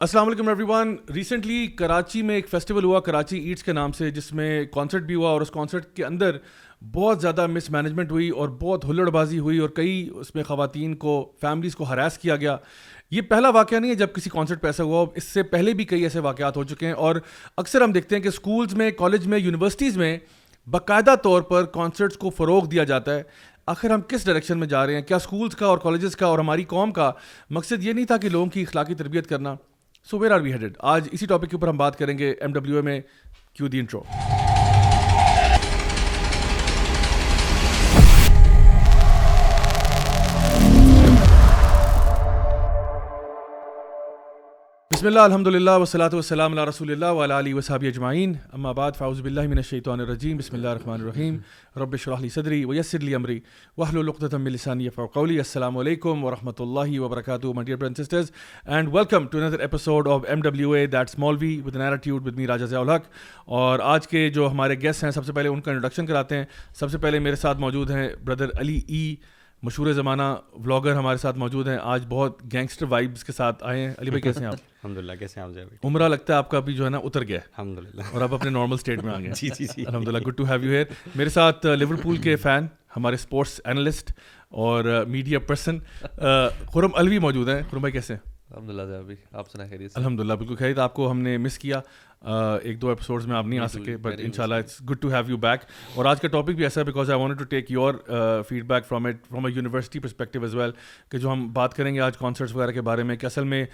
السلام علیکم every one recently Karachi میں ایک فیسٹیول ہوا، کراچی ایٹس کے نام سے، جس میں کانسرٹ بھی ہوا اور اس کانسرٹ کے اندر بہت زیادہ مس مینجمنٹ ہوئی اور بہت ہلڑ بازی ہوئی اور کئی اس میں خواتین کو فیملیز کو ہراس کیا گیا۔ یہ پہلا واقعہ نہیں ہے جب کسی کانسرٹ پہ ایسا ہوا، اس سے پہلے بھی کئی ایسے واقعات ہو چکے ہیں اور اکثر ہم دیکھتے ہیں کہ اسکولز میں کالج میں یونیورسٹیز میں باقاعدہ طور پر کانسرٹس کو فروغ دیا جاتا ہے۔ آخر ہم کس ڈائریکشن میں جا رہے ہیں؟ کیا اسکولس کا اور کالجز کا اور ہماری قوم کا مقصد یہ نہیں تھا کہ لوگوں کی اخلاقی تربیت کرنا؟ So where are we headed آج اسی ٹاپک کے اوپر ہم بات کریں گے ایم ڈبلیو اے میں کیو دی انٹرو بسم اللہ الحمد للہ وسلاۃ وسلام اللہ رسول اللہ ولا علیہ وصحب اجمعین۔ اما بعد فاؤز بلّہ من الشیطان الرجیم۔ بسم اللہ الرحمن الرحیم۔ رب شرح صدری ویسر لی امری۔ وحل القتم لسانی قولی۔ السلام علیکم ورحمۃ اللہ وبرکاتہ، my dear brothers and sisters and welcome to another episode of MWA that's Molvi with an attitude with me راجا ضیاء الحق اور آج کے جو ہمارے گیسٹ ہیں، سب سے پہلے ان کا انٹروڈکشن کراتے ہیں۔ سب سے پہلے میرے ساتھ موجود ہیں بردر علی ای مشہور زمانہ ولاگر ہمارے ساتھ موجود ہیں۔ آج بہت گینگسٹر وائبس کے ساتھ آئے ہیں۔ علی بھائی کیسے ہیں آپ؟ الحمد للہ کیسے ہیں آپ؟ عمرہ لگتا ہے آپ کا ابھی جو ہے نا اتر گیا الحمد للہ اور آپ اپنے نارمل اسٹیٹ میں آ گئے جی جی جی۔ الحمد للہ good to have you here میرے ساتھ لیور پول کے فین ہمارے اسپورٹس اینالسٹ اور میڈیا پرسن خرم الوی موجود ہیں۔ خرم بھائی کیسے ہیں؟ الحمد للہ ابھی آپ سنا خیریت الحمد للہ بالکل خیریت آپ کو ہم نے مس کیا ایک دو ایپیسوڈز میں آپ نہیں آ سکے بٹ ان شاء اللہ it's good to have you back اور آج کا ٹاپک بھی ایسا ہے because I want to take your feedback from it from a university perspective as well کہ جو ہم بات کریں گے آج کانسرٹس وغیرہ کے بارے میں کہ اصل میں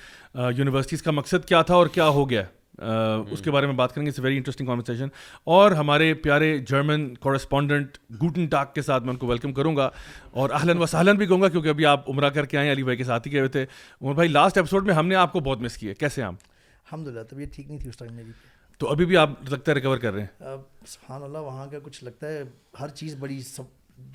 یونیورسٹیز کا مقصد کیا تھا اور کیا ہو گیا اس کے بارے میں بات کریں گے اٹس ویری انٹرسٹنگ کانورسیشن اور ہمارے پیارے جرمن کورسپونڈنٹ گوٹن ٹاک کے ساتھ میں ان کو ویلکم کروں گا اور اہلن و سہلن بھی کہوں گا کیونکہ ابھی آپ عمرہ کر کے آئے علی بھائی کے ساتھ ہی گئے ہوئے تھے۔ عمر بھائی لاسٹ ایپیسوڈ میں ہم نے آپ کو بہت مس کیا کیسے ہم الحمد للہ طبیعت ٹھیک نہیں تھی اس ٹائم میری تو ابھی بھی آپ لگتا ہے ریکور کر رہے ہیں؟ سبحان اللہ وہاں کا کچھ لگتا ہے ہر چیز بڑی سب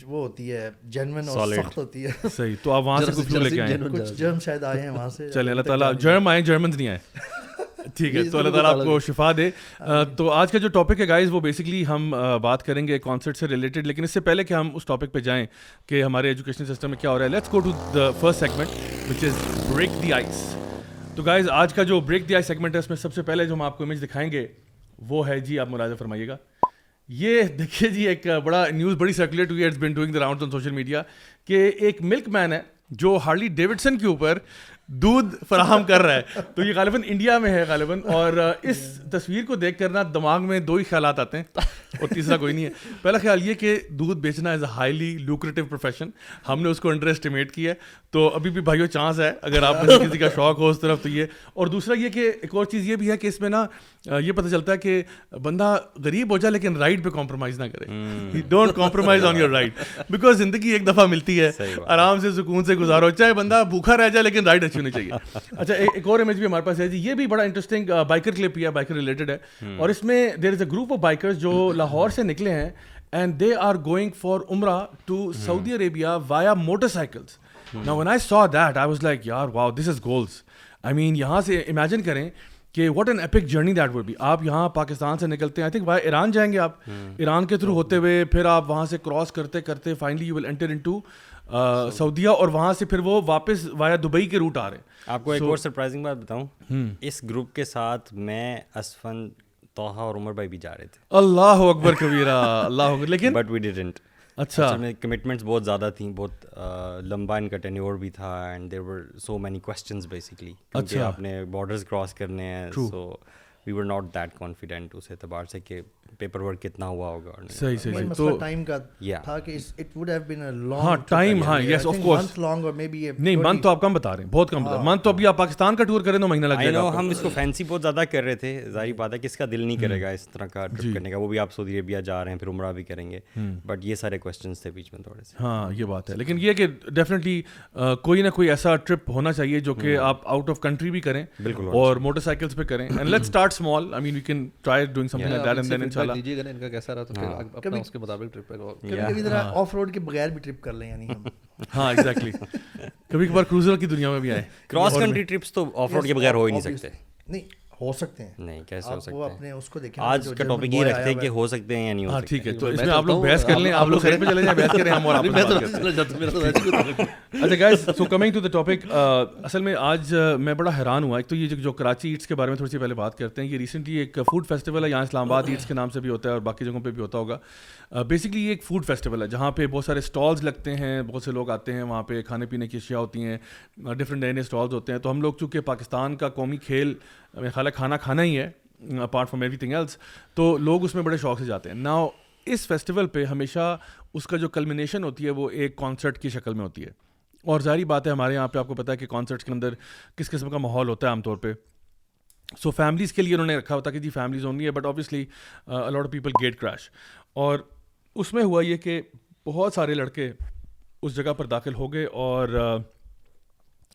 وہ ہوتی ہے جینون اور سخت ہوتی ہے۔ صحیح تو آپ وہاں سے کچھ لے کے آئے کچھ جرم شاید آئے ہیں وہاں سے چلے اللہ تعالیٰ جرم آئے جرمنز نہیں آئے۔ ٹھیک ہے تو اللہ تعالیٰ آپ کو شفا دے۔ تو آج کا جو ٹاپک ہے گائز وہ بیسکلی ہم بات کریں گے کانسرٹ سے ریلیٹڈ لیکن اس سے پہلے کہ ہم اس ٹاپک پہ جائیں کہ ہمارے ایجوکیشن سسٹم میں کیا ہو رہا ہے let's go to the first segment which is break the ice تو گائز آج کا جو بریک دی آئی سیگمنٹ ہے اس میں سب سے پہلے جو ہم آپ کو امیج دکھائیں گے وہ ہے جی آپ ملاحظہ فرمائیے گا۔ یہ دیکھیے جی ایک بڑا نیوز بڑی سرکولیٹ ہوئی it's been doing the round on social media کہ ایک ملک مین ہے جو ہارلی ڈیوڈسن کے اوپر دودھ فراہم کر رہا ہے۔ تو یہ غالباً انڈیا میں ہے غالباً۔ اور اس تصویر کو دیکھ کر نا دماغ میں دو ہی خیالات آتے ہیں اور تیسرا کوئی نہیں ہے۔ پہلا خیال یہ کہ دودھ بیچنا is a highly lucrative profession ہم نے اس کو انڈر اسٹیمیٹ کیا ہے۔ تو ابھی بھی بھائیو چانس ہے۔ اگر آپ میں کسی کا شوق ہو اس طرف تو یہ۔ اور دوسرا یہ کہ ایک اور چیز یہ بھی ہے کہ اس میں نا یہ پتہ چلتا ہے کہ بندہ غریب ہو جائے لیکن رائٹ پہ کمپرومائز نہ کرے۔ Don't compromise on your right because زندگی ایک دفعہ ملتی ہے۔ آرام سے سکون سے گزارو۔ چاہے بندہ بھوکھا رہ جائے لیکن رائٹ اچھی ہونی چاہیے؟ اچھا ایک اور امیج بھی ہمارے پاس ہے جی یہ بھی بڑا انٹرسٹنگ بائکر کلپ ہے بائکر ریلیٹڈ ہے۔ اور اس میں there is a group of biker جو لاہور سے نکلے ہیں and they are going for Umrah to Saudi Arabia via motorcycles نا when I saw that I was like یار wow this is goals I مین یہاں سے امیجن کریں کہ what an epic journey that would be آپ یہاں پاکستان سے نکلتے ہیں آئی تھنک بھائی ایران جائیں گے آپ۔ ایران کے تھرو ہوتے ہوئے پھر آپ وہاں سے کراس کرتے کرتے finally you will enter into سعودیہ اور وہاں سے پھر وہ واپس وایا دبئی کے روٹ آ رہے ہیں۔ آپ کو ایک اور سرپرائزنگ بات بتاؤں۔ اس گروپ کے ساتھ میں اسفن توحا اور عمر بھائی بھی جا رہے تھے۔ اللہ اکبر کبیرہ اللہ اکبر۔ لیکن بٹ وی ڈیڈنٹ اچھا۔ کمٹمنٹس بہت زیادہ تھیں بہت لمبا ان کا ٹینیور بھی تھا and there were so many questions basically کیونکہ آپ نے بارڈرز کراس کرنے ہیں so we were not that confident اس اعتبار سے کہ پیپر ورک کتنا ہوا ہوگا صحیح صحیح تو ٹائم کا تھا کہ it would have been a long ہاں ٹائم ہاں یس اف کورس لانگ اور مے بی نہیں منتھ تو آپ کم بتا رہے ہیں بہت کم بتا منتھ تو ابھی آپ پاکستان کا ٹور کریں تو مہینہ لگ جائے گا ہم اس کو فینسی بہت زیادہ کر رہے تھے۔ ظاہر بات ہے کس کا دل نہیں کرے گا اس طرح کا ٹرپ کرنے کا۔ وہ بھی آپ سعودی عربیہ جا رہے ہیں پھر عمرہ بھی کریں گے۔ بٹ یہ سارے کوشچنس تھے بیچ میں تھوڑے سے۔ ہاں یہ بات ہے۔ لیکن یہ کہ ڈیفینیٹلی کوئی نہ کوئی ایسا ٹرپ ہونا چاہیے جو کہ آپ آؤٹ آف کنٹری بھی کریں بالکل اور موٹر سائیکلس پہ کریں۔ And let start small I mean we can try doing something like that and then انشاءاللہ دیجیے گا ان کا کیسا رہا تو پھر اپنا اس کے مطابق ٹرپ پہ کبھی کبھی ذرا آف روڈ کے بغیر بھی ٹرپ کر لیں یعنی ہم۔ ہاں ایگزیکٹلی کبھی کبھار کروزر کی دنیا میں بھی آئے۔ کراس کنٹری ٹرپس تو آف روڈ کے بغیر ہو ہی نہیں سکتے۔ نہیں۔ ہو سکتے ہیں۔ نہیں کیسے ہو وہ اپنے اس کو دیکھیں آج کا ٹاپک یہ رکھتے ہیں کہ ہو سکتے ہیں یا نہیں ہو ہاں سکتے ٹھیک ہے تو اس میں آپ لوگ بحث کر لیں آپ لوگ سائڈ پہ چلے جائیں بحث کریں ہم اور آپ اچھا guys so coming to the topic اصل میں آج میں بڑا حیران ہوا۔ ایک تو یہ جو کراچی ایٹس کے بارے میں تھوڑی سی پہلے بات کرتے ہیں یہ ریسنٹلی ایک فوڈ فیسٹیول ہے یہاں اسلام آباد ایٹس کے نام سے بھی ہوتا ہے اور باقی جگہوں پہ بھی ہوتا ہوگا۔ بیسکلی یہ ایک فوڈ فیسٹیول ہے جہاں پہ بہت سارے اسٹالز لگتے ہیں بہت سے لوگ آتے ہیں وہاں پہ کھانے پینے کی اشیاء ہوتی ہیں ڈفرینٹ نئے نئے اسٹالز ہوتے ہیں۔ تو ہم لوگ چونکہ پاکستان کا قومی کھیل میرا خیال ہے کھانا کھانا ہی ہے apart from everything else تو لوگ اس میں بڑے شوق سے جاتے ہیں۔ نا اس فیسٹیول پہ ہمیشہ اس کا جو کلمنیشن ہوتی ہے، وہ ایک کانسرٹ کی شکل میں ہوتی ہے۔ اور ظاہری بات ہے، ہمارے یہاں پہ آپ کو پتہ ہے کہ کانسرٹس کے اندر کس قسم کا ماحول ہوتا ہے عام طور پہ۔ سو فیملیز کے لیے انہوں نے رکھا ہوتا کہ جی فیملیز اونلی ہے but obviously a lot of people gate crash اور اس میں ہوا یہ کہ بہت سارے لڑکے اس جگہ پر داخل ہو گئے اور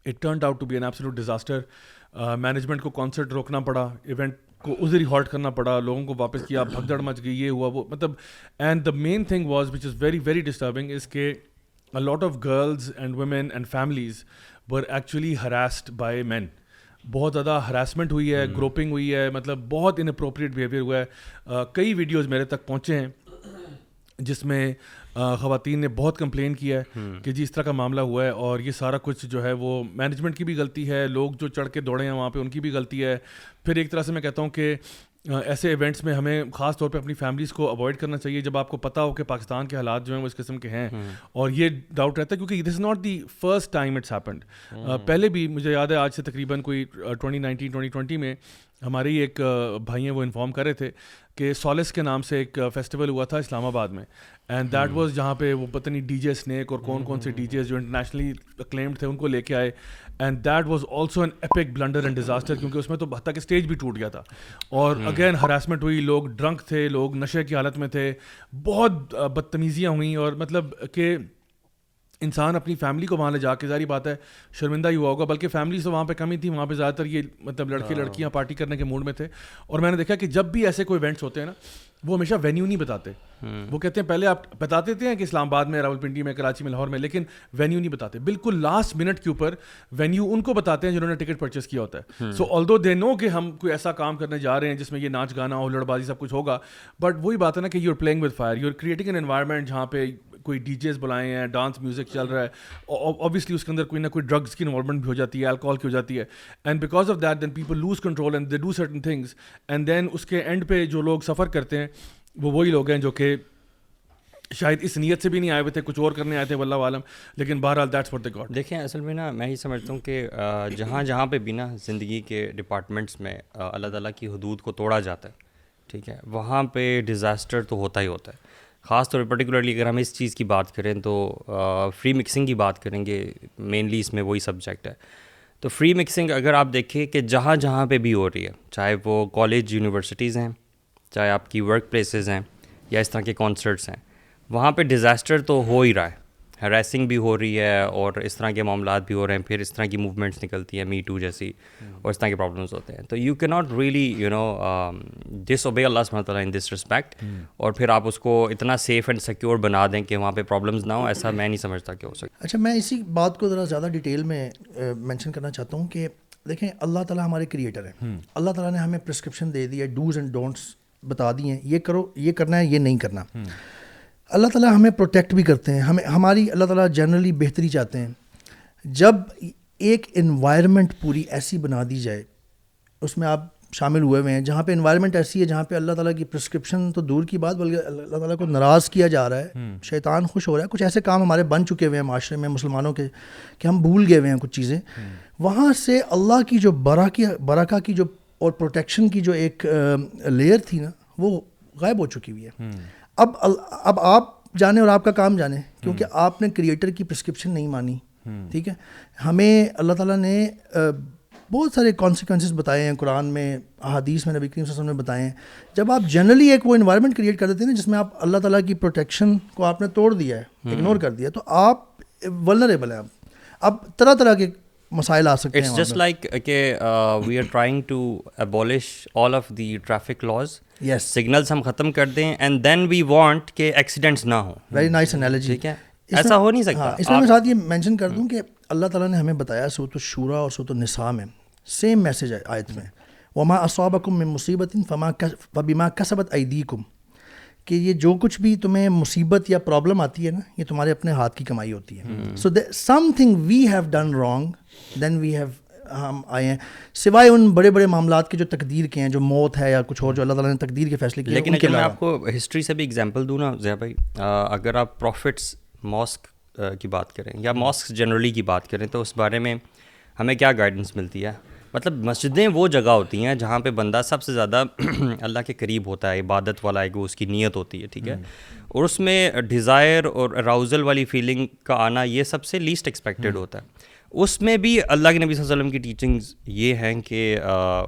it turned out to be an absolute disaster management کو کانسرٹ روکنا پڑا ایونٹ کو ادھر ہی ہالٹ کرنا پڑا لوگوں کو واپس کیا بھگدڑ مچ گئی یہ ہوا وہ مطلب and the main thing was which is very very disturbing is کہ lot of girls and women and families were actually harassed by men بہت زیادہ ہراسمنٹ ہوئی ہے گروپنگ ہوئی ہے مطلب بہت ان اپروپریٹ بیہیویئر ہوا ہے۔ کئی ویڈیوز میرے تک پہنچے ہیں جس میں خواتین نے بہت کمپلین کیا ہے کہ جی اس طرح کا معاملہ ہوا ہے اور یہ سارا کچھ جو ہے وہ مینجمنٹ کی بھی غلطی ہے لوگ جو چڑھ کے دوڑے ہیں وہاں پہ ان کی بھی غلطی ہے۔ پھر ایک طرح سے میں کہتا ہوں کہ ایسے ایونٹس میں ہمیں خاص طور پہ اپنی فیملیز کو اوائڈ کرنا چاہیے۔ جب آپ کو پتہ ہو کہ پاکستان کے حالات جو ہیں وہ اس قسم کے ہیں اور یہ ڈاؤٹ رہتا ہے کیونکہ this is not the first time it's happened پہلے بھی مجھے یاد ہے آج سے تقریباً کوئی ٹوئنٹی نائنٹین ٹوئنٹی ٹوئنٹی میں ہمارے ہی ایک بھائی ہیں وہ انفارم کر رہے تھے کہ سولس کے نام سے ایک فیسٹیول ہوا تھا اسلام آباد میں۔ اینڈ دیٹ واز جہاں پہ وہ پتہ نہیں ڈی جے اسنیک اور کون کون سے ڈی جے جو انٹرنیشنلی اکلیمڈ تھے ان کو لے کے آئے۔ And that was also an epic blunder and disaster کیونکہ اس میں تو حتیٰ کہ اسٹیج بھی ٹوٹ گیا تھا۔ اور اگین ہراسمنٹ ہوئی لوگ ڈرنک تھے لوگ نشے کی حالت میں تھے بہت بدتمیزیاں ہوئیں۔ اور مطلب کہ انسان اپنی فیملی کو وہاں لے جا کے ظاہری بات ہے شرمندہ ہی ہوا ہوگا بلکہ فیملیز تو وہاں پہ کمی تھی۔ وہاں پہ زیادہ تر یہ مطلب لڑکے لڑکیاں پارٹی کرنے کے موڈ میں تھے۔ اور میں نے دیکھا کہ جب بھی ایسے کوئی ایونٹس ہوتے ہیں نا وہ ہمیشہ وینیو نہیں بتاتے۔ وہ کہتے ہیں پہلے آپ بتاتے تھے کہ اسلام آباد میں راول پنڈی میں کراچی میں لاہور میں لیکن وینیو نہیں بتاتے۔ بالکل لاسٹ منٹ کے اوپر وینیو ان کو بتاتے ہیں جنہوں نے ٹکٹ پرچیز کیا ہوتا ہے۔ سو آل دو دے نو کہ ہم کوئی ایسا کام کرنے جا رہے ہیں جس میں یہ ناچ گانا اور لڑ بازی سب کچھ ہوگا بٹ وہی بات ہے نا کہ you are playing with fire you are creating an environment جہاں پہ کوئی ڈی جیز بلائے ہیں، ڈانس میوزک چل رہا ہے۔ اوبیسلی اس کے اندر کوئی نہ کوئی ڈرگس کی انوالومنٹ بھی ہو جاتی ہے الکوہول کی ہو جاتی ہے۔ And because of that then people lose control and they do certain things and then اس کے اینڈ پہ جو لوگ سفر کرتے ہیں، وہ وہی لوگ ہیں جو کہ شاید اس نیت سے بھی نہیں آئے ہوئے تھے، کچھ اور کرنے آئے تھے، واللہ عالم۔ لیکن بہرحال دیٹس فار دا گاڈ دیکھیں، اصل میں نا میں ہی سمجھتا ہوں کہ جہاں جہاں پہ بھی نا زندگی کے ڈپارٹمنٹس میں اللہ تعالیٰ کی حدود کو توڑا جاتا ہے، ٹھیک ہے؟ وہاں پہ ڈیزاسٹر تو ہوتا ہی ہوتا ہے۔ خاص طور پہ پرٹیکولرلی اگر ہم اس چیز کی بات کریں تو فری مکسنگ کی بات کریں گے مینلی اس میں وہی سبجیکٹ ہے۔ تو فری مکسنگ اگر آپ دیکھیں کہ جہاں جہاں پہ بھی ہو رہی ہے، چاہے وہ کالج یونیورسٹیز ہیں، چاہے آپ کی ورک پلیسز ہیں یا اس طرح کے کانسرٹس ہیں، وہاں پہ ڈیزاسٹر تو ہو ہی رہا ہے۔ ہراسنگ بھی ہو رہی ہے اور اس طرح کے معاملات بھی ہو رہے ہیں پھر اس طرح کی موومنٹس نکلتی ہیں می ٹو جیسی اور اس طرح کے پرابلمس ہوتے ہیں۔ تو یو کی not really you know disobey اللہ سمجھ تعالیٰ ان دس رسپیکٹ اور پھر آپ اس کو اتنا سیف اینڈ سیکیور بنا دیں کہ وہاں پہ پرابلمس نہ ہو ایسا میں نہیں سمجھتا کہ ہو سکتا اچھا میں اسی بات کو ذرا زیادہ ڈیٹیل میں مینشن کرنا چاہتا ہوں کہ دیکھیں اللہ تعالیٰ ہمارے کریٹر ہیں۔ اللہ تعالیٰ نے ہمیں پرسکرپشن دے دی ہے ڈوز اینڈ ڈونٹس بتا دی ہیں۔ یہ کرو یہ کرنا ہے یہ نہیں کرنا۔ اللہ تعالیٰ ہمیں پروٹیکٹ بھی کرتے ہیں ہمیں ہماری اللہ تعالیٰ جنرلی بہتری چاہتے ہیں۔ جب ایک انوائرمنٹ پوری ایسی بنا دی جائے اس میں آپ شامل ہوئے ہوئے ہیں جہاں پہ انوائرمنٹ ایسی ہے جہاں پہ اللہ تعالیٰ کی پرسکرپشن تو دور کی بات بلکہ اللہ تعالیٰ کو ناراض کیا جا رہا ہے۔ شیطان خوش ہو رہا ہے۔ کچھ ایسے کام ہمارے بن چکے ہوئے ہیں معاشرے میں مسلمانوں کے کہ ہم بھول گئے ہوئے ہیں کچھ چیزیں۔ وہاں سے اللہ کی جو برا کی براکا کی جو اور پروٹیکشن کی جو ایک لیئر تھی نا وہ غائب ہو چکی ہوئی ہے۔ اب اب آپ جانیں اور آپ کا کام جانیں کیونکہ آپ نے کریٹر کی پرسکرپشن نہیں مانی ٹھیک ہے؟ ہمیں اللہ تعالیٰ نے بہت سارے کانسیکوینسز بتائے ہیں قرآن میں احادیث میں نبی کریم صلی اللہ علیہ وسلم نے بتائے ہیں۔ جب آپ جنرلی ایک وہ انوائرمنٹ کریٹ کر دیتے ہیں جس میں آپ اللہ تعالیٰ کی پروٹیکشن کو آپ نے توڑ دیا ہے اگنور کر دیا تو آپ ولنریبل ہیں اب طرح طرح کے مسائل آ سکتے ہیں جسٹ لائک کہ we are trying to abolish all of the traffic laws yes signals ہم ختم کر دیں اینڈ دین وی وانٹ کہ ایکسیڈنٹس نہ ہوں۔ ویری نائس انالوجی ٹھیک ہے؟ ایسا ہو نہیں سکتا۔ اس میں میں ساتھ یہ مینشن کر دوں کہ اللہ تعالیٰ نے ہمیں بتایا سوت الشورا اور سوت النساء میں سیم میسج ہے آیت میں۔ وما اصابکم میں مصیبت فما وبما کسبت ایدیکم کہ یہ جو کچھ بھی تمہیں مصیبت یا پرابلم آتی ہے نا یہ تمہارے اپنے ہاتھ کی کمائی ہوتی ہے۔ So something we have done wrong then we have ہم آئے ہیں۔ سوائے ان بڑے بڑے معاملات کے جو تقدیر کے ہیں جو موت ہے یا کچھ اور جو اللہ تعالیٰ نے تقدیر کے فیصلے کیے لیکن میں آپ کو ہسٹری سے بھی اگزامپل دوں نا ضیا بھائی اگر آپ پروفٹس ماسک کی بات کریں یا ماسک جنرلی کی بات کریں تو اس بارے میں ہمیں کیا گائیڈنس ملتی ہے؟ مطلب مسجدیں وہ جگہ ہوتی ہیں جہاں پہ بندہ سب سے زیادہ اللہ کے قریب ہوتا ہے عبادت والا ایک اس کی نیت ہوتی ہے ٹھیک ہے؟ اور اس میں ڈیزائر اور اراؤزل والی فیلنگ کا آنا یہ سب سے لیسٹ ایکسپیکٹڈ ہوتا ہے۔ اس میں بھی اللہ کے نبی صلی اللہ علیہ وسلم کی ٹیچنگز یہ ہیں کہ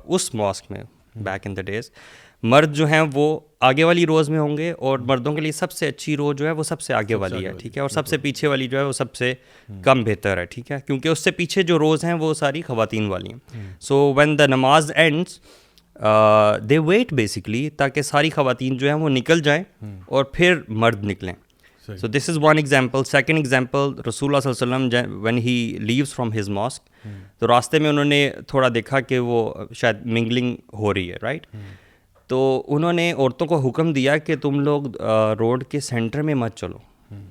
اس ماسک میں بیک ان دا ڈیز مرد جو ہیں وہ آگے والی روز میں ہوں گے اور مردوں کے لیے سب سے اچھی رو جو ہے وہ سب سے آگے والی ہے ٹھیک ہے؟ اور سب سے پیچھے والی جو ہے وہ سب سے کم بہتر ہے ٹھیک ہے؟ کیونکہ اس سے پیچھے جو روز ہیں وہ ساری خواتین والی ہیں۔ سو وین دا نماز اینڈس دے ویٹ بیسکلی تاکہ ساری خواتین جو ہیں وہ نکل جائیں اور پھر مرد نکلیں۔ So this is one example second example رسول اللہ صلی اللہ علیہ وسلم when he leaves from his mosque تو راستے میں انہوں نے تھوڑا دیکھا کہ وہ شاید منگلنگ ہو رہی ہے رائٹ تو انہوں نے عورتوں کو حکم دیا کہ تم لوگ روڈ کے سینٹر میں مت چلو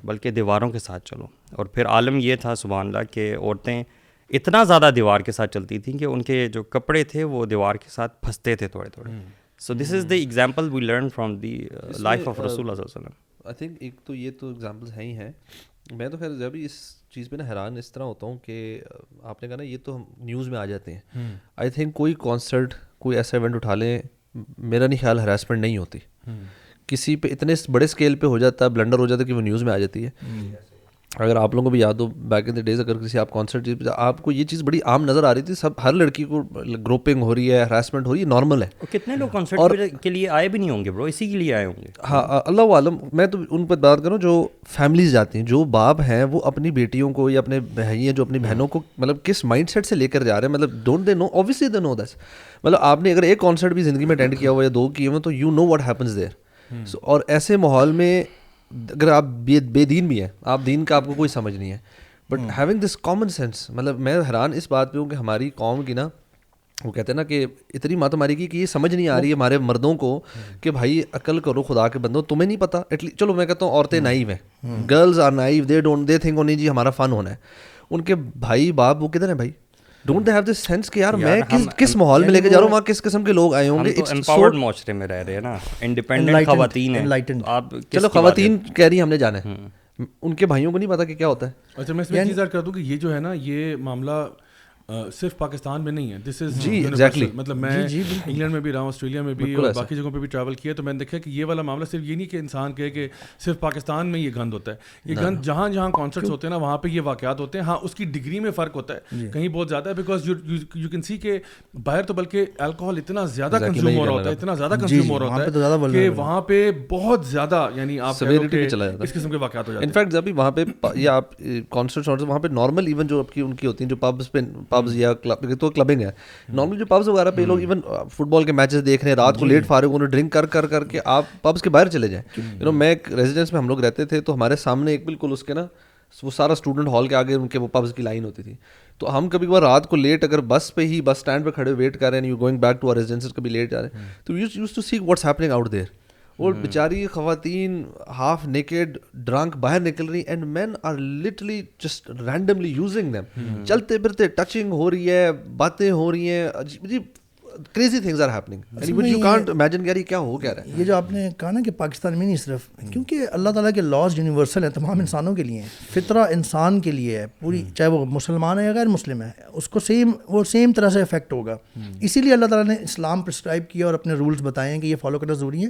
بلکہ دیواروں کے ساتھ چلو۔ اور پھر عالم یہ تھا سبحان اللہ کہ عورتیں اتنا زیادہ دیوار کے ساتھ چلتی تھیں کہ ان کے جو کپڑے تھے وہ دیوار کے ساتھ پھنستے تھے تھوڑے تھوڑے۔ So this is the example we learn from the life of رسول اللہ علیہ وسلم۔ آئی تھنک ایک تو یہ تو ایگزامپلس ہیں ہی ہیں۔ میں تو خیر جب اس چیز پہ نا حیران اس طرح ہوتا ہوں کہ آپ نے کہا نا یہ تو ہم نیوز میں آ جاتے ہیں۔ آئی تھنک کوئی کانسرٹ کوئی ایسا ایونٹ اٹھا لیں میرا نہیں خیال ہراسمنٹ نہیں ہوتی۔ کسی پہ اتنے بڑے اسکیل پہ ہو جاتا ہے بلنڈر ہو جاتا ہے کہ وہ نیوز میں آ جاتی ہے۔ اگر آپ لوگوں کو بھی یاد ہو بیک ان دا ڈیز اگر کسی آپ کانسرٹ آپ کو یہ چیز بڑی عام نظر آ رہی تھی سب ہر لڑکی کو گروپنگ ہو رہی ہے ہراسمنٹ ہو رہی ہے نارمل ہے۔ کتنے لوگ کانسرٹ کے لیے آئے بھی نہیں ہوں گے برو اسی کے لیے آئے ہوں گے۔ ہاں اللہ عالم میں تو ان پہ بات کروں جو فیملیز جاتی ہیں جو باپ ہیں وہ اپنی بیٹیوں کو یا اپنے ہیں جو اپنی بہنوں کو مطلب کس مائنڈ سیٹ سے لے کر جا رہے ہیں؟ مطلب don't they know obviously they نو دس مطلب آپ نے اگر ایک کانسرٹ بھی زندگی میں اٹینڈ کیا ہوا یا دو کیے ہوئے تو you know what happens there اور ایسے ماحول میں اگر آپ بے بے دین بھی ہیں آپ دین کا آپ کو کوئی سمجھ نہیں ہے. But having this common sense مطلب میں حیران اس بات پہ ہوں کہ ہماری قوم کی نا وہ کہتے ہیں نا کہ اتنی مات ہماری کی کہ یہ سمجھ نہیں آ رہی ہے ہمارے مردوں کو کہ بھائی عقل کرو خدا کے بندوں تمہیں نہیں پتا. ایٹ لیسٹ چلو میں کہتا ہوں عورتیں نائو ہیں. Girls are now they don't they think نہیں جی ہمارا فن ہونا ہے. ان کے بھائی باپ وہ کدھر ہیں بھائی؟ ڈونٹ ہیو دس سینس کہ یار میں کس کس ماحول میں لے کے جا رہا ہوں وہاں کس قسم کے لوگ آئے ہوں گے امپاورڈ معاشرے میں رہ رہے ہیں نا انڈیپینڈنٹ خواتین ہیں آپ چلو خواتین کہہ رہی ہم نے جانا ہے ان کے بھائیوں کو نہیں پتا کہ کیا ہوتا ہے اچھا میں اس میں چیز کر دوں کہ یہ جو ہے نا یہ معاملہ صرف پاکستان میں نہیں ہے۔ دس از جی ایگزیکٹلی مطلب میں انگلینڈ میں بھی رہا ہوں آسٹریلیا میں بھی اور باقی جگہوں پہ بھی ٹریول کیا تو میں نے دیکھا کہ یہ والا معاملہ صرف یہ نہیں کہ انسان کہے کہ صرف پاکستان میں یہ گند ہوتا ہے۔ یہ گند جہاں جہاں کانسرٹس ہوتے ہیں نا وہاں پہ یہ واقعات ہوتے ہیں۔ ہاں اس کی ڈگری میں فرق ہوتا ہے۔ کہیں بہت زیادہ ہے بیکاز یو کین سی کہ باہر تو بلکہ الکوہول اتنا زیادہ کنزیوم ہو رہا ہوتا ہے اتنا زیادہ کنزیوم ہو رہا ہوتا ہے کہ وہاں پہ بہت زیادہ یعنی آپ اس قسم کے واقعات ہو جاتے ہیں۔ انفیکٹ جب وہاں پہ یا آپ کانسرٹ وہاں پہ نارمل ایون جو آپ کی ان کی ہوتی ہیں جو پبس پہ پبز یا کلب تو کلبنگ ہے. نارملی جو پبس وغیرہ پہ لوگ ایون فٹ بال کے میچز دیکھ رہے ہیں رات کو لیٹ فارغ انہیں ڈرنک کر کر کر کے آپ پبس کے باہر چلے جائیں. یو نو میں ایک ریزیڈنس میں ہم لوگ رہتے تھے تو ہمارے سامنے ایک بالکل اس کے نا وہ سارا اسٹوڈنٹ ہال کے آگے ان کے وہ پبس کی لائن ہوتی تھی. تو ہم کبھی کبھار رات کو لیٹ اگر بس پہ ہی بس اسٹینڈ پہ کھڑے ویٹ کر رہے ہیں you going back to our residence کبھی لیٹ جا رہے ہیں. تو use use to see what's happening out there وہ بیچاری خواتین ہاف نیکڈ ڈرنک باہر نکل رہی and men are literally just randomly using them چلتے پھرتے ٹچنگ ہو رہی ہے باتیں ہو رہی ہیں جی crazy things are happening you can't imagine کہ کیا ہو کیا رہا ہے۔ یہ جو آپ نے کہا نا کہ پاکستان میں نہیں صرف کیونکہ اللہ تعالیٰ کے لاز یونیورسل ہیں تمام انسانوں کے لیے ہیں۔ فطرہ انسان کے لیے ہے پوری چاہے وہ مسلمان ہے یا غیر مسلم ہے اس کو سیم وہ سیم طرح سے افیکٹ ہوگا۔ اسی لیے اللہ تعالیٰ نے اسلام پرسکرائب کیا اور اپنے رولس بتائے ہیں کہ یہ فالو کرنا ضروری ہے۔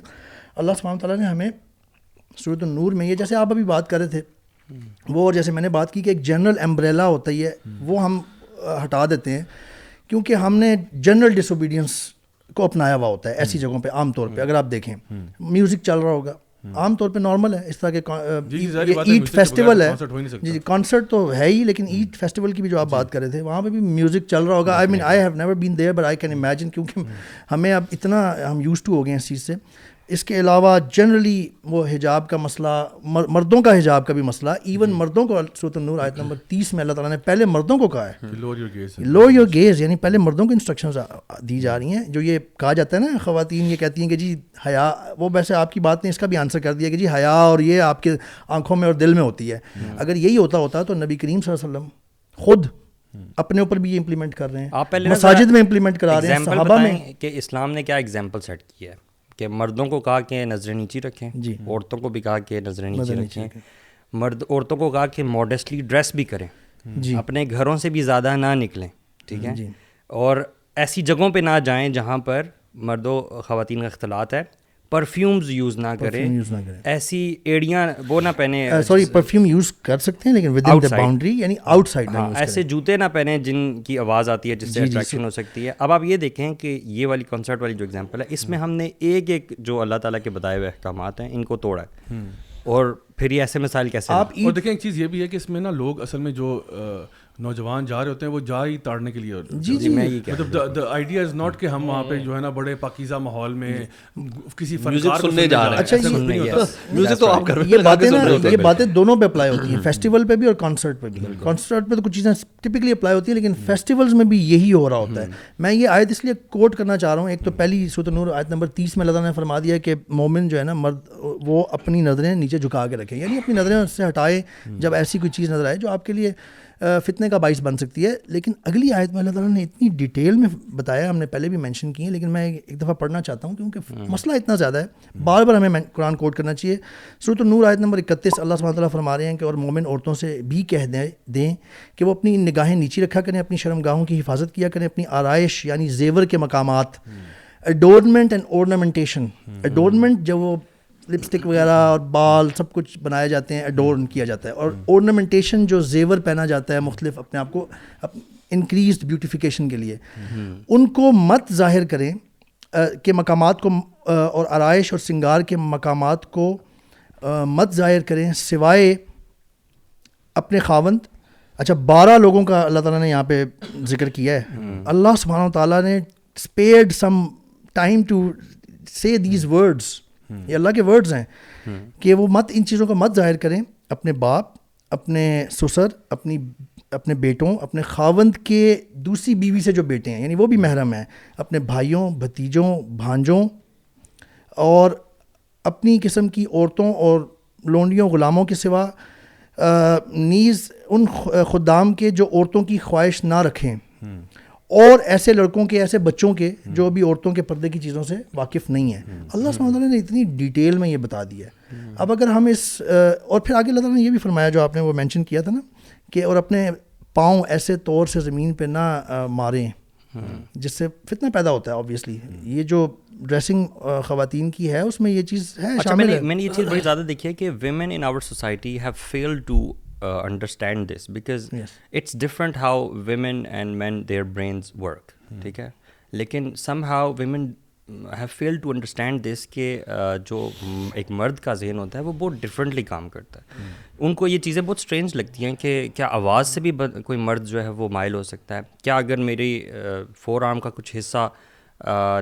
اللہ سبحانہ تعالیٰ نے ہمیں صورت النور میں یہ جیسے آپ ابھی بات کر رہے تھے وہ اور جیسے میں نے بات کی کہ ایک جنرل ایمبریلا ہوتا ہی ہے وہ ہم ہٹا دیتے ہیں۔ کیونکہ ہم نے جنرل ڈس اوبیڈینس کو اپنایا ہوا ہوتا ہے ایسی جگہوں پہ عام طور پہ اگر آپ دیکھیں۔ میوزک چل رہا ہوگا۔ عام طور پہ نارمل ہے اس طرح کے عید فیسٹیول ہے جی جی کانسرٹ تو ہے ہی لیکن عید فیسٹیول کی بھی جو آپ بات کر رہے تھے وہاں پہ بھی میوزک چل رہا ہوگا۔ I mean I have never been there but I can imagine کیونکہ ہمیں اب اتنا ہم یوز ٹو ہو گئے ہیں اس چیز سے۔ اس کے علاوہ جنرلی وہ حجاب کا مسئلہ مردوں کا حجاب کا بھی مسئلہ ایون مردوں کو صورت النور آیت نمبر تیس میں اللہ تعالیٰ نے پہلے مردوں کو کہا ہے۔ لو یور گیز یعنی پہلے مردوں کو انسٹرکشنز دی جا رہی ہیں۔ جو یہ کہا جاتا ہے نا خواتین یہ کہتی ہیں کہ جی حیا وہ ویسے آپ کی بات نے اس کا بھی آنسر کر دیا کہ جی حیا اور یہ آپ کے آنکھوں میں اور دل میں ہوتی ہے۔ اگر یہی ہوتا ہوتا تو نبی کریم صلی اللہ علیہ وسلم خود اپنے اوپر بھی یہ امپلیمنٹ کر رہے ہیں۔ مساجد میں امپلیمنٹ کرا رہے ہیں صحابہ میں۔ کہ اسلام نے کیا ایگزامپل سیٹ کیا ہے؟ کہ مردوں کو کہا کہ نظریں نیچی رکھیں جی۔ عورتوں کو بھی کہا کہ نظریں نیچی رکھیں۔ مرد عورتوں کو کہا کہ ماڈسٹلی ڈریس بھی کریں۔ جی۔ اپنے گھروں سے بھی زیادہ نہ نکلیں ٹھیک ہے؟ جی۔ اور ایسی جگہوں پہ نہ جائیں جہاں پر مرد و خواتین کا اختلاط ہے۔ پرفیومز یوز نہ کریں. ایسی ایڑیاں وہ نہ پہنے سوری پرفیوم یوز کر سکتے ہیں لیکن ود ان دا باؤنڈری یعنی آؤٹ سائڈ ہاں ایسے جوتے نہ پہنے جن کی آواز آتی ہے جس سے اٹریکشن جی، جی، ہو سکتی ہے. اب آپ یہ دیکھیں کہ یہ والی کنسرٹ والی جو ایگزامپل ہے اس میں ہم نے ایک ایک جو اللہ تعالیٰ کے بتائے ہوئے احکامات ہیں ان کو توڑا ہے. اور پھر یہ ایسے مثال کیسے آپ اور دیکھیں ایک چیز یہ بھی ہے کہ اس میں نا لوگ اصل میں جو نوجوان جا رہے ہوتے ہیں وہ جا ہی تاڑنے کے لیے جی جی میں مطلب آئیڈیا از ناٹ کہ ہم وہاں پہ جو ہے نا بڑے پاکیزہ ماحول میں کسی فنکار سننے جا رہے ہیں۔ اچھا میوزک تو آپ کر یہ باتیں یہ باتیں دونوں پہ اپلائی ہوتی ہیں۔ فیسٹیول پہ بھی اور کانسرٹ پہ بھی۔ کانسرٹ پہ تو کچھ چیزیں ٹپکلی اپلائی ہوتی ہیں لیکن فیسٹیولز میں بھی یہی ہو رہا ہوتا ہے۔ میں یہ آیت اس لیے کوٹ کرنا چاہ رہا ہوں۔ ایک تو پہلی سوت نور آیت نمبر تیس میں اللہ نے فرما دیا کہ مومن جو ہے نا مرد وہ اپنی نظریں نیچے جھکا کے رکھیں۔ یعنی اپنی نظریں سے ہٹائے جب ایسی کوئی چیز نظر آئے جو آپ کے لیے فتنے کا باعث بن سکتی ہے۔ لیکن اگلی آیت میں اللہ تعالیٰ نے اتنی ڈیٹیل میں بتایا ہم نے پہلے بھی مینشن کی ہیں لیکن میں ایک دفعہ پڑھنا چاہتا ہوں کیونکہ مسئلہ اتنا زیادہ ہے۔ بار بار ہمیں قرآن کوٹ کرنا چاہیے۔ صورت النور آیت نمبر اکتیس اللہ سبحانہ تعالیٰ فرما رہے ہیں کہ اور مومن عورتوں سے بھی کہہ دیں دیں کہ وہ اپنی نگاہیں نیچی رکھا کریں اپنی شرم گاہوں کی حفاظت کیا کریں اپنی آرائش یعنی زیور کے مقامات۔ اڈورنمنٹ اینڈ اورنامنٹیشن اڈورنمنٹ جب وہ لپسٹک وغیرہ اور بال سب کچھ بنائے جاتے ہیں اڈورن کیا جاتا ہے۔ اور اورنامنٹیشن جو زیور پہنا جاتا ہے مختلف اپنے آپ کو انکریزڈ بیوٹیفیکیشن کے لیے۔ ان کو مت ظاہر کریں کہ مقامات کو اور آرائش اور سنگار کے مقامات کو مت ظاہر کریں۔ سوائے اپنے خاوند۔ اچھا بارہ لوگوں کا اللہ تعالیٰ نے یہاں پہ ذکر کیا ہے۔ اللہ سبحانہ تعالیٰ نے spared some time to say these words یہ اللہ کے ورڈز ہیں کہ وہ مت ان چیزوں کو مت ظاہر کریں۔ اپنے باپ اپنے سسر اپنی اپنے بیٹوں اپنے خاوند کے دوسری بیوی سے جو بیٹے ہیں یعنی وہ بھی محرم ہیں اپنے بھائیوں بھتیجوں بھانجوں اور اپنی قسم کی عورتوں اور لونڈیوں غلاموں کے سوا نیز ان خدام کے جو عورتوں کی خواہش نہ رکھیں۔ اور ایسے لڑکوں کے ایسے بچوں کے جو ابھی عورتوں کے پردے کی چیزوں سے واقف نہیں ہیں۔ اللہ تعالیٰ نے اتنی ڈیٹیل میں یہ بتا دیا ہے۔ اب اگر ہم اس اور پھر آگے اللہ تعالیٰ نے یہ بھی فرمایا جو آپ نے وہ مینشن کیا تھا نا کہ اور اپنے پاؤں ایسے طور سے زمین پہ نہ ماریں۔ جس سے فتنہ پیدا ہوتا ہے آبویسلی یہ جو ڈریسنگ خواتین کی ہے اس میں یہ چیز ہے اچھا، میں نے یہ چیز بڑی زیادہ دیکھی ہے کہ women in our society have fail to understand this because it's different how women and men their brains work ٹھیک ہے لیکن somehow women have fail to understand this کہ جو ایک مرد کا ذہن ہوتا ہے وہ بہت ڈفرینٹلی کام کرتا ہے ان کو یہ چیزیں بہت اسٹرینج لگتی ہیں کہ کیا آواز سے بھی کوئی مرد جو ہے وہ مائل ہو سکتا ہے کیا اگر میری فور آرم کا کچھ حصہ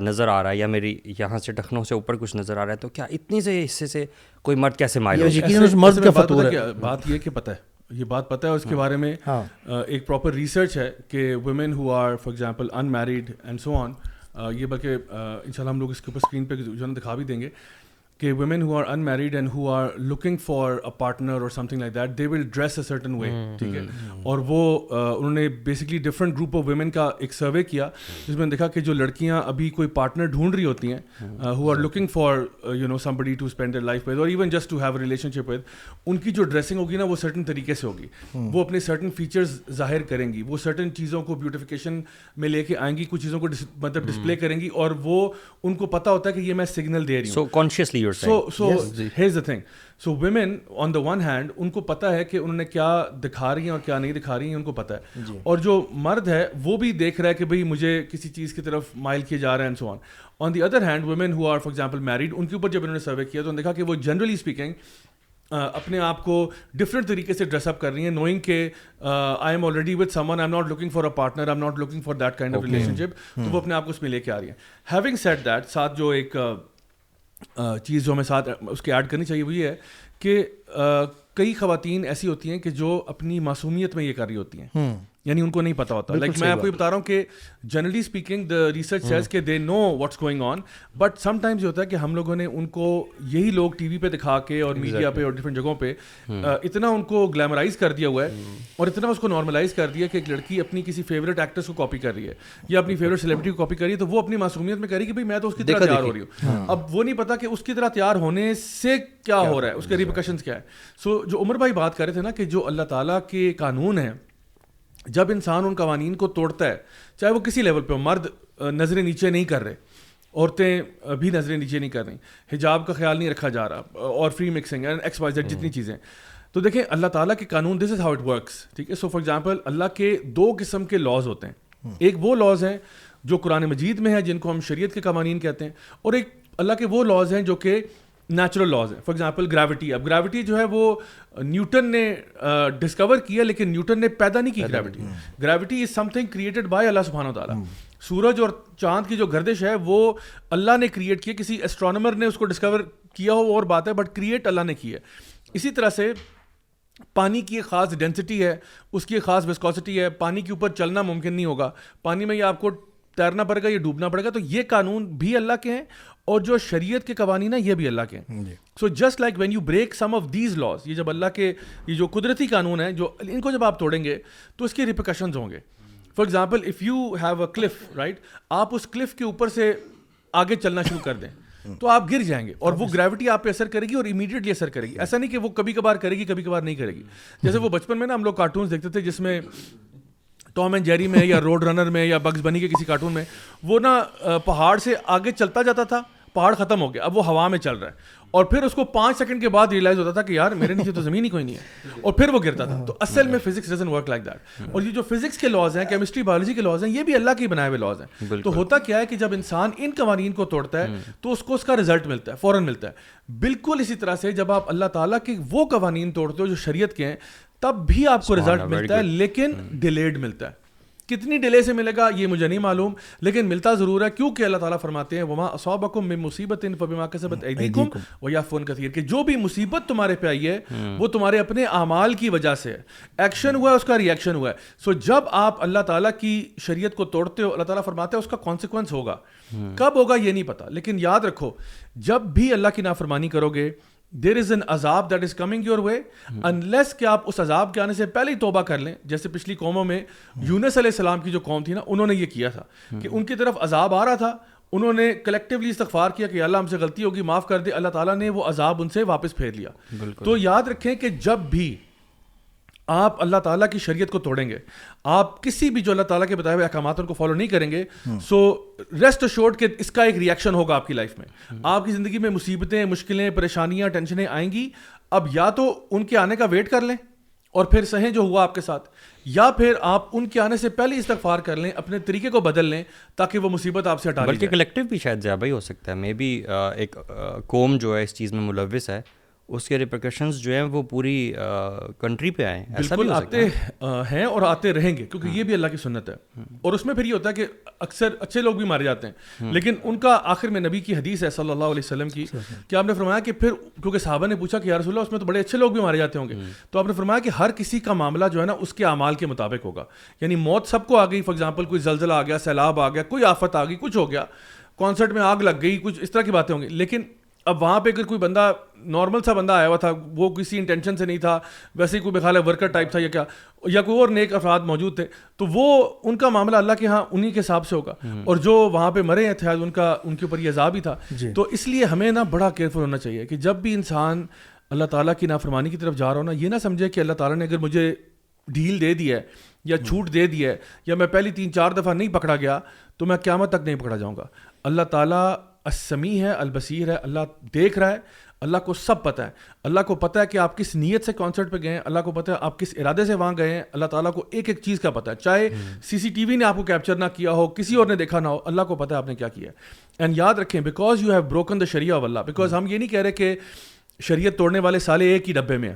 نظر آ رہا ہے یا میری یہاں سے ٹخنوں سے اوپر کچھ نظر آ رہا ہے تو کیا اتنی سے حصے سے کوئی مرد کیسے مائل ہو؟ مرد کا بات یہ کہ پتہ ہے یہ بات پتہ ہے اس کے بارے میں ایک پراپر ریسرچ ہے کہ women who are for example unmarried and so on یہ بلکہ ان شاء اللہ ہم لوگ اس کے اوپر اسکرین پہ جو ہے دکھا بھی دیں گے۔ کہ women who are unmarried and who are looking for a partner اور something like that they will dress a certain way ٹھیک ہے؟ اور وہ انہوں نے basically different group of women کا ایک سروے کیا جس میں دیکھا کہ جو لڑکیاں ابھی کوئی پارٹنر ڈھونڈ رہی ہوتی ہیں who are looking for you know some buddy to spend life with اور even just to have relationship with ان کی جو ڈریسنگ ہوگی نا وہ سرٹن طریقے سے ہوگی۔ وہ اپنے سرٹن فیچرز ظاہر کریں گی وہ سرٹن چیزوں کو بیوٹیفیکیشن میں لے کے آئیں گی کچھ چیزوں کو مطلب ڈسپلے کریں گی اور وہ ان کو پتا ہوتا ہے کہ یہ میں سگنل دے رہی ہوں۔ So consciously so so has the thing so women on the one hand ان کو پتا ہے کہ انہوں نے کیا دکھا رہی ہیں اور کیا نہیں دکھا رہی ہیں ان کو پتا ہے جی۔ اور جو مرد ہے وہ بھی دیکھ رہا ہے کہ بھائی مجھے کسی چیز کی طرف مائل کیے جا رہے ہیں so on on the other hand women who are for example married ان کے اوپر جب انہوں نے سروے کیا تو انہوں نے دیکھا کہ وہ جنرلی اسپیکنگ اپنے آپ کو ڈفرینٹ طریقے سے ڈریس اپ کر رہی ہیں نوئنگ کہ I am already with someone I am not looking for a partner I am not looking for that kind of relationship تو وہ اپنے آپ کو اس میں لے کے آ رہی ہیں ہیونگ سیٹ دیٹ ساتھ جو ایک چیز جو ہمیں ساتھ اس کے ایڈ کرنی چاہیے، وہ یہ ہے کہ کئی خواتین ایسی ہوتی ہیں کہ جو اپنی معصومیت میں یہ کر رہی ہوتی ہیں۔ یعنی ان کو نہیں پتا ہوتا. لائک میں آپ کو یہ بتا رہا ہوں کہ generally speaking the research says کہ they know what's going on but sometimes یہ ہوتا ہے کہ ہم لوگوں نے ان کو یہی لوگ ٹی وی پہ دکھا کے اور میڈیا پہ اور ڈفرینٹ جگہوں پہ اتنا ان کو گلیمرائز کر دیا ہوا ہے اور اتنا اس کو نارملائز کر دیا کہ ایک لڑکی اپنی کسی فیوریٹ ایکٹرس کو کاپی کر رہی ہے یا اپنی فیوریٹ سیلیبریٹی کو کاپی کر رہی ہے تو وہ اپنی معصومیت میں کر رہی کہ بھائی میں تو اس کی طرح تیار ہو رہی ہوں. اب وہ نہیں پتا کہ اس کی طرح تیار ہونے سے کیا ہو رہا ہے اس کے ریپیکشنس کیا ہے سو جو عمر بھائی بات کر رہے تھے نا کہ جو اللہ تعالیٰ کے قانون ہیں جب انسان ان قوانین کو توڑتا ہے چاہے وہ کسی لیول پہ ہو مرد نظریں نیچے نہیں کر رہے۔ عورتیں بھی نظریں نیچے نہیں کر رہی۔ حجاب کا خیال نہیں رکھا جا رہا۔ اور free mixing X Y Z جتنی چیزیں۔ تو دیکھیں اللہ تعالیٰ کے قانون this is how it works ٹھیک ہے؟ سو فار ایگزامپل اللہ کے دو قسم کے لاز ہوتے ہیں۔ ایک وہ لاز ہیں جو قرآن مجید میں ہیں جن کو ہم شریعت کے قوانین کہتے ہیں اور ایک اللہ کے وہ لاز ہیں جو کہ نیچرل لاز ہیں فار ایگزامپل گریوٹی اب گریوٹی جو ہے وہ نیوٹن نے ڈسکور کیا لیکن نیوٹن نے پیدا نہیں کی gravity gravity is something created by اللہ سبحانہ و تعالیٰ سورج اور چاند کی جو گردش ہے وہ اللہ نے کریٹ کی کسی اسٹرانومر نے اس کو ڈسکور کیا ہو اور بات ہے بٹ کریٹ اللہ نے کی ہے اسی طرح سے پانی کی ایک خاص ڈینسٹی ہے اس کی ایک خاص وسکوسٹی ہے پانی کے اوپر چلنا ممکن نہیں ہوگا پانی میں یہ آپ کو تیرنا پڑے گا یہ ڈوبنا پڑے گا تو یہ قانون بھی اللہ کے ہیں اور جو شریعت کے قوانین ہیں یہ بھی اللہ کے ہیں۔ So just like when you break some of these laws یہ جب اللہ کے یہ جو قدرتی قانون ہیں جو ان کو جب آپ توڑیں گے تو اس کے ریپیکشنز ہوں گے۔ For example if you have a cliff right آپ اس کلف کے اوپر سے آگے چلنا شروع کر دیں تو آپ گر جائیں گے اور وہ گریوٹی آپ پہ اثر کرے گی اور امیڈیٹلی اثر کرے گی۔ ایسا نہیں کہ وہ کبھی کبھار کرے گی کبھی کبھار نہیں کرے گی۔ جیسے وہ بچپن میں نا ہم لوگ کارٹونس دیکھتے تھے جس میں ٹام اینڈ جیری میں یا روڈ رنر میں یا بگز بنی کے کسی کارٹون میں وہ نا پہاڑ سے آگے چلتا جاتا تھا پہاڑ ختم ہو گیا اب وہ ہوا میں چل رہا ہے۔ اور پھر اس کو پانچ سیکنڈ کے بعد ریئلائز ہوتا تھا کہ یار میرے نیچے تو زمین ہی کوئی نہیں ہے۔ اور پھر وہ گرتا تھا۔ تو اصل میں physics doesn't work like that اور یہ جو فزکس کے لاز ہیں کیمسٹری بایولوجی کے لاز ہیں یہ بھی اللہ کے بنائے ہوئے لاز ہیں۔ تو ہوتا کیا ہے کہ جب انسان ان قوانین کو توڑتا ہے تو اس کو اس کا رزلٹ ملتا ہے فوراً ملتا ہے۔ بالکل اسی طرح سے جب آپ اللہ تعالیٰ کے وہ قوانین توڑتے ہو جو شریعت کے ہیں تب بھی آپ کو رزلٹ ملتا ہے لیکن ڈیلیڈ ملتا ہے۔ کتنی ڈیلے سے ملے گا یہ مجھے نہیں معلوم لیکن ملتا ضرور ہے کیونکہ اللہ تعالیٰ فرماتے ہیں وما اصابکم من مصیبت فبما کسبت ایدیکم ویعفون کثیر کہ جو بھی مصیبت تمہارے پہ آئی ہے وہ تمہارے اپنے اعمال کی وجہ سے ہے۔ ایکشن ہوا ہے اس کا ری ایکشن ہوا ہے۔ سو جب آپ اللہ تعالیٰ کی شریعت کو توڑتے ہو اللہ تعالیٰ فرماتے ہیں اس کا کانسیکوینس ہوگا۔ کب ہوگا یہ نہیں پتا لیکن یاد رکھو جب بھی اللہ کی نافرمانی کرو گے دیر از این عذاب that is coming your way unless کہ آپ اس عذاب کے آنے سے پہلے ہی توبہ کر لیں جیسے پچھلی قوموں میں یونس علیہ السلام کی جو قوم تھی نا انہوں نے یہ کیا تھا کہ ان کی طرف عذاب آ رہا تھا انہوں نے کلیکٹیولی استغفار کیا کہ اللہ ہم سے غلطی ہوگی معاف کر دے اللہ تعالیٰ نے وہ عذاب ان سے واپس پھیر لیا تو یاد رکھیں کہ جب بھی آپ اللہ تعالیٰ کی شریعت کو توڑیں گے۔ آپ کسی بھی جو اللہ تعالیٰ کے بتائے ہوئے احکامات ان کو فالو نہیں کریں گے سو ریسٹ شورٹ کہ اس کا ایک ریئیکشن ہوگا آپ کی لائف میں۔ آپ کی زندگی میں مصیبتیں مشکلیں پریشانیاں ٹینشنیں آئیں گی۔ اب یا تو ان کے آنے کا ویٹ کر لیں اور پھر سہیں جو ہوا آپ کے ساتھ یا پھر آپ ان کے آنے سے پہلے استغفار کر لیں اپنے طریقے کو بدل لیں تاکہ وہ مصیبت آپ سے ہٹا بلکہ کلیکٹیو بھی شاید زیادہ ہی ہو سکتا ہے۔ مے بی ایک قوم جو ہے اس چیز میں ملوث ہے۔ اس کے ریپریکشنز جو ہیں وہ پوری کنٹری پہ آئے ہیں. بالکل آتے ہیں اور آتے رہیں گے کیونکہ یہ بھی اللہ کی سنت ہے. اور اس میں پھر یہ ہوتا ہے کہ اکثر اچھے لوگ بھی مارے جاتے ہیں. لیکن ان کا آخر میں نبی کی حدیث ہے صلی اللہ علیہ وسلم کی کہ آپ نے فرمایا کہ پھر کیونکہ صحابہ نے پوچھا کہ یا رسول اللہ اس میں تو بڑے اچھے لوگ بھی مارے جاتے ہوں گے. تو آپ نے فرمایا کہ ہر کسی کا معاملہ جو ہے نا اس کے اعمال کے مطابق ہوگا. یعنی موت سب کو آ گئی. فار ایگزامپل کوئی زلزلہ آ گیا سیلاب آ گیا کوئی آفت آ گئی کچھ ہو گیا. کانسرٹ میں آگ لگ گئی کچھ اس طرح کی باتیں ہوں گی. لیکن اب وہاں پہ اگر کوئی بندہ نارمل سا بندہ آیا ہوا تھا وہ کسی انٹینشن سے نہیں تھا ویسے ہی کوئی بخال ہے ورکر ٹائپ تھا یا کیا یا کوئی اور نیک افراد موجود تھے تو وہ ان کا معاملہ اللہ کے ہاں انہیں کے حساب سے ہوگا۔ اور جو وہاں پہ مرے ہیں تھے ان کا ان کے اوپر یہ عذاب ہی تھا۔ جی۔ تو اس لیے ہمیں نا بڑا کیئرفل ہونا چاہیے کہ جب بھی انسان اللہ تعالیٰ کی نافرمانی کی طرف جا رہا ہو نا یہ نہ سمجھے کہ اللہ تعالیٰ نے اگر مجھے ڈھیل دے دی ہے یا چھوٹ دے دی ہے یا میں پہلی تین چار دفعہ نہیں پکڑا گیا تو میں قیامت تک نہیں پکڑا جاؤں گا۔ اللہ تعالیٰ اسمی ہے البصیر ہے اللہ دیکھ رہا ہے اللہ کو سب پتہ ہے۔ اللہ کو پتہ ہے کہ آپ کس نیت سے کانسرٹ پہ گئے ہیں اللہ کو پتہ ہے آپ کس ارادے سے وہاں گئے ہیں۔ اللہ تعالیٰ کو ایک ایک چیز کا پتہ ہے۔ چاہے سی سی ٹی وی نے آپ کو کیپچر نہ کیا ہو کسی اور نے دیکھا نہ ہو اللہ کو پتہ ہے آپ نے کیا کیا ہے۔ اینڈ یاد رکھیں because you have broken the sharia of Allah because ہم یہ نہیں کہہ رہے کہ شریعت توڑنے والے سالے ایک ہی ڈبے میں ہیں۔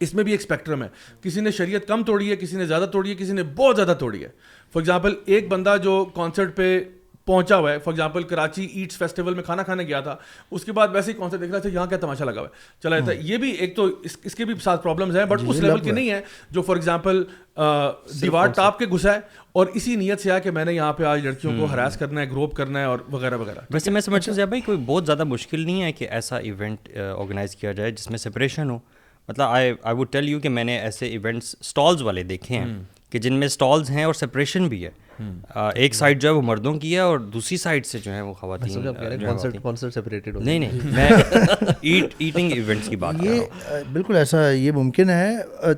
اس میں بھی ایک اسپیکٹرم ہے۔ کسی نے شریعت کم توڑی ہے کسی نے زیادہ توڑی ہے کسی نے بہت زیادہ توڑی ہے۔ فار ایگزامپل ایک بندہ جو کانسرٹ پہ پہنچا ہوا ہے. For example Karachi eats festival میں کھانا کھانے گیا تھا. اس کے بعد ویسے ہی کون سے دیکھ رہا تھا یہاں کیا تماشا لگا ہوا ہے؟ چلا جاتا ہے. یہ بھی ایک تو اس کے بھی ساتھ پرابلمز ہیں بٹ اس لیول کے نہیں ہے جو فار ایگزامپل دیوار ٹاپ کے گھسا ہے اور اسی نیت سے آیا کہ میں نے یہاں پہ آج لڑکیوں کو ہراس کرنا ہے گروپ کرنا ہے اور وغیرہ وغیرہ. ویسے میں سمجھتا ہوں بھائی کوئی بہت زیادہ مشکل نہیں ہے کہ ایسا ایونٹ آرگنائز کیا جائے جس میں سپریشن ہو. مطلب I I would tell you کہ میں نے ایسے ایونٹس اسٹالز والے دیکھے ہیں کہ جن میں اسٹالز ہیں اور سپریشن بھی ہے. ایک سائڈ جو ہے وہ مردوں کی ہے اور دوسری سائڈ سے جو ہے وہ خواتین نہیں نہیں میں ایٹنگ ایونٹس کی بات یہ بالکل ایسا یہ ممکن ہے۔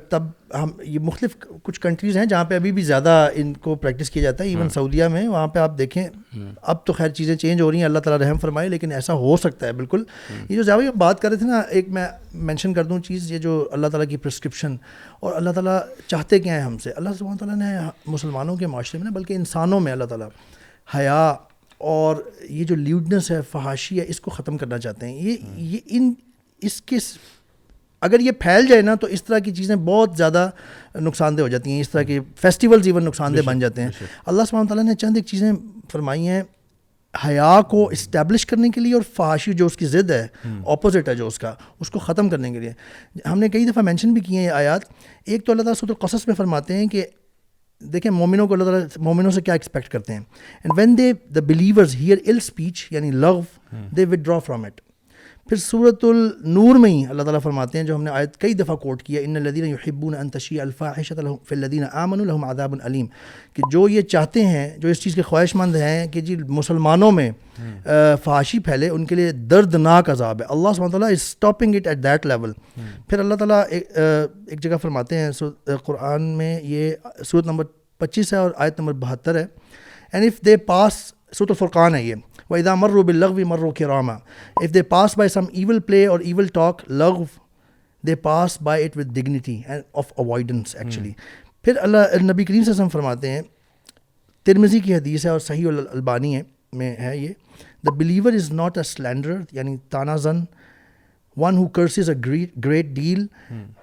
تب ہم یہ مختلف کچھ کنٹریز ہیں جہاں پہ ابھی بھی زیادہ ان کو پریکٹس کیا جاتا ہے۔ ایون سعودیہ میں وہاں پہ آپ دیکھیں اب تو خیر چیزیں چینج ہو رہی ہیں اللہ تعالیٰ رحم فرمائے لیکن ایسا ہو سکتا ہے بالکل۔ یہ جو زیادہ بات کر رہے تھے نا ایک میں مینشن کر دوں چیز یہ جو اللہ تعالیٰ کی پرسکرپشن اور اللہ تعالیٰ چاہتے کیا ہیں ہم سے؟ اللہ سبحانہ تعالیٰ نے مسلمانوں کے معاشرے میں نا بلکہ انسانوں میں اللہ تعالیٰ حیا اور یہ جو لیوڈنس ہے فحاشی ہے اس کو ختم کرنا چاہتے ہیں۔ یہ یہ ان اس کے اگر یہ پھیل جائے نا تو اس طرح کی چیزیں بہت زیادہ نقصان دہ ہو جاتی ہیں۔ اس طرح کے فیسٹیولز ایون نقصان دہ بن جاتے ہیں۔ اللہ سبحانہ تعالیٰ نے چند ایک چیزیں فرمائی ہیں۔ حیا کو اسٹیبلش کرنے کے لیے اور فحاشی جو اس کی ضد ہے اپوزٹ ہے جو اس کا اس کو ختم کرنے کے لیے۔ ہم نے کئی دفعہ مینشن بھی کیے ہیں یہ آیات۔ ایک تو اللہ تعالیٰ سد القصص میں فرماتے ہیں کہ دیکھیں مومنوں کو اللہ تعالیٰ مومنوں سے کیا ایکسپیکٹ کرتے ہیں؟ And when they the believers hear ill speech یعنی لو they withdraw from it پھر صورت النور میں ہی اللہ تعالیٰ فرماتے ہیں جو ہم نے آیت کئی دفعہ کوٹ کیا ان الدین یحبون انتشی الفاحشۃ الدین آمن الحم عذاب العلیم کہ جو یہ چاہتے ہیں جو اس چیز کے خواہش مند ہیں کہ جی مسلمانوں میں فحاشی پھیلے ان کے لیے دردناک عذاب ہے۔ اللہ سبحانہ تعالیٰ is stopping it at that level پھر اللہ تعالیٰ ایک جگہ فرماتے ہیں قرآن میں یہ صورت نمبر پچیس ہے اور آیت نمبر بہتر ہے۔ اینڈ اف دے پاس صورت الفرقان ہے یہ۔ وَإِذَا مَرُّوا بِاللَّغْوِ مَرُّوا كِرَامًا. If they pass by some evil play or evil talk, لغو they pass by it with dignity and of avoidance actually. پھر اللہ نبی کریم صلی اللہ علیہ وسلم فرماتے ہیں ترمزی کی حدیث ہے اور صحیح البانی ہے میں ہے یہ۔ The believer is not a slander یعنی تانا زن one who curses a great deal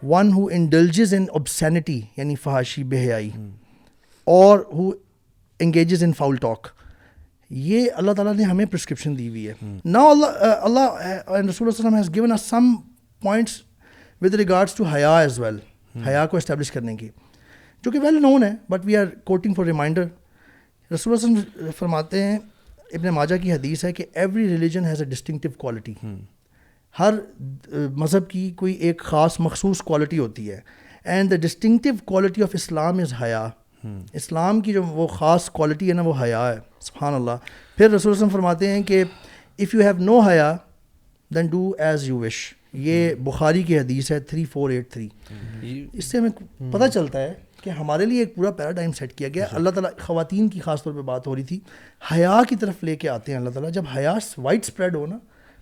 one who indulges in obscenity یعنی فحاشی بے حیائی اور who engages in foul talk یہ اللہ تعالیٰ نے ہمیں پرسکرپشن دی ہوئی ہے. نا اللہ اللہ رسول وسلم has given some points with regards to حیا ایز ویل حیا کو اسٹیبلش کرنے کی. جو کہ ویل نون ہے but we are quoting for reminder رسول وسلم فرماتے ہیں ابن ماجہ کی حدیث ہے کہ every religion has a distinctive quality ہر مذہب کی کوئی ایک خاص مخصوص کوالٹی ہوتی ہے. And the distinctive quality of Islam is حیا اسلام کی جو وہ خاص کوالٹی ہے نا وہ حیا ہے، سبحان اللہ۔ پھر رسول وسلم فرماتے ہیں کہ اف یو ہیو نو حیا then do as you wish یہ بخاری کی حدیث ہے تھری فور ایٹ تھری۔ اس سے ہمیں پتہ چلتا ہے کہ ہمارے لیے ایک پورا پیراڈائم سیٹ کیا گیا۔ اللہ تعالیٰ، خواتین کی خاص طور پہ بات ہو رہی تھی۔ حیا کی طرف لے کے آتے ہیں اللہ تعالیٰ۔ جب حیا وائڈ اسپریڈ ہو نا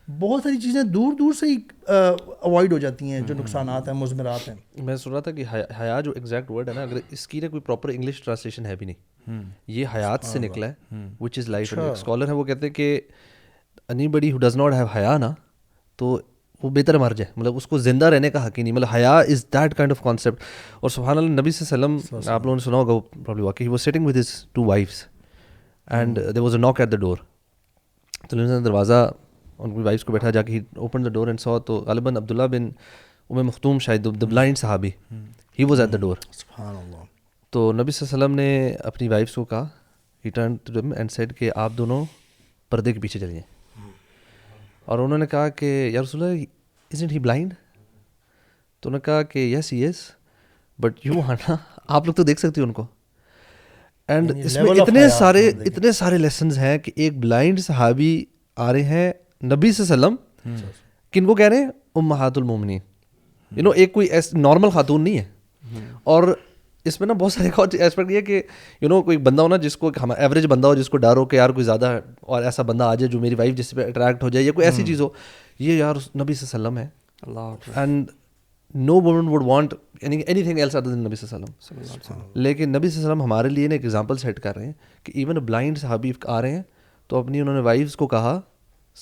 بہت ساری چیزیں دور دور سے ہی اوائڈ ہو جاتی ہیں جو نقصانات ہیں مضمرات ہیں۔ میں سن رہا تھا کہ حیا جو ایگزیکٹ ورڈ ہے نا اگر اس کی نا کوئی پراپر انگلش ٹرانسلیشن ہے بھی نہیں۔ یہ حیات سے نکلا ہے وچ از لائف اسکالر ہے وہ کہتے ہیں کہ any who does not have حیا نا تو وہ بہتر مر جائے۔ مطلب اس کو زندہ رہنے کا حق ہی نہیں۔ مطلب حیا is that kind of concept اور سبحان اللہ نبی صلی اللہ علیہ وسلم آپ لوگوں نے سنا ہوگا واقعی وہ sitting with his two wives and there was a knock at the ڈور تو دروازہ ان کی وائفس کو بیٹھا جا کے open the door and so تو غالباً عبداللہ بن ام مختوم شاید دا بلائنڈ صحابی. ہی واز ایٹ دا ڈور تو نبی صلی اللہ علیہ وسلم نے اپنی وائفس کو کہا ہی ٹرن اینڈ سیڈ کہ آپ دونوں پردے کے پیچھے چلیے۔ اور انہوں نے کہا کہ یا رسول اللہ از اٹ ہی بلائنڈ تو انہوں نے کہا کہ یس یس بٹ یو آنا آپ لوگ تو دیکھ سکتے ان کو۔ اینڈ اس میں اتنے سارے اتنے سارے لیسنز ہیں کہ ایک بلائنڈ صحابی آ رہے ہیں نبی صلی اللہ علیہ وسلم کن کو کہہ رہے ہیں؟ ام محات المومنی یو نو ایک کوئی نارمل خاتون نہیں ہے۔ اور اس میں نا بہت سارے اور ایسپیکٹ یہ کہ یو نو کوئی بندہ ہو نا جس کو ایوریج بندہ ہو جس کو ڈر ہو کہ یار کوئی زیادہ اور ایسا بندہ آ جائے جو میری وائف جس پہ اٹریکٹ ہو جائے یا کوئی ایسی چیز ہو یہ یار نبی صلی اللہ علیہ وسلم ہے۔ Allah and no woman would want anything else other than نبی صلی اللہ علیہ وسلم۔ لیکن نبی صلی اللہ علیہ وسلم ہمارے لیے نا ایک ایگزامپل سیٹ کر رہے ہیں کہ ایون بلائنڈ صحابی آ رہے ہیں تو اپنی انہوں نے وائفس کو کہا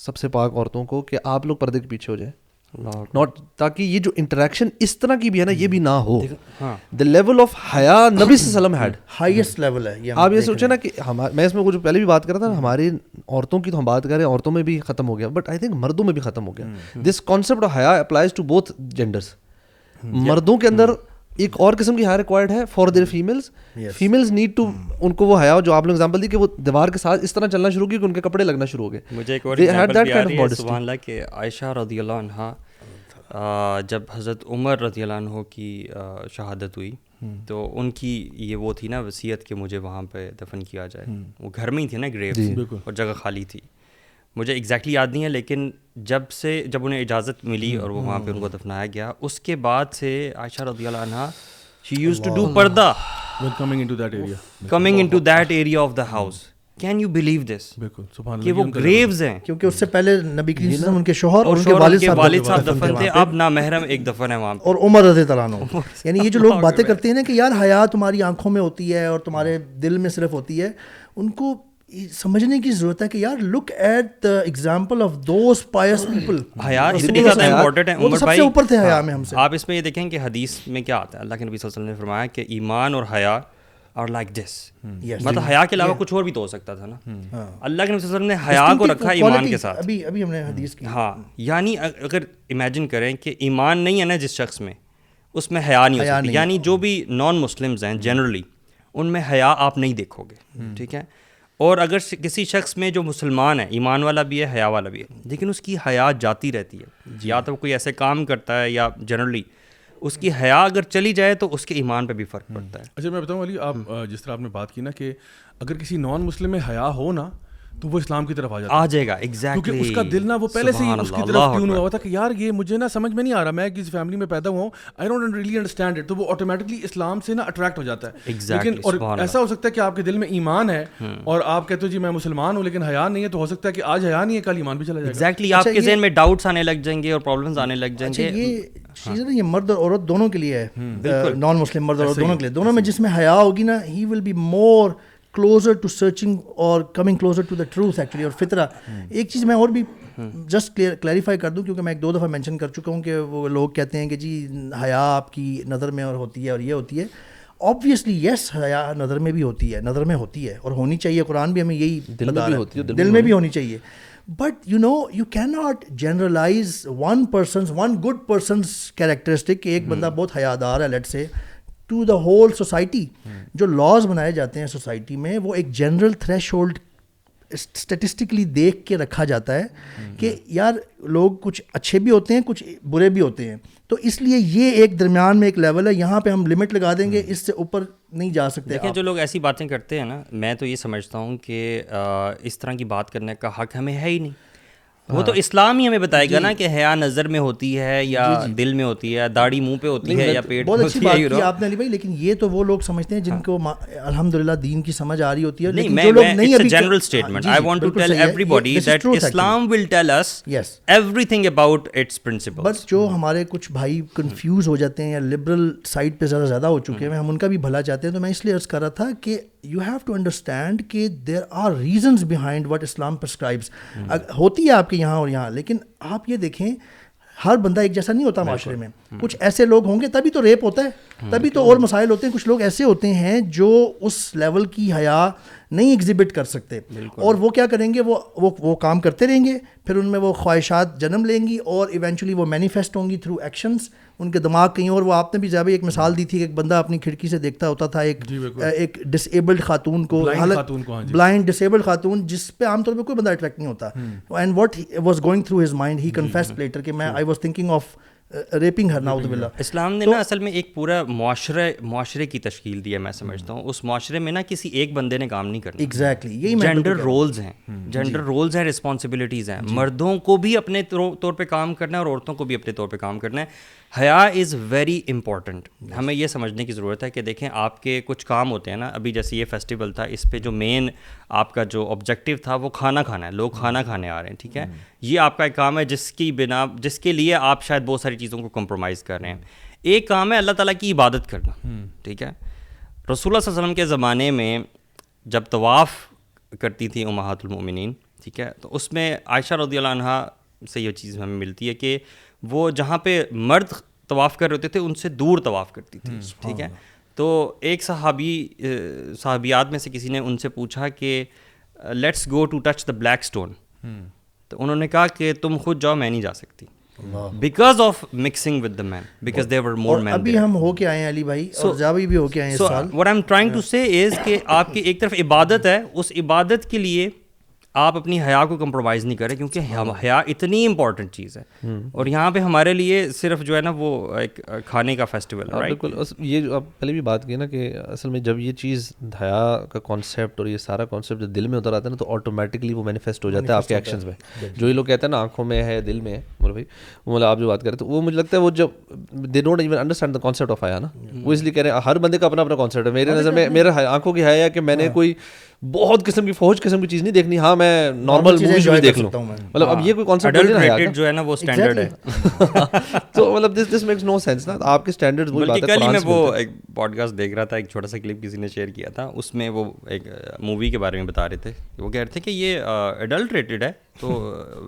سب سے پاک عورتوں کو کہ آپ لوگ پردے کے پیچھے ہو جائیں۔ ناٹ تاکہ یہ جو انٹریکشن اس طرح کی بھی ہے نا یہ بھی نہ ہو۔ دا لیول آف حیا نبی صلی اللہ علیہ وسلم ہیڈ ہائیسٹ لیول ہے آپ یہ سوچیں نا کہ میں اس میں کچھ پہلے بھی بات کر رہا تھا ہماری عورتوں کی تو ہم بات کر رہے ہیں عورتوں میں بھی ختم ہو گیا۔ بٹ آئی تھنک مردوں میں بھی ختم ہو گیا۔ دس کانسیپٹ آف حیا اپلائز ٹو بوتھ جینڈرس مردوں کے اندر ایک اور قسم کی حیا ریکوائرڈ ہے for their families families need to ان کو وہ حیا جو آپ نے ایگزامپل دی کہ وہ دیوار کے ساتھ اس طرح چلنا شروع کی کہ ان کے کپڑے لگنا شروع ہو گئے۔ مجھے ایک اور سبحان اللہ کہ عائشہ رضی اللہ عنہ جب حضرت عمر رضی اللہ عنہ کی شہادت ہوئی تو ان کی یہ وہ تھی نا وصیت کہ مجھے وہاں پہ دفن کیا جائے۔ وہ گھر میں ہی تھے نا گریو اور جگہ خالی تھی۔ مجھے ایگزیکٹلی یاد نہیں ہے لیکن جب سے جب انہیں اجازت ملی اور وہ وہاں پہ ان کو دفنایا گیا اس کے بعد سے عائشہ رضی اللہ عنہ شی یوز ٹو ڈو پردہ۔ Coming into that area of the house can you believe this کہ وہ گریوز ہیں۔ کیونکہ اس سے پہلے نبی کریم صلی اللہ ان کے شوہر اور ان کے والد صاحب والد صاحب دفن تھے اب نا محرم ایک دفن ہے وہاں۔ اور عمر رضی اللہ عنہ۔ یعنی یہ جو لوگ باتیں کرتے ہیں نا کہ یار حیا تمہاری آنکھوں میں ہوتی ہے اور تمہارے دل میں صرف ہوتی ہے ان کو سمجھنے کی ضرورت ہے کہ یار look at the example of those pious people حیا اتنی زیادہ امپورٹنٹ ہے۔ عمر بھائی اوپر تھے حیا میں ہم سے۔ آپ اس میں یہ دیکھیں کہ حدیث میں کیا آتا ہے؟ اللہ کے نبی صلی اللہ علیہ وسلم نے فرمایا کہ ایمان اور حیا اور لائک دس مطلب حیا کے علاوہ کچھ اور بھی تو ہو سکتا تھا نا۔ اللہ کے نبی صلی اللہ علیہ وسلم نے حیا کو رکھا ایمان کے ساتھ۔ ابھی ابھی ہم نے حدیث کی۔ ہاں یعنی اگر امیجن کریں کہ ایمان نہیں ہے نا جس شخص میں اس میں حیا نہیں ہو سکتی۔ یعنی جو بھی نان مسلمز ہیں جنرلی ان میں حیا آپ نہیں دیکھو گے۔ ٹھیک ہے؟ اور اگر کسی شخص میں جو مسلمان ہے ایمان والا بھی ہے حیا والا بھی ہے لیکن اس کی حیات جاتی رہتی ہے۔ یا تو کوئی ایسے کام کرتا ہے یا جنرلی اس کی حیا اگر چلی جائے تو اس کے ایمان پہ بھی فرق پڑتا ہے۔ اچھا میں بتاؤں علی آپ جس طرح آپ نے بات کی نا کہ اگر کسی نان مسلم میں حیا ہو نا تو وہ اسلام کی طرف آ جاتا آ جائے گا ایگزیکٹلی کیونکہ اس کا دل نا وہ پہلے سے ہی اس کی طرف ٹیون ہوا تھا کہ یار یہ مجھے نا سمجھ میں نہیں آ رہا میں کسی فیملی میں پیدا ہوا ہوں I don't really understand it تو وہ آٹومیٹکلی اسلام سے نا اٹریکٹ ہو جاتا ہے۔ لیکن اور ایسا ہو سکتا ہے کہ آپ کے دل میں ایمان ہے اور آپ کہتے ہو جی میں مسلمان ہوں لیکن حیا نہیں ہے تو ہو سکتا ہے کہ آج حیا نہیں ہے کل ایمان بھی چلا جائے ایگزیکٹلی آپ کے ذہن میں ڈاؤٹس آنے لگ جائیں گے اور پرابلمس آنے لگ جائیں گے۔ یہ چیز نا یہ مرد اور عورت دونوں کے لیے ہے۔ نان مسلم مرد اور دونوں کے لیے۔ دونوں میں جس میں حیا ہوگی نا he will be more closer to searching اور coming closer to the truth actually اور فطرہ ایک چیز میں اور بھی جسٹ کلیریفائی کر دوں کیونکہ میں ایک دو دفعہ مینشن کر چکا ہوں کہ وہ لوگ کہتے ہیں کہ جی حیا آپ کی نظر میں اور ہوتی ہے اور یہ ہوتی ہے آبویسلی یس حیا نظر میں بھی ہوتی ہے نظر میں ہوتی ہے اور ہونی چاہیے قرآن بھی ہمیں یہی دل میں بھی ہوتی ہے دل میں بھی ہونی چاہیے but you know you can not generalize one persons one good persons characteristic کہ ایک بندہ بہت حیادار ہے لیٹ سے ٹو دا ہول سوسائٹی جو لاز بنائے جاتے ہیں سوسائٹی میں وہ ایک جنرل تھریش ہولڈ اسٹیٹسٹکلی دیکھ کے رکھا جاتا ہے کہ یار لوگ کچھ اچھے بھی ہوتے ہیں کچھ برے بھی ہوتے ہیں۔ تو اس لیے یہ ایک درمیان میں ایک لیول ہے یہاں پہ ہم لمٹ لگا دیں گے اس سے اوپر نہیں جا سکتے دیکھیں جو لوگ ایسی باتیں کرتے ہیں نا میں تو یہ سمجھتا ہوں کہ اس طرح کی بات کرنے کا حق ہمیں ہے ہی نہیں۔ وہ تو اسلام ہی ہمیں بتائے گا نا کہ حیا نظر میں ہوتی ہے یا دل میں ہوتی ہے داڑھی منہ پہ ہوتی ہے یا پیٹ بہت اچھی بات کی آپ نے علی بھائی لیکن یہ تو وہ لوگ سمجھتے ہیں جن کو الحمد للہ دین کی سمجھ آ رہی ہوتی ہے نہیں جو لوگ نہیں ابھی general statement I want to tell everybody that Islam will tell us everything about its principle بس جو ہمارے کچھ بھائی کنفیوز ہو جاتے ہیں یا لبرل سائڈ پہ زیادہ زیادہ ہو چکے ہیں ہم ان کا بھی بھلا چاہتے ہیں تو میں اس لیے عرض کر رہا تھا کہ یو ہیو ٹو انڈرسٹینڈ کہ there are reasons behind what Islam prescribes ہوتی ہے آپ کے یہاں اور یہاں لیکن آپ یہ دیکھیں ہر بندہ ایک جیسا نہیں ہوتا معاشرے میں۔ کچھ ایسے لوگ ہوں گے تبھی تو ریپ ہوتا ہے تبھی تو اور مسائل ہوتے ہیں۔ کچھ لوگ ایسے ہوتے ہیں جو اس لیول کی حیا نہیں ایگزبٹ کر سکتے۔ اور وہ کیا کریں گے وہ وہ کام کرتے رہیں گے پھر ان میں وہ خواہشات جنم لیں گی اور ایونچولی وہ مینیفیسٹ ہوں گی تھرو ایکشنس ان کے دماغ کہیں اور وہ آپ نے بھی زیادہ ایک مثال دی تھی کہ ایک بندہ اپنی کھڑکی سے دیکھتا ہوتا تھا ایک ایک ڈس ایبلڈ خاتون کو بلائنڈ ڈس ایبلڈ خاتون جس پہ عام طور پہ کوئی بندہ اٹریکٹ نہیں ہوتا۔ And what was going through his mind he confess later کہ میں I was thinking of raping her ناؤد بلّہ اسلام نے نا اصل میں ایک پورا معاشرے معاشرے کی تشکیل دی ہے میں سمجھتا ہوں۔ اس معاشرے میں نا کسی ایک بندے نے کام نہیں کرنا۔ ایگزیکٹلی یہی جینڈر رولز ہیں۔ جینڈر رولز ہیں رسپانسبلٹیز ہیں۔ مردوں کو بھی اپنے طور پہ کام کرنا ہے اور عورتوں کو بھی اپنے طور پہ کام کرنا ہے۔ حیا از ویری امپورٹنٹ ہمیں یہ سمجھنے کی ضرورت ہے کہ دیکھیں آپ کے کچھ کام ہوتے ہیں نا، ابھی جیسے یہ فیسٹیول تھا، اس پہ جو مین آپ کا جو آبجیکٹیو تھا، وہ کھانا کھانا ہے، لوگ کھانا کھانے آ رہے ہیں، ٹھیک ہے؟ یہ آپ کا ایک کام ہے جس کی بنا، جس کے لیے آپ شاید بہت ساری چیزوں کو کمپرومائز کر رہے ہیں۔ ایک کام ہے اللہ تعالیٰ کی عبادت کرنا، ٹھیک ہے؟ رسول اللہ صلی اللہ علیہ وسلم کے زمانے میں جب طواف کرتی تھیں امہات المومنین ٹھیک ہے؟ تو اس میں عائشہ رضی اللہ عنہ سے یہ چیز ہمیں ملتی ہے کہ وہ جہاں پہ مرد طواف کر رہے ہوتے تھے ان سے دور طواف کرتی تھی ٹھیک ہے؟ تو ایک صحابی صحابیات میں سے کسی نے ان سے پوچھا کہ let's go to touch the black stone تو انہوں نے کہا کہ تم خود جاؤ میں نہیں جا سکتی۔ Because of mixing with the men because they're more men ابھی ہم ہو کے آئے ہیں علی بھائی اور جاوی بھی ہو کے آئے ہیں so what I am trying to say is کہ آپ کی ایک طرف عبادت ہے اس عبادت کے لیے آپ اپنی حیا کو کمپرومائز نہیں کریں کیونکہ حیا اتنی امپورٹنٹ چیز ہے۔ اور یہاں پہ ہمارے لیے صرف جو ہے نا وہ ایک کھانے کا فیسٹیول ہے بالکل۔ یہ جو آپ پہلے بھی بات کی نا کہ اصل میں جب یہ چیز حیا کا کانسیپٹ اور یہ سارا کانسیپٹ جب دل میں اتر آتا ہے نا تو آٹومیٹکلی وہ مینیفیسٹ ہو جاتا ہے آپ کے ایکشنز میں۔ جو یہ لوگ کہتے ہیں نا آنکھوں میں ہے دل میں ہے بولے بھائی وہ مطلب آپ جو بات کر رہے تو وہ مجھے لگتا ہے وہ جب they don't even understand the concept of حیا نا۔ وہ اس لیے کہہ رہے ہیں ہر بندے کا اپنا اپنا کانسیپٹ ہے۔ میرے نظر میں میرے آنکھوں کی حیا ہے کہ میں نے کوئی بہت قسم کی فوج قسم کی چیز نہیں دیکھنی۔ ہاں میں نارمل موویز بھی دیکھ لوں۔ مطلب اب یہ کوئی کانسیپٹ نہیں ہے جو ہے نا وہ اسٹینڈرڈ ہے۔ تو مطلب دس دس میکس نو سینس نا۔ آپ کے اسٹینڈرڈ وہ بات ہے کل میں وہ ایک پوڈ کاسٹ دیکھ رہا تھا ایک چھوٹا سا کلپ کسی نے شیئر کیا تھا۔ اس میں وہ ایک مووی کے بارے میں بتا رہے تھے۔ وہ کہہ رہے تھے کہ یہ ایڈلٹ ریٹڈ ہے۔ تو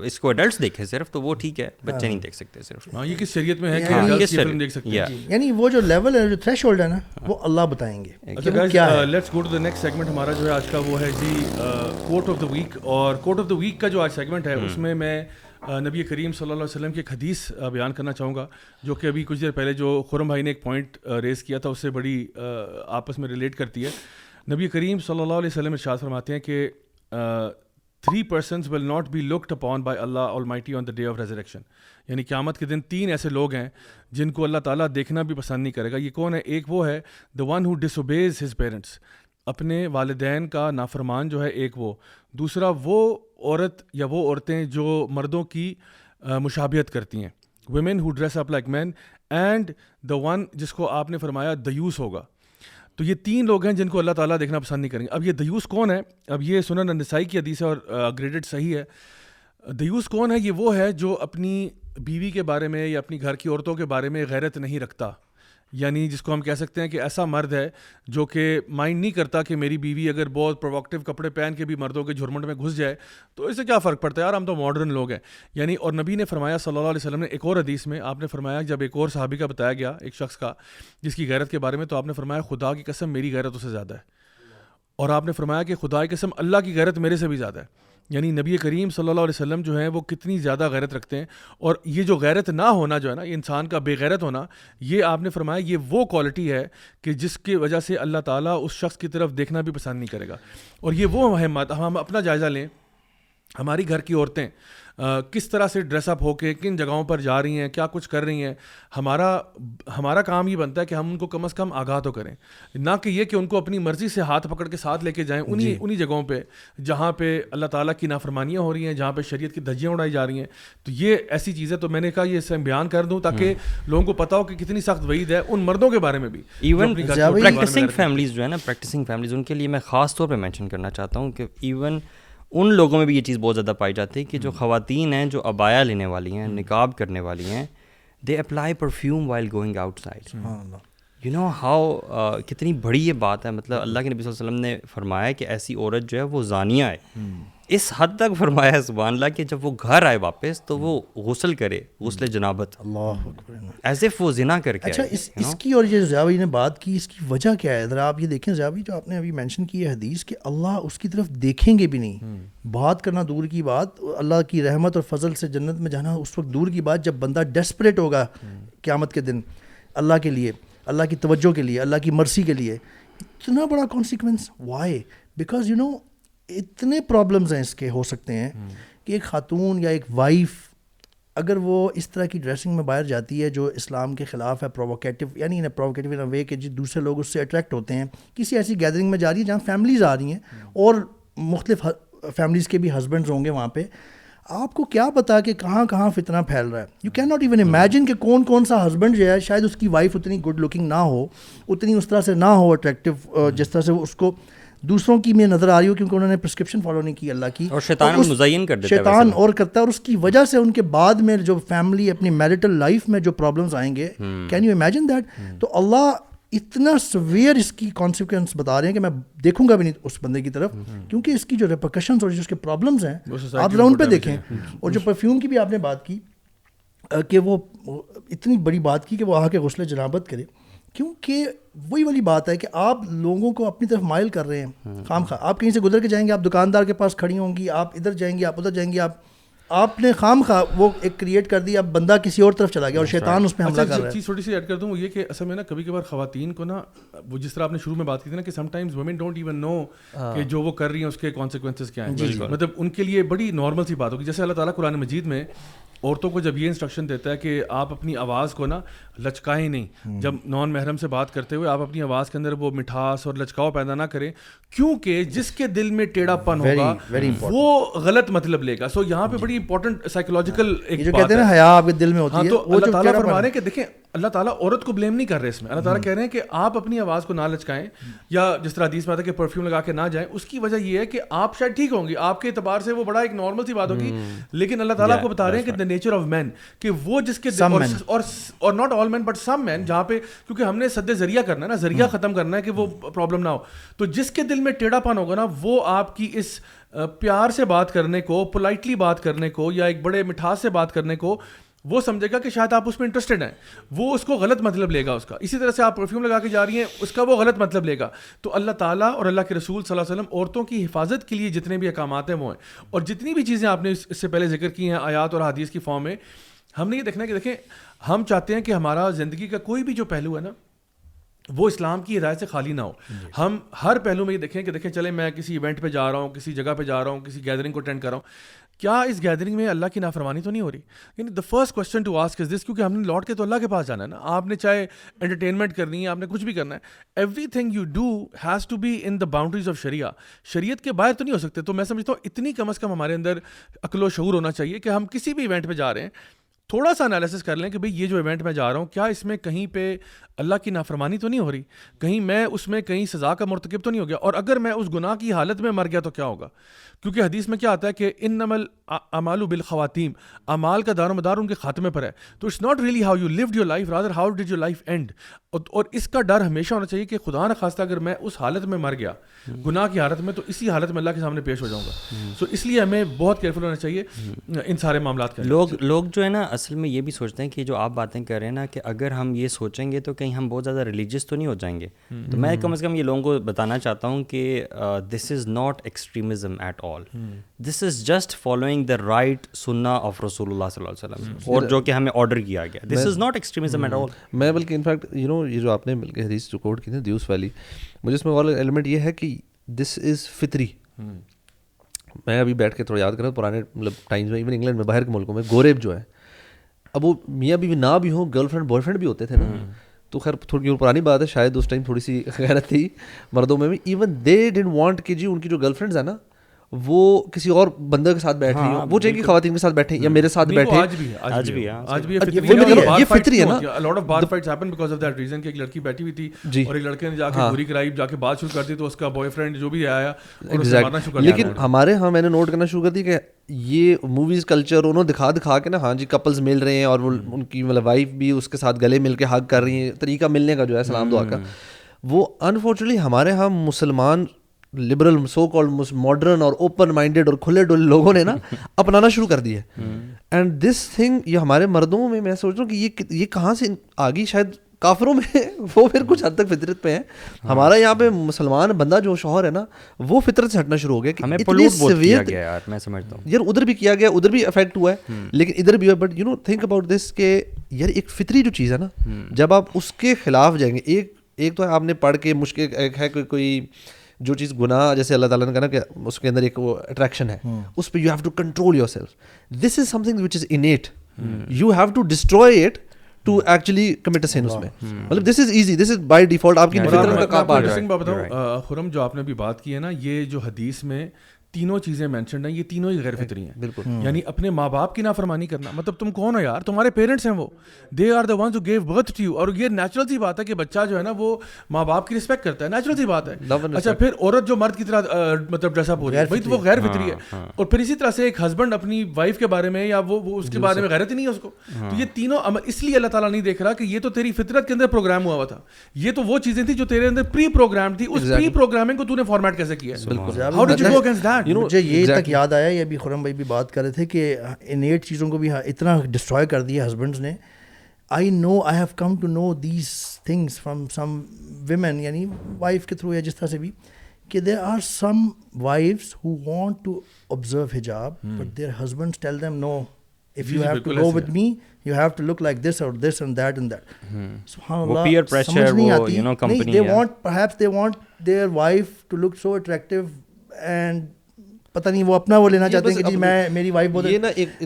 اس کو ایڈلٹس دیکھیں صرف تو وہ ٹھیک ہے بچے نہیں دیکھ سکتے صرف۔ ہاں یہ کس شریعت میں ہے کہ فلم دیکھ سکتے ہیں؟ یعنی وہ جو لیول ہے جو تھریش ہولڈ ہے نا وہ اللہ بتائیں گے۔ اچھا guys let's go to the next segment ہمارا جو ہے آج کا وہ ہے جی کوٹ آف دا ویک اور کوٹ آف دا ویک کا جو آج سیگمنٹ ہے اس میں میں نبی کریم صلی اللہ علیہ وسلم کی ایک حدیث بیان کرنا چاہوں گا جو کہ ابھی کچھ دیر پہلے جو خرم بھائی نے ایک پوائنٹ ریز کیا تھا اس سے بڑی آپس میں ریلیٹ کرتی ہے۔ نبی کریم صلی اللہ علیہ وسلم ارشاد فرماتے ہیں کہ three persons will not be looked upon by Allah almighty on the day of resurrection یعنی قیامت کے دن تین ایسے لوگ ہیں جن کو اللہ تعالیٰ دیکھنا بھی پسند نہیں کرے گا۔ یہ کون ہے؟ ایک وہ ہے the one who disobeys his his parents اپنے والدین کا نافرمان جو ہے ایک وہ۔ دوسرا وہ عورت یا وہ عورتیں جو مردوں کی مشابہت کرتی ہیں۔ Women who dress up like men and the one جس کو آپ نے فرمایا دیوس ہوگا۔ تو یہ تین لوگ ہیں جن کو اللہ تعالیٰ دیکھنا پسند نہیں کریں گے۔ اب یہ دیوس کون ہے؟ اب یہ سنن نسائی کی حدیث ہے اور گریڈڈ صحیح ہے۔ دیوس کون ہے؟ یہ وہ ہے جو اپنی بیوی کے بارے میں یا اپنی گھر کی عورتوں کے بارے میں غیرت نہیں رکھتا۔ یعنی جس کو ہم کہہ سکتے ہیں کہ ایسا مرد ہے جو کہ مائنڈ نہیں کرتا کہ میری بیوی اگر بہت پرووکٹیو کپڑے پہن کے بھی مردوں کے جھرمنٹ میں گھس جائے، تو اس سے کیا فرق پڑتا ہے؟ یار، ہم تو ماڈرن لوگ ہیں۔ یعنی اور نبی نے فرمایا صلی اللہ علیہ وسلم نے ایک اور حدیث میں، آپ نے فرمایا، جب ایک اور صحابی کا بتایا گیا، ایک شخص کا، جس کی غیرت کے بارے میں، تو آپ نے فرمایا، خدا کی قسم میری غیرت اس سے زیادہ ہے۔ اور آپ نے فرمایا کہ خدا کی قسم اللہ کی غیرت میرے سے بھی زیادہ ہے۔ یعنی نبی کریم صلی اللہ علیہ وسلم جو ہیں وہ کتنی زیادہ غیرت رکھتے ہیں اور یہ جو غیرت نہ ہونا جو ہے نا انسان کا بے غیرت ہونا، یہ آپ نے فرمایا یہ وہ کوالٹی ہے کہ جس کی وجہ سے اللہ تعالیٰ اس شخص کی طرف دیکھنا بھی پسند نہیں کرے گا۔ اور یہ وہ مہمات ہم اپنا جائزہ لیں۔ ہماری گھر کی عورتیں کس طرح سے ڈریس اپ ہو کے کن جگہوں پر جا رہی ہیں کیا کچھ کر رہی ہیں ہمارا ہمارا کام یہ بنتا ہے کہ ہم ان کو کم از کم آگاہ تو کریں۔ نہ کہ یہ کہ ان کو اپنی مرضی سے ہاتھ پکڑ کے ساتھ لے کے جائیں انہیں جی۔ انہیں جگہوں پہ جہاں پہ اللہ تعالیٰ کی نافرمانیاں ہو رہی ہیں جہاں پہ شریعت کی دھجیاں اڑائی جا رہی ہیں۔ تو یہ ایسی چیز ہے تو میں نے کہا یہ بیان کر دوں تاکہ لوگوں کو پتا ہو کہ کتنی سخت وعید ہے ان مردوں کے بارے میں بھی۔ ایون پریکٹسنگ فیملیز جو ہے نا پریکٹسنگ فیملیز ان کے لیے میں خاص طور پہ مینشن کرنا چاہتا ہوں کہ ایون ان لوگوں میں بھی یہ چیز بہت زیادہ پائی جاتی ہے کہ جو خواتین ہیں جو ابایا لینے والی ہیں نکاب کرنے والی ہیں they apply perfume while going outside you know how کتنی بڑی یہ بات ہے۔ مطلب اللہ کے نبی صلی اللہ علیہ وسلم نے فرمایا کہ ایسی عورت جو ہے وہ زانیہ ہے۔ اس حد تک فرمایا سبحان اللہ کہ جب وہ گھر آئے واپس تو وہ غسل کرے غسل جنابت۔ ایز اف وہ زنا کر کے اچھا اس اس کی اور یہ زیاوی نے بات کی اس کی وجہ کیا ہے؟ ذرا آپ یہ دیکھیں زیاوی جو آپ نے ابھی مینشن کی ہے حدیث کہ اللہ اس کی طرف دیکھیں گے بھی نہیں۔ بات کرنا دور کی بات اللہ کی رحمت اور فضل سے جنت میں جانا اس وقت دور کی بات جب بندہ ڈیسپریٹ ہوگا قیامت کے دن اللہ کے لیے اللہ کی توجہ کے لیے اللہ کی مرسی کے لیے۔ اتنا بڑا consequence why because you know اتنے پرابلمز ہیں اس کے ہو سکتے ہیں کہ ایک خاتون یا ایک وائف اگر وہ اس طرح کی ڈریسنگ میں باہر جاتی ہے جو اسلام کے خلاف ہے پرووکیٹو یعنی پرووکیٹو ان وے کہ جی دوسرے لوگ اس سے اٹریکٹ ہوتے ہیں کسی ایسی گیدرنگ میں جا رہی ہے جہاں فیملیز آ رہی ہیں اور مختلف فیملیز کے بھی ہسبینڈز ہوں گے وہاں پہ آپ کو کیا پتا کہ کہاں کہاں فتنہ پھیل رہا ہے؟ You can not even imagine کہ کون کون سا ہسبینڈ جو ہے شاید اس کی وائف اتنی گڈ لکنگ نہ ہو اتنی اس طرح سے نہ ہو اٹریکٹیو جس طرح سے وہ اس کو دوسروں کی میں نظر آ رہی ہو کیونکہ انہوں نے پرسکرپشن فالو نہیں کی اللہ کی. اور شیطان مزین کر دیتا شیطان اور کرتا ہے اور اس کی وجہ سے ان کے بعد میں جو فیملی اپنی میرٹل لائف میں جو پرابلمس آئیں گے کین یو امیجن دیٹ تو اللہ اتنا سویئر اس کی کانسیکوینس بتا رہے ہیں کہ میں دیکھوں گا بھی نہیں اس بندے کی طرف کیونکہ اس کی جو ریپرکشنس اور جو اس کے پرابلمس ہیں آپ ذرا ان پہ دیکھیں۔ اور جو پرفیوم کی بھی آپ نے بات کی کہ وہ اتنی بڑی بات کی کہ وہ آ کے غسل جنابت کرے۔ کیونکہ وہی والی بات ہے کہ آپ لوگوں کو اپنی طرف مائل کر رہے ہیں۔ خام خواہ آپ کہیں سے گزر کے جائیں گے آپ دکاندار کے پاس کھڑی ہوں گی آپ ادھر جائیں گے آپ ادھر جائیں گے آپ آپ نے خام خواہ وہ ایک کریٹ کر دی اب بندہ کسی اور طرف چلا گیا اور شیطان اس پہ حملہ اچھا، کر رہا ہے۔ چیز تھوڑی سی ایڈ کر دوں وہ یہ کہ اصل میں نا کبھی کبھار خواتین کو نا وہ جس طرح آپ نے شروع میں بات کی تھی نا کہ sometimes women don't even know کہ جو وہ کر رہی ہیں اس کے کانسیکوینسز کیا ہیں۔ مطلب ان کے لیے بڑی نارمل سی بات ہوگی۔ جیسے اللہ تعالیٰ قرآن مجید میں عورتوں کو جب یہ انسٹرکشن دیتا ہے کہ آپ اپنی آواز کو نا لچکائیں نہیں۔ جب نان محرم سے بات کرتے ہوئے آپ اپنی آواز کے اندر وہ مٹھاس اور لچکاؤ پیدا نہ کریں کیونکہ جس کے دل میں ٹیڑھا پن ہوگا وہ غلط مطلب لے گا۔ سو یہاں پہ بڑی امپورٹنٹ سائیکولوجیکل ایک حیا آپ کے دل میں ہوتی ہاں ہے تو اللہ تعالیٰ فرما رہے ہیں کہ دیکھیں اللہ تعالیٰ عورت کو بلیم نہیں کر رہے اس میں۔ اللہ تعالیٰ کہہ رہے ہیں کہ آپ اپنی آواز کو نہ لچکائیں یا جس طرح حدیث میں آتا ہے کہ پرفیوم لگا کے نہ جائیں اس کی وجہ یہ ہے کہ آپ شاید ٹھیک ہوں گی۔ آپ کے اعتبار سے وہ بڑا ایک نارمل سی بات ہوگی لیکن اللہ تعالیٰ کو بتا رہے ہیں کہ نیچر آف مین کہ وہ جس کے اور- not all main but some مین جہاں پہ کیونکہ ہم نے سد ذریعہ کرنا ہے نا ذریعہ ختم کرنا ہے کہ وہ پرابلم نہ ہو۔ تو جس کے دل میں ٹیڑھا پن ہوگا نا وہ آپ کی اس پیار سے بات کرنے کو پولائٹلی بات کرنے کو یا ایک بڑے مٹھاس سے بات کرنے کو وہ سمجھے گا کہ شاید آپ اس میں انٹرسٹڈ ہیں۔ وہ اس کو غلط مطلب لے گا اس کا۔ اسی طرح سے آپ پرفیوم لگا کے جا رہی ہیں، اس کا وہ غلط مطلب لے گا۔ تو اللہ تعالیٰ اور اللہ کے رسول صلی اللہ علیہ وسلم عورتوں کی حفاظت کے لیے جتنے بھی احکامات ہیں وہ ہیں۔ اور جتنی بھی چیزیں آپ نے اس سے پہلے ذکر کی ہیں، آیات اور حدیث کی فارم میں، ہم نے یہ دیکھنا ہے کہ دیکھیں، ہم چاہتے ہیں کہ ہمارا زندگی کا کوئی بھی جو پہلو ہے نا وہ اسلام کی ہدایت سے خالی نہ ہو۔ ہم ہر پہلو میں یہ دیکھیں کہ دیکھیں چلے میں کسی ایونٹ پہ جا رہا ہوں کسی جگہ پہ جا رہا ہوں کسی گیدرنگ کو اٹینڈ کر رہا ہوں۔ کیا اس گیدرنگ میں اللہ کی نافرمانی تو نہیں ہو رہی؟ یعنی the first question to ask is this کیونکہ ہم نے لوٹ کے تو اللہ کے پاس جانا ہے نا۔ آپ نے چاہے انٹرٹینمنٹ کرنی ہے آپ نے کچھ بھی کرنا ہے۔ Everything you do has to be in the boundaries of شریعہ شریعت کے باہر تو نہیں ہو سکتے۔ تو میں سمجھتا ہوں اتنی کم از کم ہمارے اندر عقل و شعور ہونا چاہیے کہ ہم کسی بھی ایونٹ پہ جا رہے ہیں۔ تھوڑا سا انالیسس کر لیں کہ بھئی یہ جو ایونٹ میں جا رہا ہوں، کیا اس میں کہیں پہ اللہ کی نافرمانی تو نہیں ہو رہی؟ کہیں میں اس میں کہیں سزا کا مرتکب تو نہیں ہو گیا؟ اور اگر میں اس گناہ کی حالت میں مر گیا تو کیا ہوگا؟ کیونکہ حدیث میں کیا آتا ہے کہ ان نمل امال بالخواتین امال کا دار و مدار ان کے خاتمے پر ہے۔ تو it's not really how you lived your life rather how did your life and اور اس کا ڈر ہمیشہ ہونا چاہیے کہ خدا نہ خواستہ اگر میں اس حالت میں مر گیا، گناہ کی حالت میں، تو اسی حالت میں اللہ کے سامنے پیش ہو جاؤں گا۔ سو اس لیے ہمیں بہت کیئرفل ہونا چاہیے، ان سارے معاملات کا۔ لوگ لوگ جو ہے نا، اصل میں یہ بھی سوچتے ہیں کہ جو آپ باتیں کر رہے ہیں نا، کہ اگر ہم یہ سوچیں گے تو کہیں ہم بہت زیادہ ریلیجیس تو نہیں ہو جائیں گے۔ تو میں کم از کم یہ لوگوں کو بتانا چاہتا ہوں کہ this is not extremism at all this is just following the right سننا آف رسول اللہ صلی اللہ علیہ وسلم اور جو کہ ہمیں آرڈر کیا گیا. This is not extremism at all میں بلکہ انفیکٹ یو نو یہ جو آپ نے مل کے حدیث جو کوٹ کی تھی دیوس والی مجھے اس میں والا ایلیمنٹ یہ ہے کہ دس از فطری میں ابھی بیٹھ کے تھوڑا یاد کرا پرانے مطلب ٹائمز میں ایون انگلینڈ میں باہر کے ملکوں میں گوریب جو ہے اب وہ میاں بیوی نہ بھی ہوں گرل فرینڈ بوائے فرینڈ بھی ہوتے تھے نا۔ تو خیر تھوڑی پرانی بات ہے شاید اس ٹائم تھوڑی سی غیرت تھی مردوں میں بھی۔ ایون دے ڈنٹ وانٹ کہ جی ان کی جو گرل فرینڈز ہیں نا وہ کسی اور بندے کے ساتھ بیٹھے ہوں وہ چاہیے کہ خواتین کے ساتھ بیٹھے یا میرے ساتھ بیٹھے آج بھی آج بھی آج بھی یہ فطری ہے نا۔ Lot of bar fights happen because of that reason کہ ایک لڑکی بیٹھی ہوئی تھی اور ایک لڑکے نے جا کے گوری کرائی جا کے بات شروع کر دی تو اس کا بوائے فرینڈ جو بھی آیا لیکن ہمارے ہاں میں نے نوٹ کرنا شروع کر دی کہ یہ موویز کلچر انہوں دکھا دکھا کے نا ہاں جی کپلز مل رہے ہیں اور وہ ان کی مطلب وائف بھی اس کے ساتھ گلے مل کے حق کر رہی ہیں طریقہ ملنے کا جو ہے سلام دعا کا۔ وہ انفارچونیٹلی ہمارے ہاں مسلمان لبرل سو کالڈ ماڈرن اور اوپن مائنڈیڈ اور کھلے ڈلے لوگوں نے نا اپنانا شروع کر دیا اینڈ دس تھنگ یہ ہمارے مردوں میں میں سوچ رہا ہوں کہ یہ یہ کہاں سے آگی؟ شاید کافروں میں وہ پھر کچھ حد تک فطرت پہ ہیں۔ ہمارا یہاں پہ مسلمان بندہ جو شوہر ہے نا وہ فطرت سے ہٹنا شروع ہو گیا کہ یار ادھر بھی کیا گیا ادھر بھی افیکٹ ہوا ہے۔ لیکن ادھر بھی ہوا but you know think about this کہ یار ایک فطری جو چیز ہے نا جب آپ اس کے خلاف جائیں گے ایک ایک تو آپ نے پڑھ کے مشکل ہے کوئی جو چیز گناہ جیسے اللہ تعالیٰ نے کہا نا کہ اس کے اندر ایک وہ اٹریکشن ہے اس پہ you have to control yourself this is something which is innate you have to destroy it to actually commit sin اس میں۔ مطلب this is easy this is by default آپ کی فطرت کا پارٹ ہے۔ خرم جو آپ نے بھی بات کی ہے نا یہ جو حدیث میں تینوں چیزیں مینشنڈ ہیں یہ تینوں ہی غیر فطری ہیں۔ بالکل۔ یعنی اپنے ماں باپ کی نافرمانی کرنا۔ مطلب تم کون ہو یار؟ تمہارے پیرنٹس ہیں وہ۔ دے آر دا ونس جو گیو برتھ ٹو یو اور یہ نیچرل سی بات ہے کہ بچہ جو ہے نا وہ ماں باپ کی رسپیکٹ کرتا ہے۔ نیچرل سی بات ہے۔ اچھا پھر عورت جو مرد کی طرح مطلب ڈریس اپ ہو رہی ہے بھائی تو وہ غیر فطری ہے۔ اور پھر اسی طرح سے ایک ہسبینڈ اپنی وائف کے بارے میں یا وہ اس کے بارے میں غیرت ہی نہیں ہے اس کو۔ تو یہ تینوں اس لیے اللہ تعالیٰ نہیں دیکھ رہا کہ یہ تو تیری فطرت کے اندر پروگرام ہوا ہوا تھا۔ یہ تو وہ چیزیں تھی جو تیرے اندر پری پروگرام تھی اس پری پروگرامنگ کو تو نے فارمیٹ کیسے کیا ہے؟ مجھے یہ تک یاد آیا یہ ابھی خرم بھائی بھی بات کر رہے تھے کہ انیٹ چیزوں کو بھی اتنا ڈسٹروائے کر دیا ہسبینڈس نے۔ I know I have come to know these things from some women یعنی وائف کے تھرو یا جس طرح سے بھی کہ there are some wives who want to observe حجاب but their husband tell them no if you have to go with me you have to look like this اور this and that and that سبحان اللہ سمجھ نہیں آتی they want perhaps they want their wife to look so attractive and پتہ نہیں وہ اپنا وہ لینا چاہتے ہیں کہ جی میں میری وائف بہت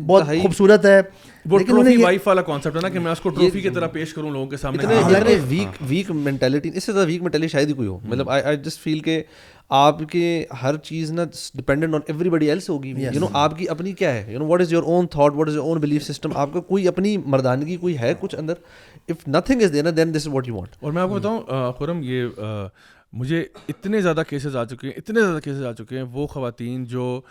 بہت خوبصورت ہے۔ وہ ٹرافی وائف والا کانسیپٹ ہے نا کہ میں اس کو ٹرافی کی طرح پیش کروں لوگوں کے سامنے۔ اتنے ویک ویک مینٹیلٹی اس سے زیادہ ویک مینٹیلٹی شاید ہی کوئی ہو۔ مطلب آئی جسٹ فیل کہ آپ کے ہر چیز نا dependent on everybody else ہوگی یو نو آپ کی اپنی کیا ہے؟ You know what is your own thought what is your own belief system آپ کا کوئی اپنی مردانگی کوئی ہے کچھ اندر؟ اف نتھنگ از دینا then this is what you want اور میں آپ کو بتاؤں خرم یہ مجھے اتنے زیادہ کیسز آ چکے ہیں، اتنے زیادہ کیسز آ چکے ہیں، وہ خواتین جو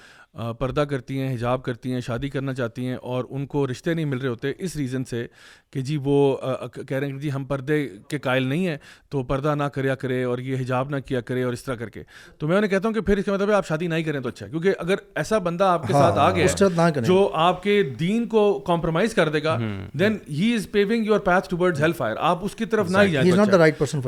پردہ کرتی ہیں حجاب کرتی ہیں شادی کرنا چاہتی ہیں اور ان کو رشتے نہیں مل رہے ہوتے اس ریزن سے کہ جی وہ کہہ رہے ہیں کہ جی ہم پردے کے قائل نہیں ہیں تو پردہ نہ کریا کرے اور یہ حجاب نہ کیا کرے اور اس طرح کر کے۔ تو میں انہیں کہتا ہوں کہ پھر اس کا مطلب ہے آپ شادی نہیں کریں تو اچھا کیونکہ اگر ایسا بندہ آپ کے ساتھ آ گیا جو آپ کے دین کو کمپرومائز کر دے گا then he is paving your path toward hellfire آپ اس کی طرف نہ ہی جائیں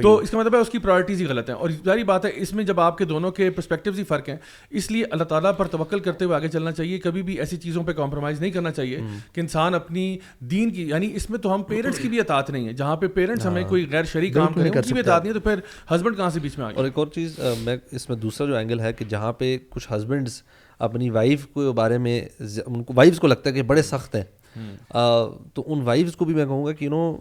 تو اس کا مطلب ہے اس کی پرائرٹیز ہی غلط ہیں اور ظاہری بات ہے اس میں جب آپ کے دونوں کے پرسپیکٹیوز ہی فرق ہیں اس لیے اللہ تعالیٰ پر توکل کرتے ہوئے آگے چلنا چاہیے کبھی بھی ایسی چیزوں پہ کمپرومائز نہیں کرنا چاہیے کہ انسان اپنی دین کی یعنی اس میں تو ہم پیرنٹس کی بھی اطاعت نہیں ہے جہاں پہ پیرنٹس ہمیں کوئی غیر شریک کام کریں ان کی بھی اطاعت نہیں ہے تو پھر ہسبینڈ کہاں سے بیچ میں آ اور ایک اور چیز میں اس میں دوسرا جو اینگل ہے کہ جہاں پہ کچھ ہسبینڈس اپنی وائف کو بارے میں ان کو وائفس کو لگتا ہے کہ بڑے سخت ہیں۔ تو ان وائفس کو بھی میں کہوں گا کہ you know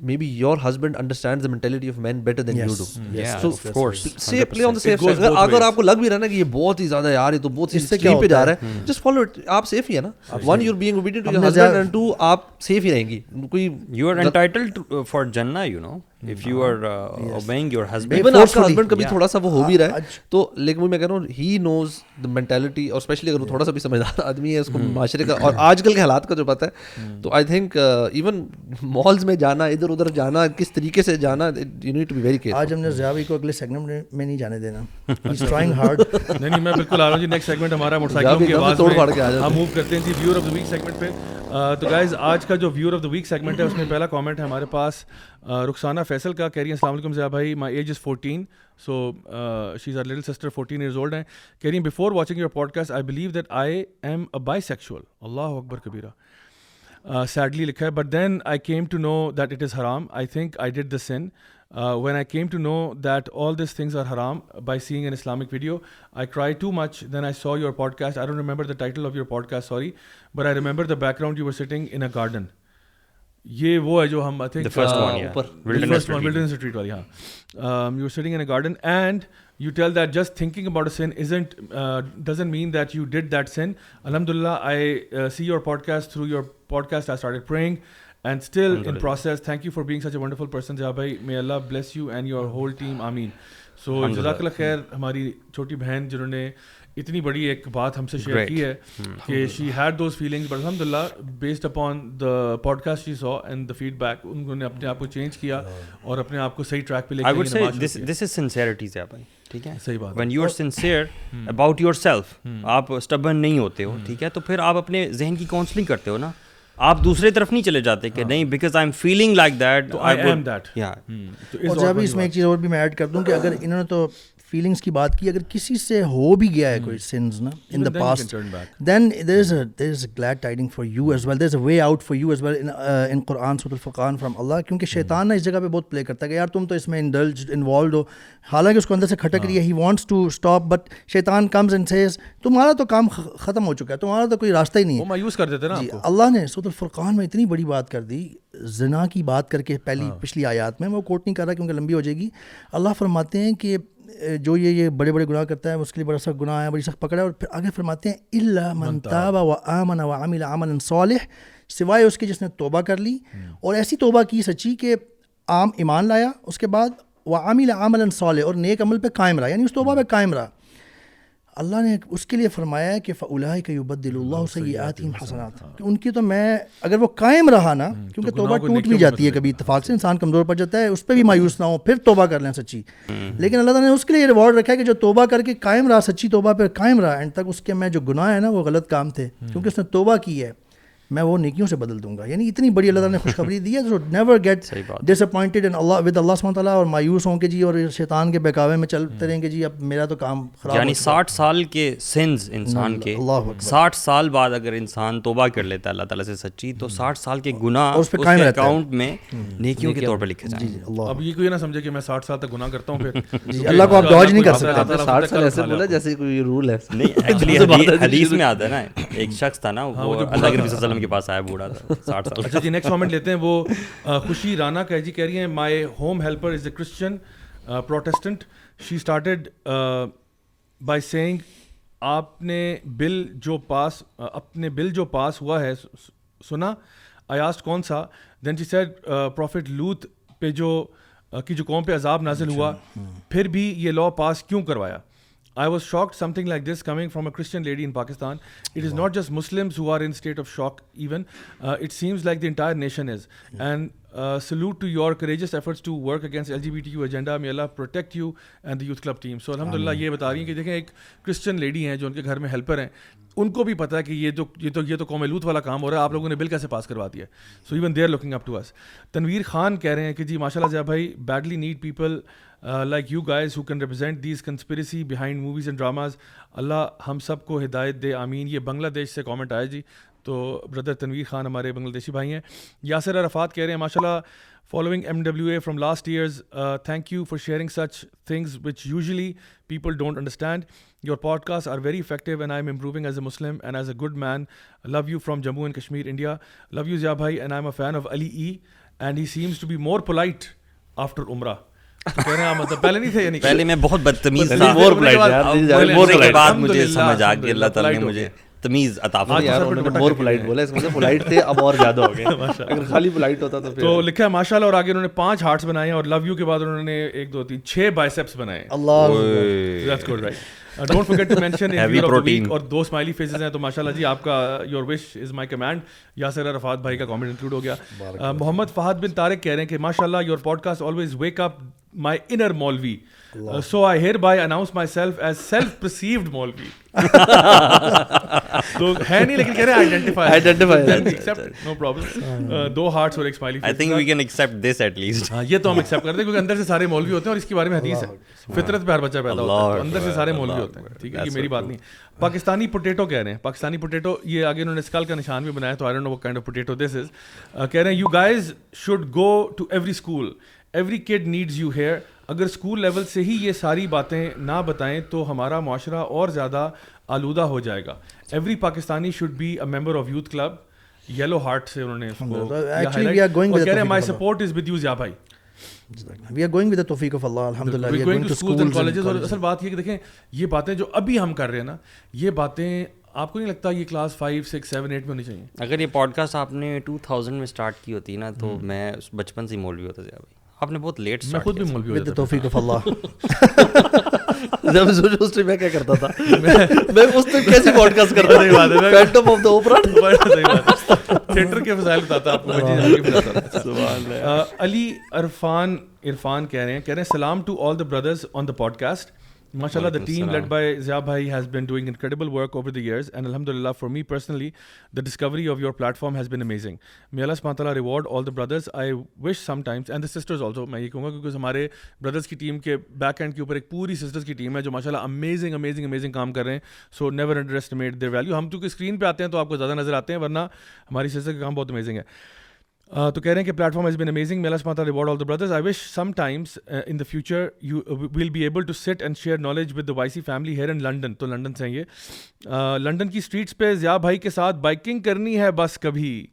maybe your husband understand the mentality of men better than you do safe play on the safe side اگر آپ کو لگ بھی رہا نا کہ یہ بہت ہی زیادہ یار یہ تو بہت ہی اسٹریم پہ جا رہا ہے؟ جسٹ فالو اٹ آپ سیف ہی ہے نا when you being obedient to your husband and to آپ سیف ہی رہیں گی کوئی یو آر انٹائٹلڈ فار جنہ you know if you are obeying your husband even آپ کا ہسبینڈ کبھی تھوڑا سا وہ ہو بھی رہا ہے تو لیکن میں کہہ رہا ہوں ہی نوز دا مینٹیلٹی اور اسپیشلی اگر وہ تھوڑا سا بھی سمجھدار آدمی ہے اس کو معاشرے کا اور آج کل کے حالات کا جو پتہ ہے تو آئی تھنک ایون مالز میں جانا ادھر ادھر جانا کس طریقے سے جانا you need to be very care آج ہم نے کو اگلے سیگمنٹ میں نہیں جانے دینا ہی از ٹرائنگ ہارڈ نہیں نہیں میں بالکل آ رہا ہوں جی نیکسٹ سیگمنٹ ہمارا موٹر سائیکل کی آواز میں ہم موو کرتے ہیں جی viewer of the week segment پہ تو گائز آج کا جو viewer of the week segment ہے اس میں پہلا کامنٹ ہے ہمارے پاس رخسانہ فیصل کا کہہ رہی ہیں، السلام علیکم ضیاء بھائی my age is fourteen so she is our little sister fourteen years old ہیں۔ کہہ رہی ہیں before watching your podcast I believe that I am a bisexual Allah اکبر کبیرہ سیڈلی لکھا ہے but then I came to know that it is حرام I think I did the sin when I came to know that all these things are حرام by saying an Islamic video I try to much then I saw your podcast I don't remember the title of your podcast sorry but I remember the background you were sitting in a garden یہ وہ ہے جو ہم والی ہاں you sitting in a garden and you tell that just thinking about sin isn't doesn't mean that you did that sin الحمد للہ I see your podcast through your podcast I start praying and still in process thank you for being such a wonderful person جہاں بھائی may Allah bless you and your whole team آمین so جزاک اللہ خیر ہماری چھوٹی بہن جنہوں نے اتنی بڑی ایک بات ہم سے شیئر کی ہے کہ she had those feelings but الحمد للہ based upon the podcast she saw and the feedback انہوں نے اپنے آپ کو چینج کیا اور اپنے آپ کو صحیح ٹریک پہ لے کے دس از سنسیئرٹی سے ٹھیک ہے؟ صحیح بات when you are sincere about yourself آپ اسٹبن نہیں ہوتے ہو ٹھیک ہے؟ تو پھر آپ اپنے ذہن کی کاؤنسلنگ کرتے ہو نا۔ آپ دوسرے طرف نہیں چلے جاتے کہ نہیں because I am feeling like that اور جب اس میں ایک چیز اور بھی میں ایڈ کر دوں کہ اگر انہوں نے تو فیلنگس کی بات کی اگر کسی سے ہو بھی گیا ہے کوئی سنز نا in the past then there is there is a glad tiding for you as well there is a way out for you as well in Quran سعود الفقان فرام اللہ کیونکہ شیطان نا اس جگہ پہ بہت پلے کرتا ہے کہ یار تم تو اس میں انڈلج انوالوڈ ہو۔ حالانکہ اس کو اندر سے کھٹک رہی ہے he wants to stop but شیطان کمز اینڈ سیز تمہارا تو کام ختم ہو چکا ہے تمہارا تو کوئی راستہ ہی نہیں ہے۔ مایوس کر دیتے نا جی اللہ نے سعود الفرقان میں اتنی بڑی بات کر دی زنا کی بات کر کے پہلی پچھلی آیات میں وہ کوٹ نہیں کر رہا کیونکہ لمبی ہو جائے گی۔ اللہ فرماتے ہیں کہ جو یہ یہ بڑے بڑے گناہ کرتا ہے اس کے لیے بڑا سخت گناہ ہے بڑی سخت پکڑا ہے اور پھر آگے فرماتے ہیں اللہ منتابہ و آمن و عامل عمل صالح۔ سوائے اس کے جس نے توبہ کر لی۔ اور ایسی توبہ کی سچی کہ عام ایمان لایا اس کے بعد وہ عامل عمل صالح اور نیک عمل پہ قائم رہا۔ یعنی اس توبہ پہ قائم رہا۔ اللہ نے اس کے لیے فرمایا ہے کہ فلاح کے یبدل اللہ سیئات حسنات۔ کہ ان کی تو میں اگر وہ قائم رہا نا کیونکہ توبہ ٹوٹ بھی جاتی ہے کبھی اتفاق سے انسان کمزور پڑ جاتا ہے اس پہ بھی مایوس نہ ہو پھر توبہ کر لیں سچی۔ لیکن اللہ تعالیٰ نے اس کے لیے ریوارڈ رکھا ہے کہ جو توبہ کر کے قائم رہا سچی توبہ پہ قائم رہا اینڈ تک اس کے میں جو گناہ ہے نا وہ غلط کام تھے۔ کیونکہ اس نے توبہ کی ہے۔ میں وہ نیکیوں سے بدل دوں گا۔ یعنی اتنی بڑی اللہ تعالیٰ نے خوشخبری دی ہے جو never get disappointed and Allah with Allah سبحانہ تعالیٰ اور مایوس ہوں کہ جی اور شیطان کے بہکاوے میں چلتے رہیں گے جی اب میرا تو کام خراب یعنی ساٹھ سال کے سنز انسان کے۔ ساٹھ سال بعد اگر انسان توبہ کر لیتا ہے اللہ تعالیٰ سے سچی تو ساٹھ سال کے گناہ اس کے اکاؤنٹ میں نیکیوں کے طور پہ لکھے جائیں۔ اب یہ کوئی نہ سمجھے کہ میں ساٹھ سال تک گناہ کرتا ہوں پھر۔ اللہ کو آپ ڈاج نہیں کر سکتے۔ ساٹھ سال ایسے بولا جیسے کوئی رول ہے۔ نہیں ایکچولی حدیث میں آتا ہے نا ایک شخص تھا نا وہ اللہ کے وسلم کے پاس آیا بوڑھا اچھا جی نیکسٹ کامنٹ لیتے ہیں وہ خوشی رانا کہ جی کہہ رہی ہیں my home helper is a Christian Protestant she started by saying آپ نے بل جو پاس اپنے بل جو پاس ہوا ہے سنا آیاس کون سا؟ دین جی سیڈ پروفٹ لوت پہ جو کی جو قوم پہ عذاب نازل ہوا پھر بھی یہ لا پاس کیوں کروایا؟ I was shock something like this coming from a Christian lady in Pakistan it is not just Muslims who are in state of shock even it seems like the entire nation is and salute to your courageous efforts to work against L G B T U agenda may Allah protect you and the youth club team so الحمد للہ یہ بتا رہی ہیں کہ دیکھیں ایک Christian lady ہیں جو ان کے گھر میں ہیلپر ہیں. ان کو بھی پتا ہے کہ یہ تو یہ تو قوم کوملت والا کام ہو رہا ہے. آپ لوگوں نے بل کیسے پاس کروا دیا so even they are looking up to us Tanveer Khan کہہ رہے ہیں کہ جی ماشاء اللہ جا بھائی badly need people like you guys who can represent these conspiracy behind movies and dramas Allah ہم سب کو ہدایت دے آمین یہ بنگلہ دیش سے کامنٹ آیا جی تو بردر تنویر خان ہمارے بنگلہ دیشی بھائی ہیں۔ یاسر عرفات کہہ رہے ہیں ماشاء اللہ following M W A from last years thank you for sharing such things which usually people don't understand your podcast are very effective and I am improving as a Muslim and as a good man love you from Jammu and Kashmir India love you Zia بھائی and I am a fan of Ali E and he seems to be more polite after عمرہ مطلب پہلے نہیں تھے یعنی پہلے میں بہت بدتمیز تھا مجھے سمجھ آ گیا اللہ تعالیٰ نے مجھے تمیز عطا مور پولائٹ بولا اس میں پولائٹ تھے اب اور زیادہ ہو گئے۔ اگر خالی پولائٹ ہوتا تو تو لکھا ہے ماشاءاللہ اور آگے انہوں نے پانچ ہارٹس بنائے اور لو یو کے بعد انہوں نے ایک دو تین چھ بائسیپس بنائے Allah that's good right don't forget to mention اور دو اسمائلی فیسز ہیں تو ماشاءاللہ جی آپ کا your wish is my command Yasir Arafat بھائی کا کامنٹ انکلوڈ ہو گیا۔ محمد فہد بن طارق کہہ رہے ہیں کہ ماشاءاللہ your podcast always wake up my inner maulvi so I hereby announce myself as self perceived maulvi تو ہے نہیں لیکن کہہ رہے آئیڈینٹیفائی آئیڈینٹیفائی نو پرابلم دو ہارٹس اور ایک smiley I think we can accept this at least ہاں یہ تو ہم ایکسیپٹ کرتے ہیں کیونکہ اندر سے سارے مولوی ہوتے ہیں اور اس کے بارے میں حدیث ہے فطرت پہ ہر بچہ پیدا ہوتا ہے اندر سے سارے مولوی ہوتے ہیں ٹھیک ہے یہ میری بات نہیں پاکستانی پوٹیٹو کہہ رہے ہیں پاکستانی پوٹیٹو یہ آگے انہوں نے اسکال کا نشان بھی بنایا تو I don't know kind of potato this is کہہ رہے ہیں you guys should go to every school every kid needs you here اگر اسکول لیول سے ہی یہ ساری باتیں نہ بتائیں تو ہمارا معاشرہ اور زیادہ آلودہ ہو جائے گا۔ Every Pakistani should be a member of youth club yellow heart سے انہوں نے my support is with you Zia بھائی وی آر گوئنگ ود توفیق آف اللہ الحمد للہ کالجز اور اصل بات یہ کہ دیکھیں یہ باتیں جو ابھی ہم کر رہے ہیں نا یہ باتیں آپ کو نہیں لگتا یہ class five six seven eight میں ہونی چاہیے اگر یہ پوڈ کاسٹ آپ نے ٹو تھاؤزینڈ میں اسٹارٹ کی ہوتی نا تو میں بچپن سے مولوی ہوتا ضیا بھائی آپ نے بہت لیٹ میں خود بھی مولوی ود توفیق آف اللہ جب سوچو اس ٹائم میں کیا کرتا تھا؟ میں اس ٹائم کیسے پوڈ کاسٹ کرتا تھا؟ فینٹم آف اوپرا تھیٹر کے فضائل بتاتا آپ کو علی عرفان عرفان کہہ رہے ہیں کہہ رہے ہیں سلام to all the brothers on the podcast ماشاء اللہ the team led by Zia بھائی has been doing incredible work over the years and الحمد للہ for me personally the discovery of your platform has been amazing may Allah سمات Allah reward all the brothers I wish sometimes and the sisters also میں یہ کہوں گا کیونکہ ہمارے brothers کی team کے back and کے اوپر ایک پوری سسٹرز کی ٹیم ہے جو ماشاء اللہ امیزنگ امیزنگ امیزنگ کام کر رہے ہیں۔ So never underestimate their value ہم چونکہ اسکرین پہ آتے ہیں تو آپ کو زیادہ نظر آتے ہیں ورنہ ہماری سسٹر کا کام بہت امیزنگ ہے تو کہہ رہے ہیں کہ platform has been amazing میلا سماتا reward all the brothers I wish sometimes in the future you will be able to sit and share knowledge with the Y C family here in London تو London سے ہیں یہ. London کی streets پہ ضیاء بھائی کے ساتھ بائکنگ کرنی ہے بس کبھی.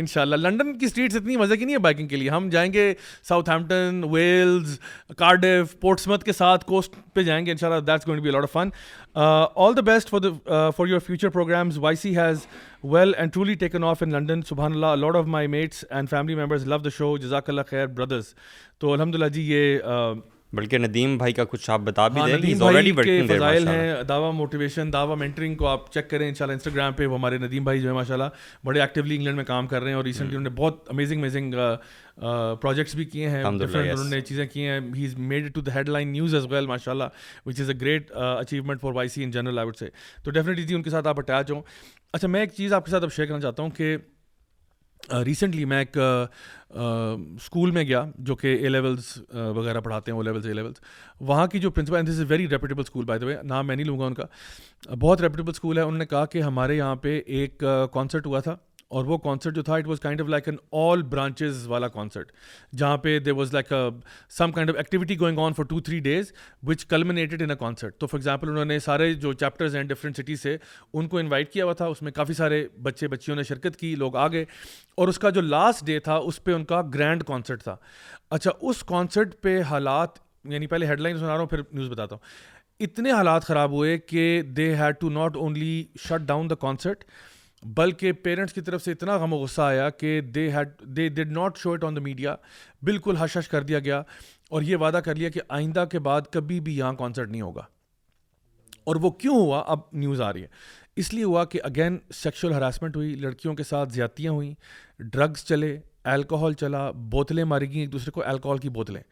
ان شاء اللہ لنڈن کی اسٹریٹس اتنی مزے کی نہیں ہے بائکنگ کے لیے۔ ہم جائیں گے Southampton Wales, Cardiff Portsmouth کے ساتھ کوسٹ پہ جائیں گے ان شاء اللہ that's going be lot of fun all the best for the for your future programs Y C has well and truly taken off in London سبحان اللہ lot of my mates and family members love the show جزاک اللہ خیر brothers تو الحمد للہ جی یہ uh, بلکہ ندیم بھائی کا کچھ آپ بتا بھی ہاں دیں ندیم بھائی کے فضائل ہیں دعویٰ موٹیویشن دعویٰ مینٹرنگ کو آپ چیک کریں انشاءاللہ انسٹاگرام پہ وہ ہمارے ندیم بھائی جو ہے ماشاء اللہ بڑے ایکٹیولی انگلینڈ میں کام کر رہے ہیں اور ریسنٹلی انہوں نے بہت امیزنگ امیزنگ پروجیکٹس بھی کیے ہیں ڈفرینٹ انہوں نے چیزیں کی ہیں۔ He is made to the headline news as well ماشاء اللہ which is a great achievement for Y C in general I would say تو ڈیفینیٹلی جی ان کے ساتھ آپ اٹیچ ہوں۔ اچھا میں ایک چیز آپ کے ساتھ اب شیئر کرنا چاہتا ہوں کہ ریسنٹلی میں ایک اسکول میں گیا جو کہ اے لیولس وغیرہ پڑھاتے ہیں او لیولس اے لیولس وہاں کی جو principal this is very reputable school by the way نام میں نہیں لوں گا ان کا۔ بہت ریپوٹیبل اسکول ہے۔ انہوں نے کہا کہ ہمارے یہاں پہ ایک کانسرٹ ہوا تھا۔ اور وہ کانسرٹ جو تھا it was kind of like an all branches والا کانسرٹ جہاں پہ they was like some kind of activity going on for two three days which culminated in a concert تو فار ایگزامپل انہوں نے سارے جو چیپٹرز ہیں ڈفرنٹ سٹیز سے، ان کو انوائٹ کیا ہوا تھا، اس میں کافی سارے بچے، بچیوں نے شرکت کی، لوگ آ گئے اور اس کا جو لاسٹ ڈے تھا، اس پہ ان کا گرینڈ کانسرٹ تھا. اچھا اس کانسرٹ پہ حالات یعنی پہلے ہیڈ لائن سنا رہا ہوں، پھر نیوز بتاتا ہوں. اتنے حالات خراب ہوئے کہ they had to not only shut down the concert بلکہ پیرنٹس کی طرف سے اتنا غم و غصہ آیا کہ they had they did not show it on the media بالکل حش حش کر دیا گیا اور یہ وعدہ کر لیا کہ آئندہ کے بعد کبھی بھی یہاں کانسرٹ نہیں ہوگا۔ اور وہ کیوں ہوا؟ اب نیوز آ رہی ہے۔ اس لیے ہوا کہ اگین سیکشل ہراسمنٹ ہوئی، لڑکیوں کے ساتھ زیادتیاں ہوئیں ڈرگس چلے الکوہول چلا، بوتلیں ماری گئیں ایک دوسرے کو الکوہول کی بوتلیں۔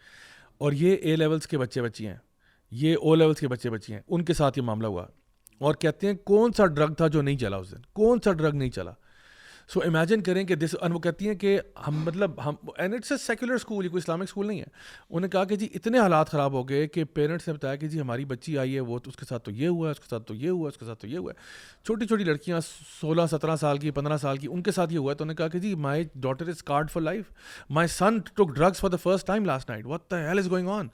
اور یہ اے لیولس کے بچے بچی ہیں۔ یہ او لیولس کے بچے بچی ہیں۔ ان کے ساتھ یہ معاملہ ہوا۔ اور کہتے ہیں کون سا ڈرگ تھا جو نہیں چلا اس دن؟ کون سا ڈرگ نہیں چلا؟ سو امیجن کریں کہ دس وہ کہتی ہیں کہ ہم مطلب ہم and it's a secular school یہ کوئی اسلامک اسکول نہیں ہے۔ انہوں نے کہا کہ جی اتنے حالات خراب ہو گئے کہ پیرنٹس نے بتایا کہ جی ہماری بچی آئی ہے، وہ تو اس کے ساتھ تو یہ ہوا ہے اس کے ساتھ تو یہ ہوا ہے اس کے ساتھ تو یہ ہوا۔ ہے چھوٹی چھوٹی لڑکیاں سولہ، سترہ سال کی، پندرہ سال کی، ان کے ساتھ یہ ہوا ہے۔ تو انہوں نے کہا کہ جی my daughter is scarred for life my son took drugs for the first time last night what the hell is going on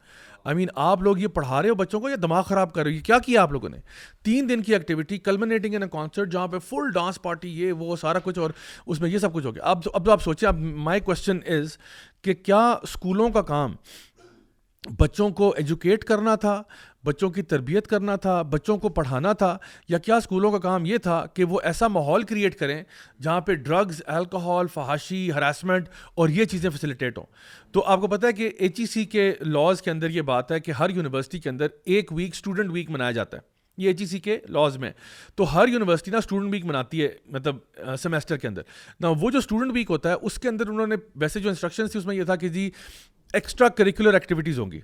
I mean آپ لوگ یہ پڑھا رہے ہو بچوں کو یا دماغ خراب کر رہے ہو؟ یہ کیا کیا آپ لوگوں نے؟ تین دن کی ایکٹیویٹی کلمنیٹنگ ان اے کانسرٹ جہاں پہ فل ڈانس پارٹی یہ، وہ، سارا کچھ اور اس میں یہ سب کچھ ہو گیا۔ اب اب تو آپ سوچیں، اب مائی کوشچن از کہ کیا اسکولوں کا کام بچوں کو ایجوکیٹ کرنا تھا، بچوں کی تربیت کرنا تھا، بچوں کو پڑھانا تھا، یا کیا اسکولوں کا کام یہ تھا کہ وہ ایسا ماحول کریٹ کریں جہاں پہ ڈرگز الکوہول فحاشی ہراسمنٹ اور یہ چیزیں فیسلیٹیٹ ہوں۔ تو آپ کو پتہ ہے کہ ایچ ای سی کے لاز کے اندر یہ بات ہے کہ ہر یونیورسٹی کے اندر ایک ویک اسٹوڈنٹ ویک منایا جاتا ہے۔ یہ ایچ ای سی کے لاز میں۔ تو ہر یونیورسٹی نا اسٹوڈنٹ ویک مناتی ہے مطلب سیمسٹر کے اندر۔ نہ وہ جو اسٹوڈنٹ ویک ہوتا ہے، اس کے اندر انہوں نے، ویسے جو انسٹرکشنس تھی، اس میں یہ تھا کہ جی ایکسٹرا کریکولر ایکٹیویٹیز ہوں گی۔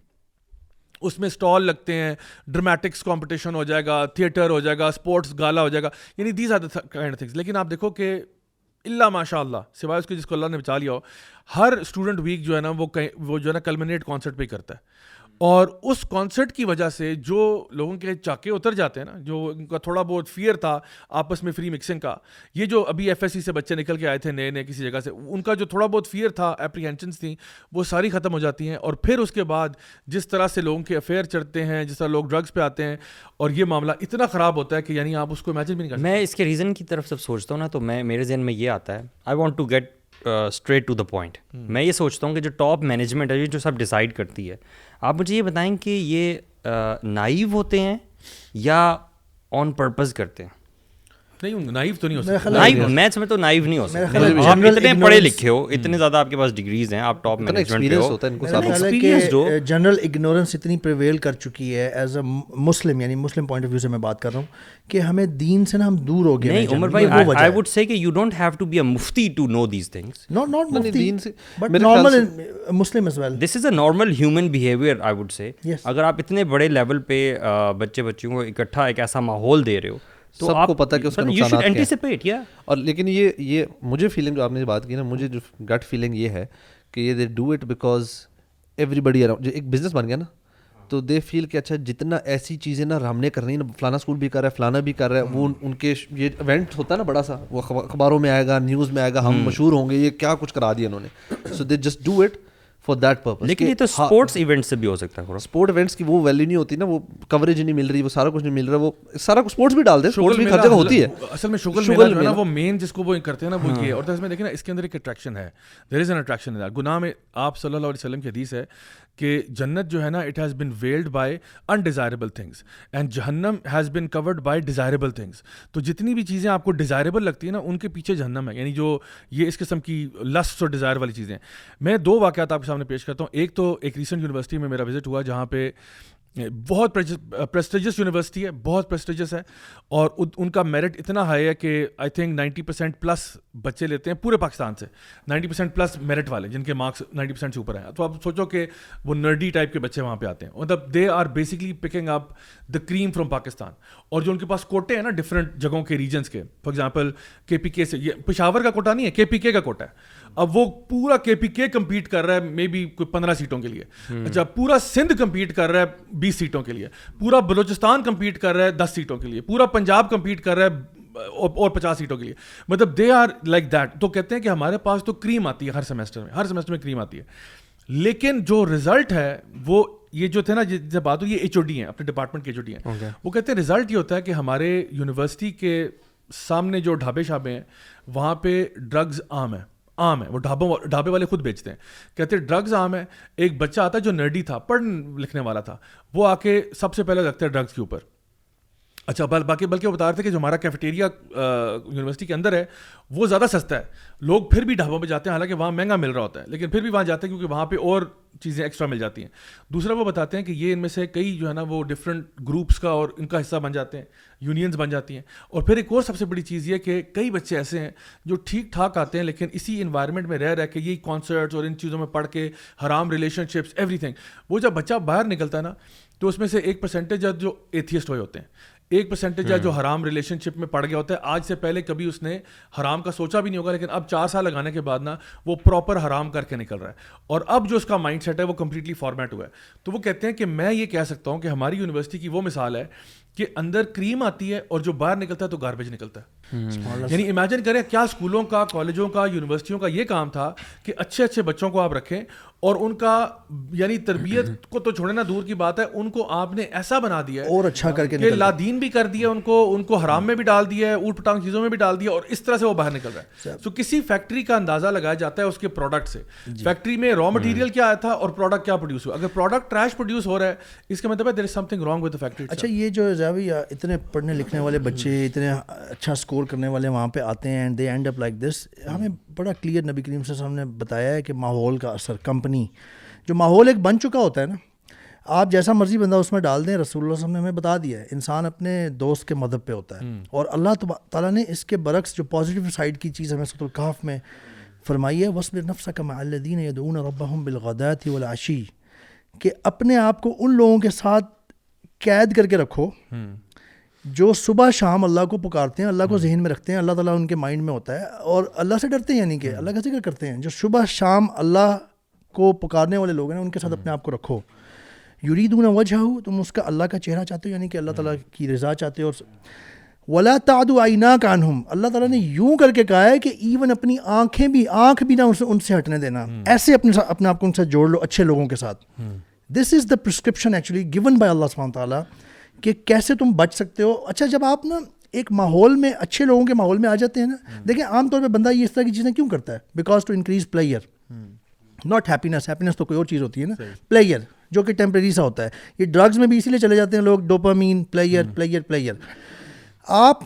اس میں اسٹال لگتے ہیں ڈرامیٹکس کمپٹیشن ہو جائے گا تھیٹر ہو جائے گا اسپورٹس گالا ہو جائے گا یعنی دیز آر کائنڈ تھنگس لیکن آپ دیکھو کہ اللہ ماشاء اللہ، سوائے اس کے جس کو اللہ نے بچا لیا ہو، ہر اسٹوڈنٹ ویک جو ہے نا، وہ وہ جو ہے نا کلمنیٹ کانسرٹ پہ کرتا ہے۔ اور اس کانسرٹ کی وجہ سے جو لوگوں کے چاکے اتر جاتے ہیں نا، جو ان کا تھوڑا بہت فیئر تھا آپس میں فری مکسنگ کا، یہ جو ابھی ایف ایس سی سے بچے نکل کے آئے تھے نئے نئے کسی جگہ سے، ان کا جو تھوڑا بہت فیئر تھا اپریہینشنس تھیں، وہ ساری ختم ہو جاتی ہیں اور پھر اس کے بعد جس طرح سے لوگوں کے افیئر چڑھتے ہیں، جس طرح لوگ ڈرگس پہ آتے ہیں اور یہ معاملہ اتنا خراب ہوتا ہے کہ یعنی آپ اس کو امیجن بھی نہیں کر میں اس کے ریزن کی طرف جب سوچتا ہوں نا تو میں، میرے ذہن میں یہ آتا ہے I want to get straight to the point میں یہ سوچتا ہوں کہ جو ٹاپ مینجمنٹ ہے جو سب ڈیسائڈ کرتی ہے، آپ مجھے یہ بتائیں کہ یہ نائیو ہوتے ہیں یا آن پرپز کرتے ہیں؟ نہیں نائیو تو نہیں ہو سکتا۔ میں سمجھ تو نائیو نہیں ہو سکتا۔ آپ اتنے پڑھے لکھے ہو اتنے زیادہ آپ کے پاس ڈگریز ہیں آپ ٹاپ مینجمنٹ پہ ہو۔ جنرل اگنورنس اتنی پریویل کر چکی ہے ایز اے مسلم یعنی مسلم پوائنٹ آف ویو سے میں بات کر رہا ہوں کہ ہمیں دین سے نا ہم دور ہو گئے نہیں عمر بھائی آئی وڈ سے کہ you don't have to be a mufti to know these things not not mufti but normal Muslim as well this is a normal human behaviour I would say اگر آپ اتنے بڑے لیول پہ بچے بچیوں کو اکٹھا ایک ایسا ماحول دے رہے ہو تو سب کو پتا کہ اس کا نقصانات اور لیکن یہ یہ مجھے فیلنگ جو آپ نے بات کی نا مجھے جو گٹ فیلنگ یہ ہے کہ یہ they do it because everybody around جو ایک بزنس بن گیا نا تو دے فیل کہ اچھا جتنا ایسی چیزیں نا ہم نے کرنی نا فلانا اسکول بھی کر رہا ہے فلانا بھی کر رہا ہے وہ ان کے یہ ایونٹ ہوتا ہے نا بڑا سا وہ اخباروں میں آئے گا نیوز میں آئے گا ہم مشہور ہوں گے یہ کیا کچھ کرا دیا انہوں نے۔ So they just do it for that purpose لیکن یہ تو اسپورٹس ایونٹ سے بھی ہو سکتا ہے اسپورٹ ایونٹس کی وہ ویلیو نہیں ہوتی نا وہ کوریج نہیں مل رہی وہ سارا کچھ نہیں مل رہا وہ سارا کچھ اسپورٹس بھی ڈالتے ہیں اسپورٹس بھی ہر جگہ ہوتی ہے۔ اصل میں شغل شغل جو ہے نا وہ مین جس کو وہ کرتے ہیں نا وہ یہ اور اس میں دیکھیں نا اس کے اندر ایک اٹریکشن ہے۔ دیر از این اٹریکشن گناہ میں آپ صلی اللہ علیہ وسلم کی حدیث ہے کہ جنت جو ہے نا it has been veiled by undesirable things and جہنم has been covered by desirable things تو جتنی بھی چیزیں آپ کو ڈیزائربل لگتی ہیں نا ان کے پیچھے جہنم ہے۔ یعنی جو یہ اس قسم کی لسٹ اور ڈیزائر والی چیزیں میں دو واقعات آپ کے سامنے سامنے پیش کرتا ہوں۔ ایک تو ایک ریسنٹ یونیورسٹی میں میرا وزٹ ہوا جہاں پہ بہت پریسٹیجس یونیورسٹی ہے، بہت پریسٹیجس ہے اور ان کا میرٹ اتنا ہائی ہے کہ I think ninety percent plus بچے لیتے ہیں پورے پاکستان سے۔ نائنٹی پرسینٹ پلس میرٹ والے، جن کے مارکس نائنٹی پرسینٹ سے اوپر ہیں۔ تو آپ سوچو کہ وہ نرڈی ٹائپ کے بچے وہاں پہ آتے ہیں۔ مطلب they are basically picking up the cream from Pakistan اور جو ان کے پاس کوٹے ہیں نا ڈفرنٹ جگہوں کے ریجنس کے فار ایگزامپل کے پی کے سے، یہ پشاور کا کوٹا نہیں ہے کے پی کے کا کوٹا ہے۔ اب وہ پورا کے پی کے کمپیٹ کر رہا ہے مے بی کوئی پندرہ سیٹوں کے لیے. اچھا پورا سندھ کمپیٹ کر رہا ہے بیس سیٹوں کے لیے. پورا بلوچستان کمپیٹ کر رہا ہے دس سیٹوں کے لیے. پورا پنجاب کمپیٹ کر رہا ہے اور پچاس سیٹوں کے لیے. مطلب دے آر لائک دیٹ تو کہتے ہیں کہ ہمارے پاس تو کریم آتی ہے ہر سیمسٹر میں. ہر سیمسٹر میں کریم آتی ہے. لیکن جو رزلٹ ہے وہ یہ جو تھے نا جب بات ہو یہ ایچ او ڈی ہیں اپنے ڈپارٹمنٹ کے ایچ او ڈی ہیں. وہ کہتے ہیں رزلٹ یہ ہوتا ہے کہ ہمارے یونیورسٹی کے سامنے جو ڈھابے شابے ہیں وہاں پہ ڈرگز عام ہیں. عام ہے، وہ ڈھابوں ڈھابے والے خود بیچتے ہیں۔ کہتے ہیں ڈرگز عام ہے، ایک بچہ آتا ہے جو نرڈی تھا، پڑھ لکھنے والا تھا، وہ آ کے سب سے پہلے لگتا ہے ڈرگز کے اوپر۔ اچھا بل، باقی، بلکہ وہ بتا رہے تھے کہ جو ہمارا کیفیٹیریا یونیورسٹی کے اندر ہے، وہ زیادہ سستا ہے۔ لوگ پھر بھی ڈھابوں پہ جاتے ہیں، حالانکہ وہاں مہنگا مل رہا ہوتا ہے، لیکن پھر بھی وہاں جاتے ہیں کیونکہ وہاں پہ اور چیزیں ایکسٹرا مل جاتی ہیں۔ دوسرا وہ بتاتے ہیں کہ یہ ان میں سے کئی جو ہے نا، وہ ڈفرینٹ گروپس کا اور ان کا حصہ بن جاتے ہیں یونینس بن جاتی ہیں۔ اور پھر ایک اور سب سے بڑی چیز یہ کہ کئی بچے ایسے ہیں جو ٹھیک ٹھاک آتے ہیں، لیکن اسی انوائرمنٹ میں رہ رہ کے یہی کانسرٹس اور ان چیزوں میں پڑھ کے حرام ریلیشن شپس ایوری تھنگ وہ جب بچہ باہر نکلتا ہے نا، تو اس میں سے ایک پرسینٹیج جو ایتھیسٹ ہوئے ہوتے ہیں۔ ایک پرسینٹیج ہے جو حرام ریلیشن شپ میں پڑ گیا ہوتا ہے آج سے پہلے کبھی اس نے حرام کا سوچا بھی نہیں ہوگا لیکن اب چار سال لگانے کے بعد نا وہ پراپر حرام کر کے نکل رہا ہے۔ اور اب جو اس کا مائنڈ سیٹ ہے وہ کمپلیٹلی فارمیٹ ہوا ہے۔ تو وہ کہتے ہیں کہ میں یہ کہہ سکتا ہوں کہ ہماری یونیورسٹی کی وہ مثال ہے کہ اندر کریم آتی ہے اور جو باہر نکلتا ہے تو گاربیج نکلتا ہے۔ یعنی امیجن کریں کیا اسکولوں کا کالجوں کا یونیورسٹیوں کا یہ کام تھا کہ اچھے اچھے بچوں کو آپ رکھیں اور ان کا یعنی تربیت کو تو چھوڑنا دور کی بات ہے ان کو آپ نے ایسا بنا دیا اور اچھا کر کے لادین بھی کر دیا ان کو ان کو حرام میں بھی ڈال دیا ہے اوٹ پٹانگ چیزوں میں بھی ڈال دیا اور اس طرح سے وہ باہر نکل رہا ہے۔ تو کسی فیکٹری کا اندازہ لگایا جاتا ہے اس کے پروڈکٹ سے۔ فیکٹری جی۔ میں را مٹیریل کیا آیا تھا اور پروڈکٹ کیا پروڈیوس ہوا۔ اگر پروڈکٹ ٹریش پروڈیوس ہو رہا ہے اس کا مطلب ہے there is something wrong with factory اچھا یہ جو اتنے پڑھنے لکھنے والے بچے اتنے اچھا اسکور کرنے والے وہاں پہ آتے ہیں and they end up like this ہمیں بڑا کلیئر نبی کریم صلی اللہ علیہ وسلم نے بتایا ہے کہ ماحول کا اثر کمپنی جو ماحول ایک بن چکا ہوتا ہے نا آپ جیسا مرضی بندہ اس میں ڈال دیں رسول اللہ وسلم نے ہمیں بتا دیا ہے انسان اپنے دوست کے مذہب پہ ہوتا ہے۔ اور اللہ تعالیٰ نے اس کے برعکس جو پازیٹیو سائڈ کی چیز ہمیں سط القاف میں فرمائی ہے وسب نفس کا معلدین یدعون ربهم بالغدات والعشی۔ کہ اپنے آپ کو ان لوگوں کے ساتھ قید کر کے رکھو۔ جو صبح شام اللہ کو پکارتے ہیں اللہ کو ذہن میں رکھتے ہیں اللہ تعالیٰ ان کے مائنڈ میں ہوتا ہے اور اللہ سے ڈرتے ہیں یعنی کہ اللہ کا ذکر کرتے ہیں۔ جو صبح شام اللہ کو پکارنے والے لوگ ہیں ان کے ساتھ اپنے آپ کو رکھو۔ یریدون وجہ ہو تم اس کا اللہ کا چہرہ چاہتے ہو یعنی کہ اللہ تعالیٰ کی رضا چاہتے ہو۔ اور ولا تعد آئینہ کانہم اللہ تعالیٰ نے یوں کر کے کہا ہے کہ ایون اپنی آنکھیں بھی آنکھ بھی نہ ان سے ہٹنے دینا۔ ایسے اپنے اپنے آپ کو ان سے جوڑ لو اچھے لوگوں کے ساتھ۔ This is the prescription actually gone by Allah سبحانہ تعالیٰ کہ کیسے تم بچ سکتے ہو۔ اچھا جب آپ نا ایک ماحول میں اچھے لوگوں کے ماحول میں آ جاتے ہیں نا دیکھیں عام طور پہ بندہ یہ اس طرح کی چیزیں کیوں کرتا ہے؟ Because to increase pleasure not happiness happiness تو کوئی اور چیز ہوتی ہے نا۔ پلیئر جو کہ ٹیمپریری سا ہوتا ہے۔ یہ ڈرگز میں بھی اسی لیے چلے جاتے ہیں لوگ ڈوپامین پلیئر پلیئر پلیئر آپ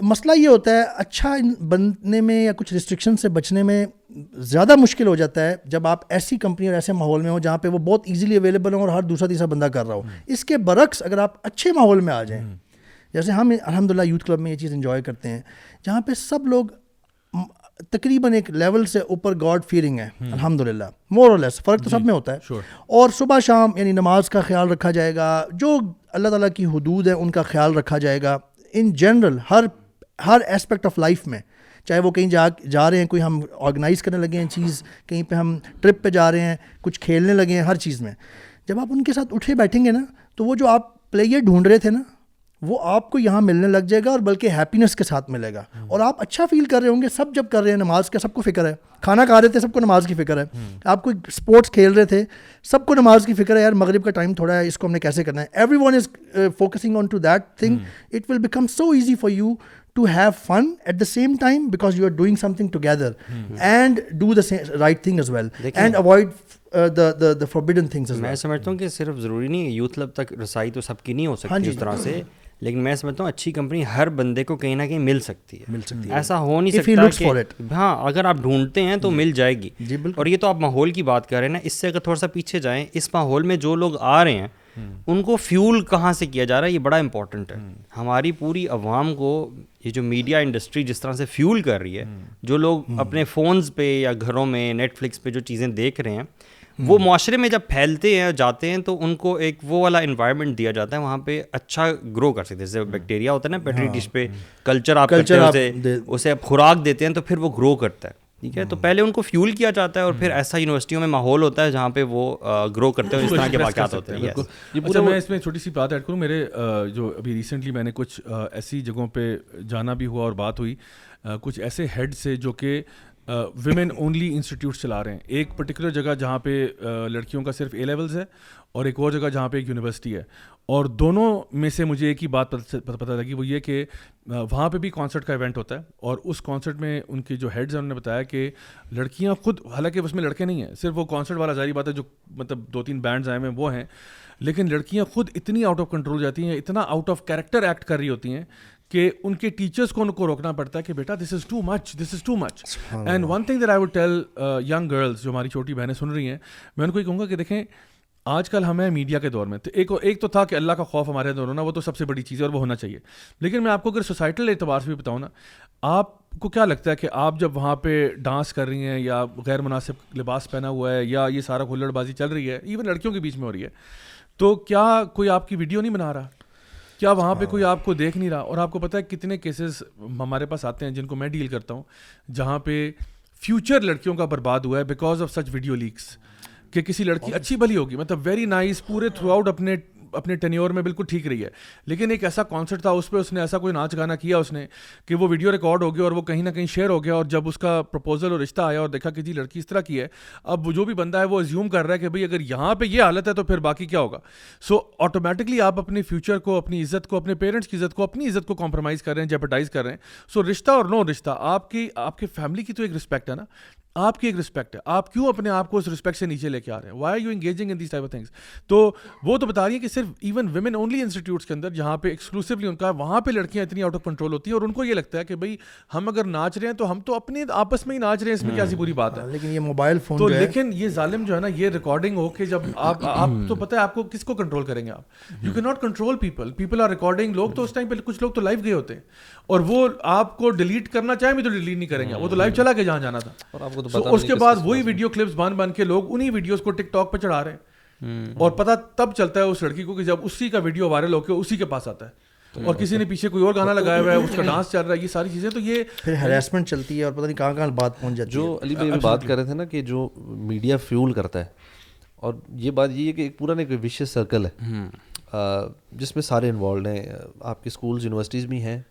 مسئلہ یہ ہوتا ہے اچھا بننے میں یا کچھ ریسٹرکشن سے بچنے میں زیادہ مشکل ہو جاتا ہے جب آپ ایسی کمپنی اور ایسے ماحول میں ہوں جہاں پہ وہ بہت ایزیلی اویلیبل ہوں اور ہر دوسرا تیسرا بندہ کر رہا ہو۔ اس کے برعکس اگر آپ اچھے ماحول میں آ جائیں جیسے ہم الحمد للہ یوتھ کلب میں یہ چیز انجوائے کرتے ہیں جہاں پہ سب لوگ تقریباً ایک لیول سے اوپر گاڈ فیلنگ ہے الحمد للہ مور اور لیس فرق تو سب جی، میں ہوتا ہے۔ اور صبح شام یعنی نماز کا خیال رکھا جائے گا جو اللہ تعالیٰ کی حدود ہیں ان کا خیال رکھا جائے گا۔ ان جنرل ہر ہر اسپیکٹ آف لائف میں، چاہے وہ کہیں جا جا رہے ہیں، کوئی ہم آرگنائز کرنے لگے ہیں چیز، کہیں پہ ہم ٹرپ پہ جا رہے ہیں، کچھ کھیلنے لگے ہیں، ہر چیز میں۔ جب آپ ان کے ساتھ اٹھے بیٹھیں گے نا، تو وہ جو آپ پلیئر ڈھونڈ رہے تھے نا وہ آپ کو یہاں ملنے لگ جائے گا اور بلکہ ہیپینس کے ساتھ ملے گا۔ اور آپ اچھا فیل کر رہے ہوں گے سب جب کر رہے ہیں نماز کا سب کو فکر ہے۔ کھانا کھا رہے تھے سب کو نماز کی فکر ہے۔ آپ کوئی اسپورٹس کھیل رہے تھے سب کو نماز کی فکر ہے یار مغرب کا ٹائم تھوڑا ہے اس کو ہم نے کیسے کرنا ہے؟ Everyone is focusing on to that thing it will become so easy for you to have fun at the same time because you are doing something together and do the right thing as well and avoid میں سمجھتا ہوں کہ صرف ضروری نہیں youth club تک رسائی تو سب کی نہیں ہو سکتی ہاں جی۔ اس طرح سے۔ لیکن میں سمجھتا ہوں اچھی کمپنی ہر بندے کو کہیں نہ کہیں مل سکتی ہے۔ مل سکتی ہے۔ ایسا ہو نہیں سکتا. کہ ہاں اگر آپ ڈھونڈتے ہیں تو مل جائے گی۔ جی بالکل۔ اور یہ تو آپ ماحول کی بات کر رہے ہیں نا اس سے اگر تھوڑا سا پیچھے جائیں اس ماحول میں جو لوگ آ رہے ہیں ان کو فیول کہاں سے کیا جا رہا ہے؟ یہ بڑا امپورٹنٹ ہے۔ ہماری پوری عوام کو یہ جو میڈیا انڈسٹری جس طرح سے فیول کر رہی ہے جو لوگ اپنے فونز پہ یا گھروں میں نیٹ فلکس پہ جو چیزیں دیکھ رہے ہیں وہ معاشرے میں جب پھیلتے ہیں جاتے ہیں تو ان کو ایک وہ والا انوائرمنٹ دیا جاتا ہے وہاں پہ اچھا گرو کر سکتے ہیں۔ جیسے بیکٹیریا ہوتا ہے نا پیٹری ڈش پہ کلچر آپ اسے اسے آپ خوراک دیتے ہیں تو پھر وہ گرو کرتا ہے۔ ٹھیک ہے؟ تو پہلے ان کو فیول کیا جاتا ہے اور پھر ایسا یونیورسٹیوں میں ماحول ہوتا ہے جہاں پہ وہ گرو کرتے ہیں اس طرح کے واقعات ہوتے ہیں اچھا میں اس میں چھوٹی سی بات ایڈ کروں۔ میرے جو ابھی ریسنٹلی میں نے کچھ ایسی جگہوں پہ جانا بھی ہوا اور بات ہوئی کچھ ایسے ہیڈ سے جو کہ ویمن اونلی انسٹیٹیوٹ چلا رہے ہیں۔ ایک پرٹیکولر جگہ جہاں پہ لڑکیوں کا صرف اے لیولز ہے اور ایک اور جگہ جہاں پہ ایک یونیورسٹی ہے۔ اور دونوں میں سے مجھے ایک ہی بات پتہ لگی، وہ یہ کہ وہاں پہ بھی کانسرٹ کا ایونٹ ہوتا ہے اور اس کانسرٹ میں ان کے جو ہیڈز ہیں، انہوں نے بتایا کہ لڑکیاں خود، حالانکہ اس میں لڑکے نہیں ہیں، صرف وہ کانسرٹ والا ظاہری بات ہے جو مطلب دو تین بینڈز آئے ہوئے ہیں، وہ ہیں۔ لیکن لڑکیاں خود اتنی آؤٹ آف کنٹرول جاتی ہیں، اتنا آؤٹ آف کیریکٹر ایکٹ کر رہی ہوتی ہیں کہ ان کے ٹیچرس کو ان کو روکنا پڑتا ہے کہ بیٹا this is too much this is too much and one thing that I would tell young girls جو ہماری چھوٹی بہنیں سن رہی ہیں میں ان کو یہ کہوں گا کہ دیکھیں آج کل ہمیں میڈیا کے دور میں تو ایک ایک تو تھا کہ اللہ کا خوف ہمارے اندر ہونا وہ تو سب سے بڑی چیز ہے اور وہ ہونا چاہیے۔ لیکن میں آپ کو اگر سوسائٹل اعتبار سے بھی بتاؤں نا آپ کو کیا لگتا ہے کہ آپ جب وہاں پہ ڈانس کر رہی ہیں یا غیر مناسب لباس پہنا ہوا ہے یا یہ سارا کھلڑ بازی چل رہی ہے ایون لڑکیوں کے بیچ میں ہو رہی ہے تو کیا کوئی آپ کی ویڈیو نہیں بنا رہا؟ کیا وہاں پہ کوئی آپ کو دیکھ نہیں رہا؟ اور آپ کو پتہ ہے کتنے کیسز ہمارے پاس آتے ہیں جن کو میں ڈیل کرتا ہوں جہاں پہ فیوچر لڑکیوں کا برباد ہوا ہے because of such video leaks کہ کسی لڑکی اچھی بھلی ہوگی مطلب ویری نائس پورے تھرو آؤٹ اپنے اپنے ٹینیور میں بالکل ٹھیک رہی ہے۔ لیکن ایک ایسا کانسرٹ تھا، اس پہ اس نے ایسا کوئی ناچ گانا کیا اس نے کہ وہ ویڈیو ریکارڈ ہو گیا اور وہ کہیں نہ کہیں شیئر ہو گیا اور جب اس کا پرپوزل اور رشتہ آیا اور دیکھا کہ جی لڑکی اس طرح کی ہے، اب جو بھی بندہ ہے وہ ازیوم کر رہا ہے کہ بھائی اگر یہاں پہ یہ حالت ہے تو پھر باقی کیا ہوگا۔ سو آٹومیٹکلی آپ اپنے فیوچر کو، اپنی عزت کو، اپنے پیرنٹس کی عزت کو، اپنی عزت کو کمپرومائز کر رہے ہیں جیپٹائز کر رہے ہیں۔ سو رشتہ اور نو رشتہ، آپ کی، آپ کے فیملی کی تو ایک رسپیکٹ ہے نا۔ آپ کی ایک رسپیکٹ ہے۔ آپ کیوں اپنے آپ کو اس رسپیکٹ سے نیچے لے کے آ رہے ہیں؟ Why are you engaging in these type of things تو وہ تو بتا رہی ہے کہ صرف ایون ویمن اونلی انسٹیٹیوٹس کے اندر جہاں پہ ایکسکلوسولی ان کا وہاں پہ لڑکیاں اتنی آؤٹ آف کنٹرول ہوتی ہیں اور ان کو یہ لگتا ہے کہ بھائی ہم اگر ناچ رہے ہیں تو ہم تو اپنے آپس میں ہی ناچ رہے ہیں اس میں کیا سی بری بات ہے؟ لیکن یہ موبائل فون تو لیکن یہ ظالم جو ہے نا یہ ریکارڈنگ ہو کہ جب آپ آپ تو پتہ ہے آپ کو کس کو کنٹرول کریں گے آپ۔ You can not control people people are recording لوگ تو اس ٹائم پہ کچھ لوگ تو لائیو گئے ہوتے ہیں۔ اور وہ آپ کو ڈیلیٹ کرنا چاہیں بھی تو ڈیلیٹ نہیں کریں گے۔ وہ تو لائیو چلا کے جہاں جانا تھا۔ اور اس کے بعد وہی ویڈیو کلپس بن بن کے لوگ انہیں ویڈیوز کو ٹک ٹاک پہ چڑھا رہے ہیں۔ اور پتہ تب چلتا ہے اس لڑکی کو کہ جب اسی کا ویڈیو وائرل ہو کے اسی کے پاس آتا ہے اور کسی نے پیچھے کوئی اور گانا لگایا ہوا ہے اس کا ڈانس چل رہا ہے یہ ساری چیزیں تو یہ پھر ہراسمنٹ چلتی ہے اور پتہ نہیں کہاں کہاں بات پہنچ جاتی ہے۔ جو علی بھائی بات کر رہے تھے نا کہ جو میڈیا فیول کرتا ہے اور یہ بات یہ ہے کہ ایک پورا نا ایک وشیس سرکل ہے۔ جس میں سارے انوالوڈ ہیں۔ آپ کے اسکولز یونیورسٹیز بھی ہیں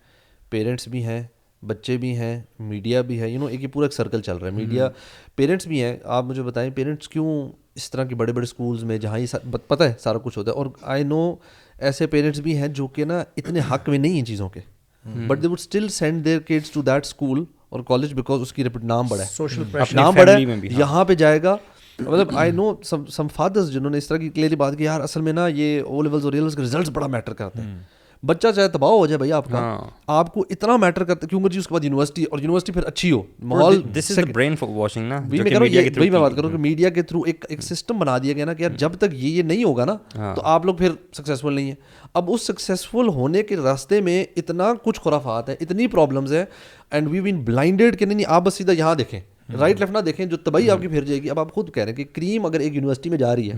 پیرنٹس بھی ہیں بچے بھی ہیں میڈیا بھی ہے یو نو ایک یہ پورا ایک سرکل چل رہا ہے۔ میڈیا پیرنٹس بھی ہیں۔ آپ مجھے بتائیں پیرنٹس کیوں اس طرح کے بڑے بڑے اسکولز میں جہاں یہ پتہ ہے سارا کچھ ہوتا ہے اور آئی نو ایسے پیرنٹس بھی ہیں جو کہ نا اتنے حق میں نہیں ہیں چیزوں کے۔ But they would still send their kids to that school اور کالج بیکاز اس کی نام بڑا ہے۔ نام بڑا ہے یہاں پہ جائے گا۔ مطلب آئی نو سم فادرز جنہوں نے اس طرح کی کلیئرلی بات کی یار اصل میں نا یہ او لیولز اور ریلز کے ریزلٹس بڑا میٹر کرتے ہیں۔ بچہ چاہے تباہ ہو جائے بھائی آپ کا آپ کو اتنا میٹر کرتا کیونکہ جی اس کے بعد یونیورسٹی اور یونیورسٹی پھر اچھی ہو ماحول دس از برین واشنگ نا میں کہہ رہا ہوں وہی میں بات کروں کہ میڈیا کے تھرو ایک ایک سسٹم بنا دیا گیا نا کہ یار جب تک یہ یہ نہیں ہوگا نا تو آپ لوگ پھر سکسیزفل نہیں ہیں۔ اب اس سکسیزفل ہونے کے راستے میں اتنا کچھ خرافات ہے اتنی پرابلمز ہیں اینڈ وی بین بلائنڈیڈ کہ نہیں آپ بس سیدھا یہاں دیکھیں۔ رائٹ لیفٹ نہ دیکھیں جو تباہی آپ کی پھر جائے گی۔ اب آپ خود کہہ رہے ہیں کہ کریم اگر ایک یونیورسٹی میں جا رہی ہے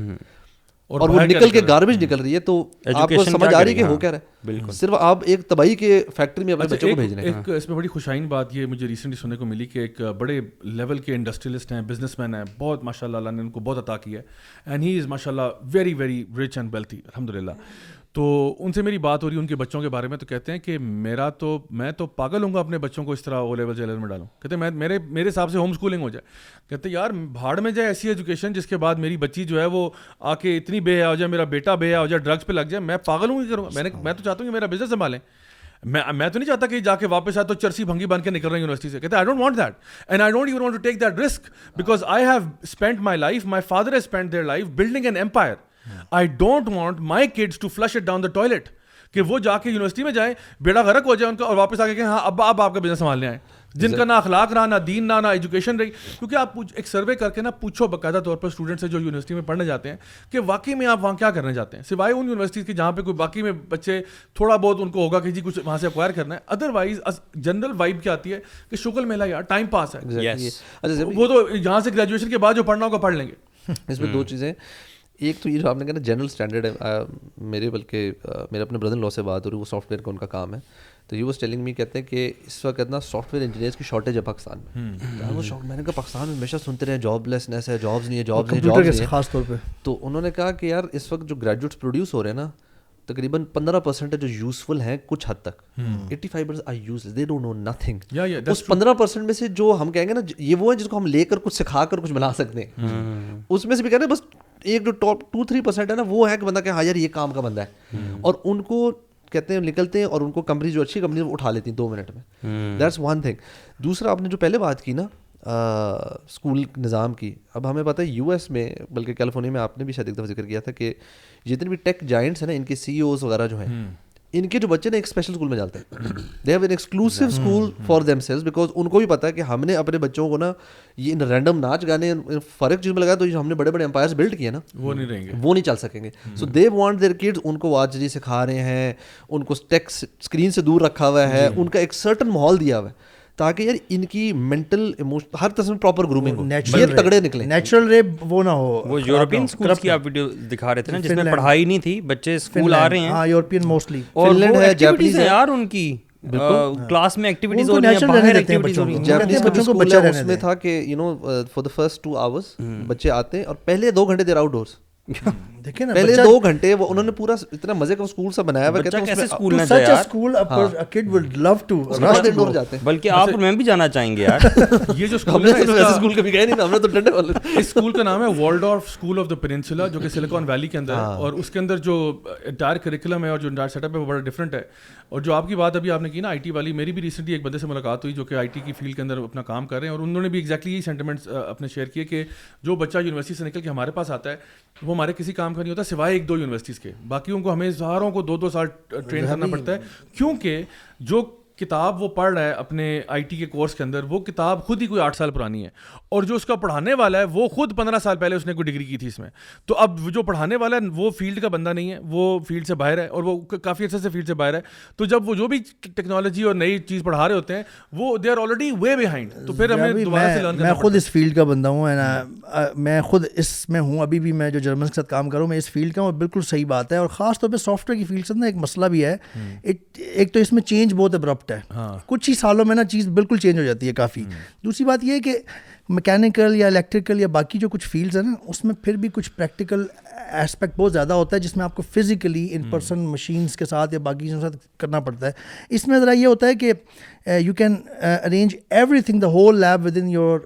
اور وہ نکل کے گاربیج نکل رہی ہے تو آپ کو سمجھ آ رہی ہے کہ ہو کیا رہا ہے؟ صرف آپ ایک تباہی کے فیکٹری میں اپنے بچوں کو بھیج رہے ہیں اس میں بڑی خوشائن بات یہ مجھے ریسنٹلی سننے کو ملی کہ ایک بڑے لیول کے انڈسٹریلسٹ ہیں بزنس مین ہیں بہت ماشاء اللہ اللہ نے ان کو بہت عطا کیا ہے۔ اینڈ ہی از ماشاء اللہ very very rich and wealthy الحمد للہ تو ان سے میری بات ہو رہی ہے ان کے بچوں کے بارے میں تو کہتے ہیں کہ میرا تو میں تو پاگل ہوں گا اپنے بچوں کو اس طرح او لیول جیلر میں ڈالوں۔ کہتے ہیں میں میرے میرے حساب سے ہوم اسکولنگ ہو جائے۔ کہتے ہیں یار بھاڑ میں جائے ایسی ایجوکیشن جس کے بعد میری بچی جو ہے وہ آ کے اتنی بے ہو جائے، میرا بیٹا بے ہو جائے ڈرگس پہ لگ جائے، میں پاگل ہوں کروں گا میں نے میں تو چاہتا ہوں کہ میرا بزنس سنبھالیں۔ میں میں تو نہیں چاہتا کہ جا کے واپس آئے تو چرسی بھنگی بن کے نکل رہے ہیں یونیورسٹی سے۔ کہتے ہیں I don't want that and I don't you want to take that risk because I have spend my life my father has spend their life building an empire I don't want my kids to flush it down the toilet کہ وہ جا کے university میں جائیں بیڑا غرق ہو جائے ان کا اور واپس آ کے کہیں ہاں اب آپ آپ کا بزنس سنبھالنے آئیں جن کا نہ اخلاق رہا نہ دین نہ نہ ایجوکیشن رہی۔ کیونکہ آپ ایک سروے کر کے نا پوچھو باقاعدہ طور پر اسٹوڈنٹ سے جو یونیورسٹی میں پڑھنے جاتے ہیں کہ واقعی میں آپ وہاں کیا کرنے جاتے ہیں؟ سوائے ان یونیورسٹیز کے جہاں پہ کوئی باقی میں بچے تھوڑا بہت ان کو ہوگا کہ جی کچھ وہاں سے اکوائر کرنا ہے۔ ادر وائز جنرل وائب کیا آتی ہے کہ شکل میلہ یار ٹائم پاس ہے۔ وہ تو یہاں سے گریجویشن کے بعد جو پڑھنا ہوگا پڑھ لیں گے۔ اس میں دو چیزیں۔ ایک تو یہ جو آپ نے کہا نا جنرل اسٹینڈرڈ ہے میرے بلکہ میرے اپنے بردر لا سے بات ہو رہی ہے وہ سافٹ ویئر کا ان کا کام ہے۔ تو یہ واز ٹیلنگ می کہتے ہیں کہ اس وقت اتنا سافٹ ویئر انجینئرس کی شارٹیج ہے پاکستان میں۔ وہ میں نے کہا پاکستان میں ہمیشہ سنتے رہے جاب لیسنس ہے جابس نہیں ہے جابس نہیں جابس نہیں خاص طور پہ۔ تو انہوں نے کہا کہ یار اس وقت جو گریجویٹس پروڈیوس ہو رہے ہیں نا تقریباً پندرہ پرسینٹ ہے جو یوزفل ہیں کچھ حد تک. Eighty five percent I use they don't know nothing اس پندرہ پرسینٹ میں سے جو ہم کہیں گے نا یہ وہ ہیں جس کو ہم لے کر کچھ سکھا کر کچھ بنا سکتے ہیں. اس میں سے بھی کہہ رہے ہیں بس ایک جو ٹاپ ٹو تھری پرسینٹ ہے نا وہ ہے کہ بندہ کہ ہاں یار یہ کام کا بندہ ہے. اور ان کو کہتے ہیں نکلتے ہیں اور ان کو کمپنی جو اچھی کمپنی وہ اٹھا لیتی ہیں دو منٹ میں. دیٹس ون تھنگ دوسرا آپ نے جو پہلے بات کی نا اسکول نظام کی۔ اب ہمیں پتہ ہے یو ایس میں بلکہ کیلیفورنیا میں آپ نے بھی شاید ایک دفعہ ذکر کیا تھا کہ جتنے بھی ٹیک جائنٹس ہیں نا ان کے سی اوز وغیرہ جو ہیں ان کے جو بچے نا ایک اسپیشل اسکول میں جاتے ہیں۔ They have an exclusive school for themselves because ان کو بھی پتا ہے کہ ہم نے اپنے بچوں کو نا یہ ان رینڈم ناچ گانے فرق چیز میں لگایا تو جو ہم نے بڑے بڑے امپائرس بلڈ کیے نا۔ وہ نہیں رہیں گے۔ وہ نہیں چل سکیں گے۔ So they want their kids ان کو آج جی سکھا رہے ہیں ان کو ٹیکس اسکرین سے دور رکھا ہوا ہے ان کا ایک سرٹن ماحول دیا ہوا ہے۔ تاکہ یار ان کی مینٹل ایموشن ہر طرح میں پراپر گرومنگ ہو۔ تگڑے نکلے۔ نیچرل ریپ وہ نہ ہو۔ وہ یورپین اسکولس کی آپ ویڈیو دکھا رہے تھے نا جس میں پڑھائی نہیں تھی بچے اسکول آ رہے ہیں۔ ہاں یورپین موسٹلی اور فنلینڈ ہے جاپانیز ہے۔ یار ان کی۔ کلاس میں ایکٹیویٹیز ہو رہی ہیں باہر ایکٹیویٹیز ہو رہی ہیں۔ جاپانیز بچوں کو بچہ اس میں تھا کہ you know for the first two hours بچے آتے ہیں اور پہلے دو گھنٹے دیر آؤٹ ڈورس دیکھیں نا پہلے دو گھنٹے وہ انہوں نے پورا اتنا مزے کا اسکول سا بنایا ہوا بچہ کیسے اسکول نہ جائے یار؟ School a could will love to رش دے ڈور جاتے ہیں۔ بلکہ آپ اور میں بھی جانا چاہیں گے یار۔ یہ جو ہم نے تو ایسے اسکول کبھی گئے نہیں ہم نے تو ڈنڈے والے اس اسکول کا نام ہے والڈورف اسکول آف دا پینسولا جو کہ سلیکان ویلی کے اندر ہے۔ اور اس کے اندر جو انٹائر کریکولم ہے اور جو انٹائر سیٹ اپ ہے وہ بڑا ہے۔ اور جو آپ کی بات ابھی آپ نے کی نا آئی ٹی والی میری بھی ریسنٹلی ایک بندے سے ملاقات ہوئی جو کہ آئی ٹی کی فیلڈ کے اندر اپنا کام کر رہے ہیں۔ اور انہوں نے بھی ایگزیکٹلی یہی سینٹیمنٹس اپنے شیئر کیے کہ جو بچہ یونیورسٹی سے نکل کے ہمارے پاس آتا ہے وہ ہمارے کسی کام کا نہیں ہوتا سوائے ایک دو یونیورسٹیز کے۔ باقیوں کو ہمیں ہزاروں کو دو دو سال ٹرین کرنا پڑتا ہے۔ کیونکہ جو کتاب وہ پڑھ رہا ہے اپنے آئی ٹی کے کورس کے اندر وہ کتاب خود ہی کوئی آٹھ سال پرانی ہے۔ اور جو اس کا پڑھانے والا ہے وہ خود پندرہ سال پہلے اس نے کوئی ڈگری کی تھی اس میں۔ تو اب جو پڑھانے والا ہے وہ فیلڈ کا بندہ نہیں ہے وہ فیلڈ سے باہر ہے اور وہ کافی عرصے سے فیلڈ سے باہر ہے۔ تو جب وہ جو بھی ٹیکنالوجی اور نئی چیز پڑھا رہے ہوتے ہیں وہ they are already way behind تو پھر ہمیں دوبارہ سے میں خود اس فیلڈ کا بندہ ہوں میں خود اس میں ہوں۔ ابھی بھی میں جو جرمن کے ساتھ کام کروں میں اس فیلڈ کا ہوں بالکل صحیح بات ہے۔ اور خاص طور پہ سافٹ ویئر کی فیلڈ سے نا ایک مسئلہ بھی ہے۔ ایک تو اس میں چینج بہت ابرپٹ ہے۔ کچھ ہی سالوں میں نا چیز بالکل چینج ہو جاتی ہے کافی۔ دوسری بات یہ ہے کہ میکینیکل یا الیکٹریکل یا باقی جو کچھ فیلڈز ہیں نا اس میں پھر بھی کچھ پریکٹیکل اسپیکٹ بہت زیادہ ہوتا ہے جس میں آپ کو فزیکلی ان پرسن مشینس کے ساتھ یا باقی چیزوں کے ساتھ کرنا پڑتا ہے۔ اس میں ذرا یہ ہوتا ہے کہ you can arrange everything the whole lab within your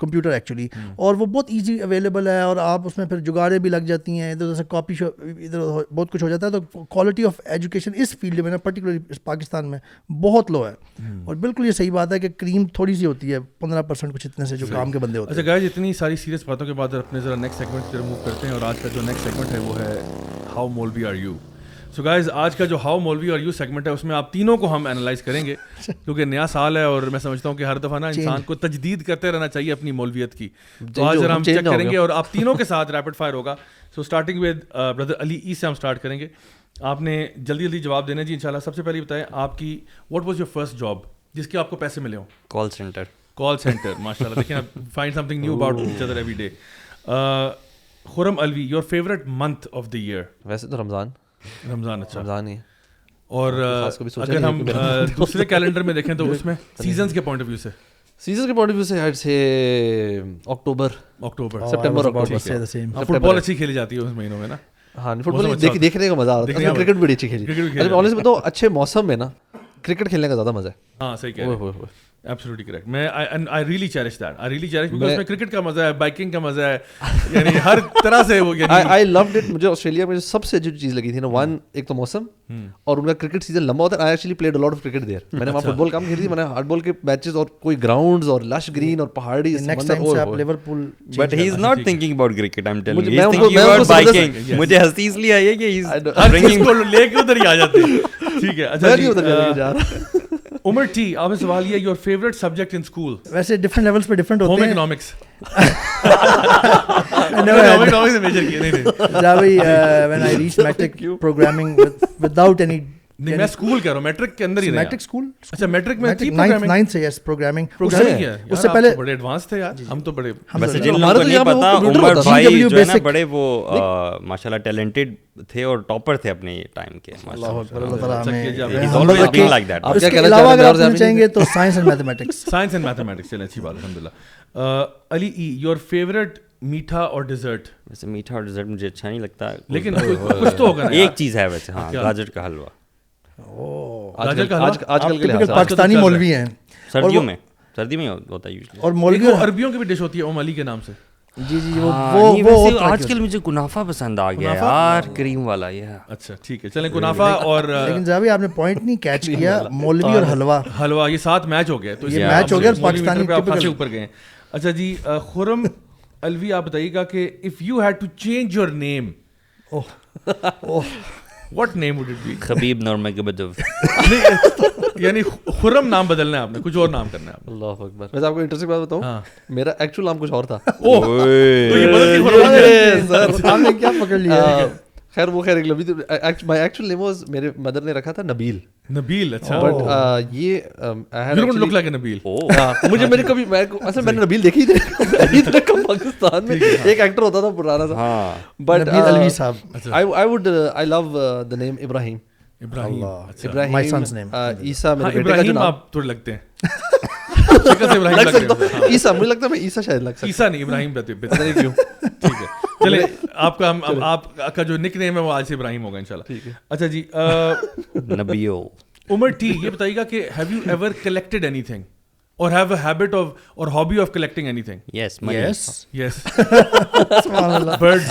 computer actually اور وہ بہت ایزی اویلیبل ہے اور آپ اس میں پھر جگاڑیں بھی لگ جاتی ہیں ادھر ادھر سے کاپی ادھر بہت کچھ ہو جاتا ہے۔ تو کوالٹی آف ایجوکیشن اس فیلڈ میں نا پرٹیکولرلی پاکستان میں بہت لو ہے۔ اور بالکل یہ صحیح بات ہے کہ کریم تھوڑی سی ہوتی ہے پندرہ پرسینٹ کچھ اتنے سے جو کام کے بندے ہوتے ہیں۔ اچھا گائز اتنی ساری سیریس باتوں کے بعد اپنے ذرا نیکسٹ سیگمنٹ کی موو کرتے ہیں اور آج کا جو نیکسٹ سیگمنٹ ہے وہ ہے ہاؤ مولوی آر یو سو گائز آج کا جو ہاؤ مولوی اور یو سیگمنٹ ہے اس میں آپ تینوں کو ہم انالائز کریں گے کیونکہ نیا سال ہے اور میں سمجھتا ہوں کہ ہر دفعہ نا انسان کو تجدید کرتے رہنا چاہیے اپنی مولویت کی۔ تو آج ذرا ہم چیک کریں گے اور آپ تینوں کے ساتھ ریپڈ فائر ہوگا۔ So starting with brother Ali ای سے ہم اسٹارٹ کریں گے۔ آپ نے جلدی جلدی جواب دینا جی ان شاء اللہ سب سے پہلے بتائیں آپ کی what was your first job جس کے آپ کو پیسے ملے ہوں؟ کال سینٹر کال سینٹر ماشاء اللہ دیکھیں find something new about each other every day Khurram Alvi your favourite month of the year ویسے تو رمضان۔ رمضان اچھا۔ رمضان ہی۔ اور اگر ہم دوسرے کیلنڈر میں دیکھیں تو اس میں سیزنس کے پوائنٹ آف ویو سے۔ سیزن کے پوائنٹ آف ویو سے ہیڈ سے اکتوبر اکتوبر سپٹمبر فٹ بال اچھی کھیلی جاتی ہے اس مہینوں میں نا۔ ہاں فٹ بال دیکھنے کا مزہ آتا ہے۔ کرکٹ بڑی اچھی کھیلی۔ اچھا میں تو اچھے موسم میں نا کرکٹ کھیلنے کا زیادہ مزہ ہے۔ ہاں صحیح کہہ رہے کریکٹ میں I really cherish that I really cherish because میں کرکٹ کا مزہ ہے بائکنگ کا مزہ ہے یعنی ہر طرح سے وہ یعنی آئی لوڈ اٹ مجھے آسٹریلیا میں سب سے جو چیز لگی تھی نا ون ایک تو موسم اور ان کا کرکٹ سیزن لمبا ہوتا ہے I actually played a lot of cricket there میں نے وہاں فٹ بال کام کھیلی تھی میں نے ہارڈ بال کے میچز اور کوئی گراؤنڈز اور لش گرین اور پہاڑی نیکسٹ ٹائم سے آپ Liverpool but he is not thinking about cricket I am telling you he کو- تھنکنگ اباؤٹ بائکنگ مجھے ہنسی اس لیے آئی ہے کہ ہی از کو لے کے ادھر ہی آ جاتے ہیں ٹھیک ہے اچھا جی عمر ٹی آپ سے سوال یہ your favourite subject in school ویسے ڈفرینٹ لیولس پہ ڈفرینٹ ہوم ہوتے ہیں۔ اکنامکس had- اکنامکس میں میجر کیا نہیں نہیں. جاوی when I reach matric programming without any نہیں میں اسکول کہہ رہا ہوں میٹرک کے اندر ہی میٹرک اسکول؟ اچھا میٹرک میں تھی پروگرامنگ نائنتھ سے یس پروگرامنگ پروگرامنگ اس سے پہلے بڑے ایڈوانس تھے یار۔ ہم تو بڑے ویسے الحمدللہ۔ جن لوگوں کو نہیں پتا عمر بھائی جو ہے نا بڑے وہ ماشاء اللہ ٹیلنٹڈ تھے اور ٹاپر تھے اپنے ٹائم کے اللہ اکبر اللہ تعالیٰ ہمیں. آپ کیا کہنا اگر آپ چاہیں گے تو science and mathematics science and mathematics چلے اچھی بات الحمد للہ علی ای یور فیوریٹ میٹھا اور ڈیزرٹ ویسے میٹھا اور ڈیزرٹ مجھے اچھا نہیں لگتا۔ لیکن کچھ تو ہوگا ایک چیز ہے ویسے ہاں گاجر کا حلوہ۔ آج کل پاکستانی مولوی ہیں سردیوں میں سردی میں ہوتا ہے اور مولوی عربیوں کی بھی ڈش ہوتی ہے ام علی کے نام سے جی جی وہ آج کل مجھے کنافا پسند آ گیا؟ یار کریم والا یہ اچھا ٹھیک ہے چلیں کنافا اور لیکن جاوی آپ نے پوائنٹ نہیں کیچ کیا مولوی اور حلوہ حلوہ یہ سات میچ ہو گئے تو یہ match ہو گیا پاکستانی پہ اوپر گئے ہیں اچھا جی خرم الوی آپ بتائیے گا کہ if you had to change your name what name would it be Khubaib نورمے کے بدو. یعنی خرم نام بدلنا ہے آپ نے کچھ اور نام کرنا ہے اللہ اکبر. ویسے آپ کو انٹرسٹنگ بات بتاؤں ہاں۔ میرا ایکچوئل نام کچھ اور تھا۔ کیا پکڑ لیا؟ خیر وہ خیر مائی ایکچوئل نیم واز میرے مدر نے رکھا تھا نبیل۔ نبیل اچھا۔ بٹ یہ you don't look like Nabeel مجھے میں نے کبھی میں اصل میں نے نبیل دیکھی تھی پاکستان میں ایک ایکٹر ہوتا تھا پرانا سا۔ ہاں۔ But Nabeel Alvi Sahab. I would I love the name Ibrahim Ibrahim Ibrahim My son's name. Isa ہاں میرے بیٹے کا نام آپ تھوڑے لگتے ہیں۔ عیسیٰ مجھے لگتا ہے میں عیسیٰ شاید لگ سکتا عیسیٰ نہیں ابراہیم پتہ نہیں کیوں؟ چلے آپ کا آپ کا جو نک نیم ہے وہ آج سے ابراہیم ہوگا انشاءاللہ۔ ٹھیک ہے۔ اچھا جی نبیو۔ عمر ٹی یہ بتائیے گا کہ have you ever collected anything or have a habit of or hobby of collecting anything yes yes yes birds